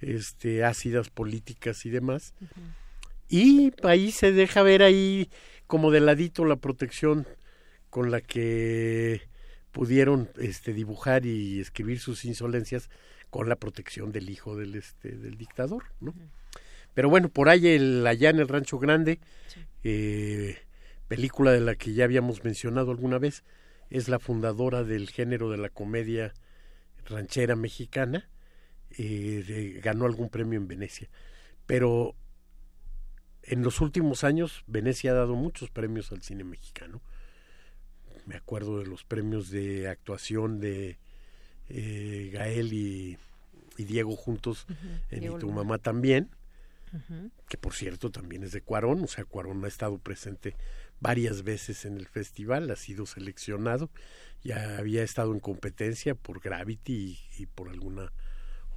Speaker 40: este, ácidas políticas y demás. Y ahí se deja ver ahí como de ladito la protección con la que pudieron este, dibujar y escribir sus insolencias con la protección del hijo del, este, del dictador, ¿no? Pero bueno, por ahí el, allá en el Rancho Grande, eh, película de la que ya habíamos mencionado alguna vez, es la fundadora del género de la comedia ranchera mexicana, eh, ganó algún premio en Venecia. Pero en los últimos años Venecia ha dado muchos premios al cine mexicano. Me acuerdo de los premios de actuación de eh, Gael y, Diego juntos en Y tu mamá también, que por cierto también es de Cuarón, o sea, Cuarón ha estado presente varias veces en el festival, ha sido seleccionado, ya había estado en competencia por Gravity y por alguna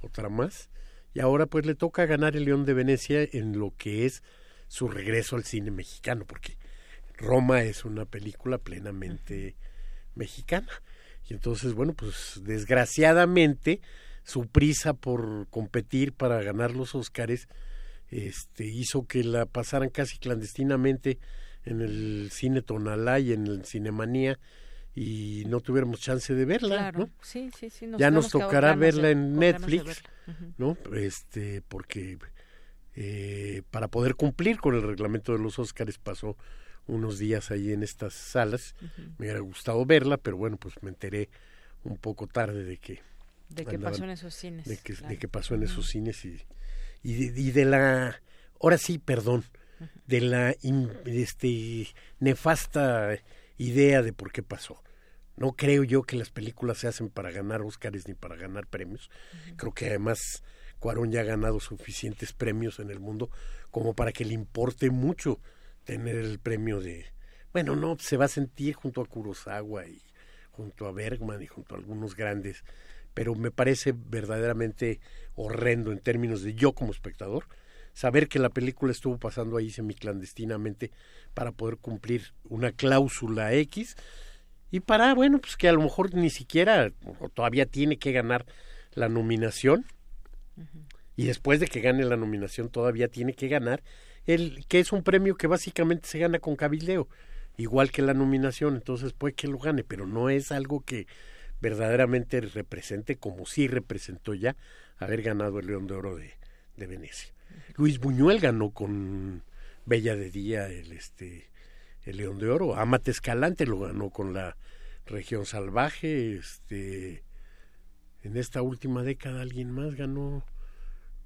Speaker 40: otra más. Y ahora pues le toca ganar el León de Venecia en lo que es su regreso al cine mexicano, porque Roma es una película plenamente mexicana. Y entonces, bueno, pues desgraciadamente su prisa por competir para ganar los Óscares este, hizo que la pasaran casi clandestinamente en el cine Tonalá y en el Cinemanía y no tuviéramos chance de verla, ¿no?
Speaker 1: Sí, sí, sí,
Speaker 40: ya nos tocará verla en Netflix, ¿no? Este, porque eh, para poder cumplir con el reglamento de los Óscares pasó unos días ahí en estas salas. Me hubiera gustado verla, pero bueno, pues me enteré un poco tarde de que
Speaker 1: de que pasó en esos cines,
Speaker 40: de que, de que pasó en esos cines y y de, y de la ahora sí, perdón, de la este nefasta idea de por qué pasó. No creo yo que las películas se hacen para ganar Óscares ni para ganar premios. Creo que además Cuarón ya ha ganado suficientes premios en el mundo como para que le importe mucho tener el premio de... Bueno, no, se va a sentir junto a Kurosawa y junto a Bergman y junto a algunos grandes, pero me parece verdaderamente horrendo en términos de yo como espectador saber que la película estuvo pasando ahí semiclandestinamente para poder cumplir una cláusula X. Y para, bueno, pues que a lo mejor ni siquiera o todavía tiene que ganar la nominación. Y después de que gane la nominación todavía tiene que ganar el que es un premio que básicamente se gana con cabildeo igual que la nominación. Entonces puede que lo gane pero no es algo que verdaderamente represente como sí representó ya haber ganado el León de Oro de, de Venecia Luis Buñuel ganó con Bella de Día el este el León de Oro. Amate Escalante lo ganó con la Región Salvaje. Este en esta última década alguien más ganó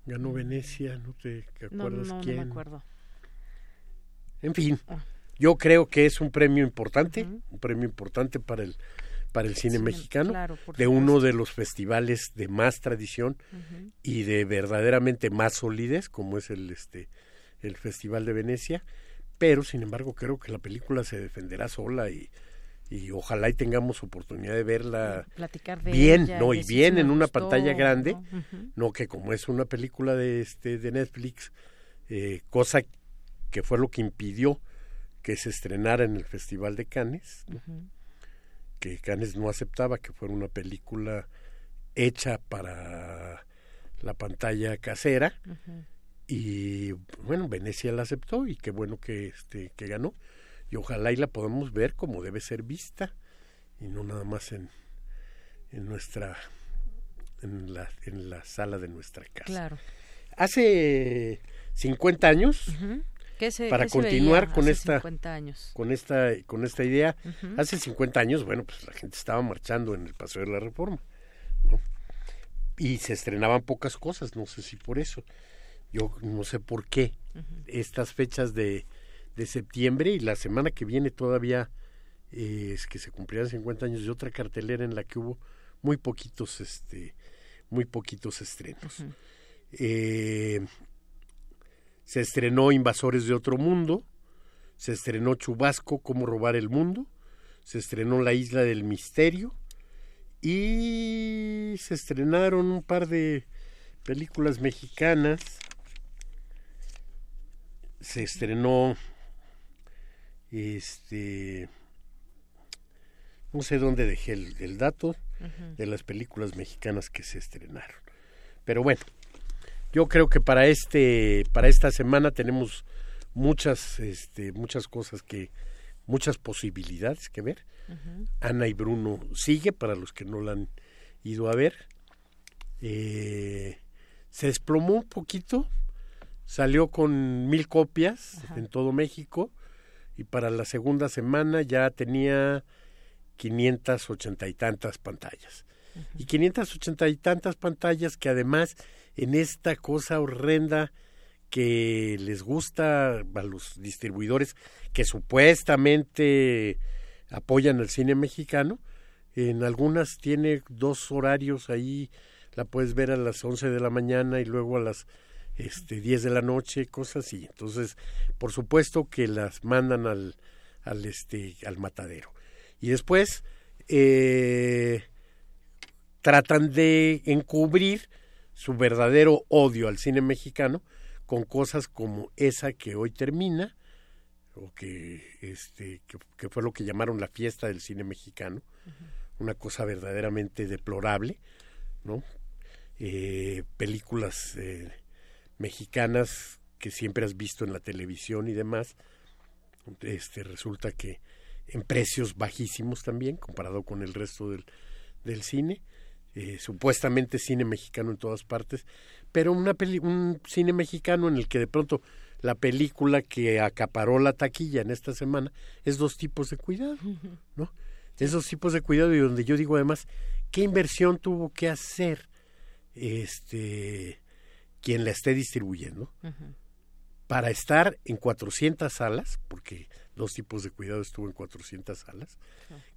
Speaker 40: ganó mm. Venecia, no te acuerdas
Speaker 1: no,
Speaker 40: quién.
Speaker 1: No me acuerdo.
Speaker 40: En fin, ah. yo creo que es un premio importante, un premio importante para el para el cine mexicano, de uno de los festivales de más tradición y de verdaderamente más solidez, como es el este el Festival de Venecia, pero sin embargo creo que la película se defenderá sola y, y ojalá y tengamos oportunidad de verla
Speaker 1: Platicar de
Speaker 40: bien,
Speaker 1: ella,
Speaker 40: no y bien en una
Speaker 1: gustó,
Speaker 40: pantalla grande,
Speaker 1: ¿no?
Speaker 40: Que como es una película de este de Netflix, eh, cosa que fue lo que impidió que se estrenara en el Festival de Cannes. Que Cannes no aceptaba que fuera una película hecha para la pantalla casera y bueno Venecia la aceptó y qué bueno que este que ganó y ojalá y la podamos ver como debe ser vista y no nada más en en nuestra en la en la sala de nuestra casa
Speaker 1: Claro.
Speaker 40: hace 50 años
Speaker 1: Ujú. ¿Qué se-
Speaker 40: para continuar con esta
Speaker 1: 50 años?
Speaker 40: con esta con esta idea hace 50 años bueno pues la gente estaba marchando en el paseo de la Reforma ¿no? y se estrenaban pocas cosas no sé si por eso. Yo no sé por qué estas fechas de, de septiembre y la semana que viene todavía eh, es que se cumplirán 50 años de otra cartelera en la que hubo muy poquitos este muy poquitos estrenos. Eh, se estrenó Invasores de Otro Mundo, se estrenó Chubasco, Cómo robar el mundo, se estrenó La Isla del Misterio y se estrenaron un par de películas mexicanas. Se estrenó este no sé dónde dejé el, el dato de las películas mexicanas que se estrenaron. Pero bueno, yo creo que para este para esta semana tenemos muchas este muchas cosas que muchas posibilidades que ver. Ana y Bruno sigue para los que no la han ido a ver. Eh, se desplomó un poquito, salió con mil copias en todo México y para la segunda semana ya tenía 580 y tantas pantallas. Y 580 y tantas pantallas que además en esta cosa horrenda que les gusta a los distribuidores que supuestamente apoyan el cine mexicano, en algunas tiene dos horarios ahí, la puedes ver a las 11 de la mañana y luego a las este 10 de la noche, cosas así. Entonces, por supuesto que las mandan al al este al matadero. Y después eh, tratan de encubrir su verdadero odio al cine mexicano con cosas como esa que hoy termina o que este que, que fue lo que llamaron la fiesta del cine mexicano una cosa verdaderamente deplorable no Eh, películas eh, mexicanas que siempre has visto en la televisión y demás este resulta que en precios bajísimos también comparado con el resto del, del cine eh, supuestamente cine mexicano en todas partes pero una peli un cine mexicano en el que de pronto la película que acaparó la taquilla en esta semana es dos tipos de cuidado no esos tipos de cuidado y donde yo digo además qué inversión tuvo que hacer este quien la esté distribuyendo para estar en 400 salas, porque dos tipos de cuidado estuvo en 400 salas,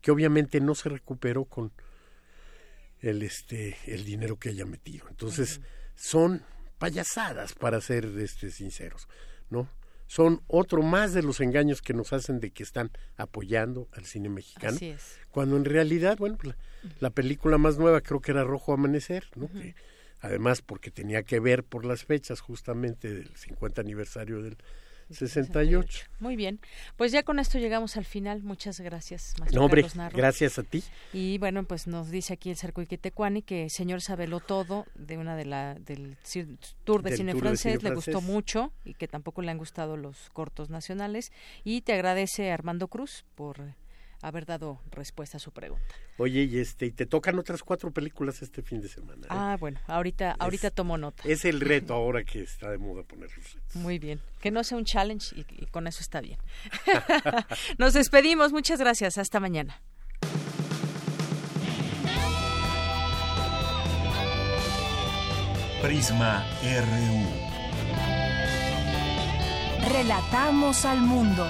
Speaker 40: que obviamente no se recuperó con el este el dinero que haya metido. Entonces, son payasadas para ser este sinceros, ¿no? Son otro más de los engaños que nos hacen de que están apoyando al cine mexicano,
Speaker 1: Así es.
Speaker 40: cuando en realidad, bueno, la, la película más nueva creo que era Rojo Amanecer, ¿no? Que además porque tenía que ver por las fechas justamente del 50 aniversario del 68.
Speaker 1: Muy bien. Pues ya con esto llegamos al final. Muchas gracias, maestro
Speaker 40: No, hombre,
Speaker 1: Carlos Narro.
Speaker 40: gracias a ti.
Speaker 1: Y bueno, pues nos dice aquí el Cercuiquetecuani que señor Sabelo Todo, de una de la del Tour de
Speaker 40: Del
Speaker 1: Cine
Speaker 40: Tour de
Speaker 1: Francés,
Speaker 40: Cine
Speaker 1: le gustó mucho y que tampoco le han gustado los cortos nacionales. Y te agradece Armando Cruz por haber dado respuesta a su pregunta.
Speaker 40: Oye, y este, y te tocan otras cuatro películas este fin de semana. ¿eh?
Speaker 1: Ah, bueno, ahorita, ahorita tomo nota.
Speaker 40: Es el reto ahora que está de moda poner los retos.
Speaker 1: Muy bien. Que no sea un challenge y, y con eso está bien. Nos despedimos. Muchas gracias. Hasta mañana.
Speaker 2: Prisma RU.
Speaker 3: Relatamos al mundo.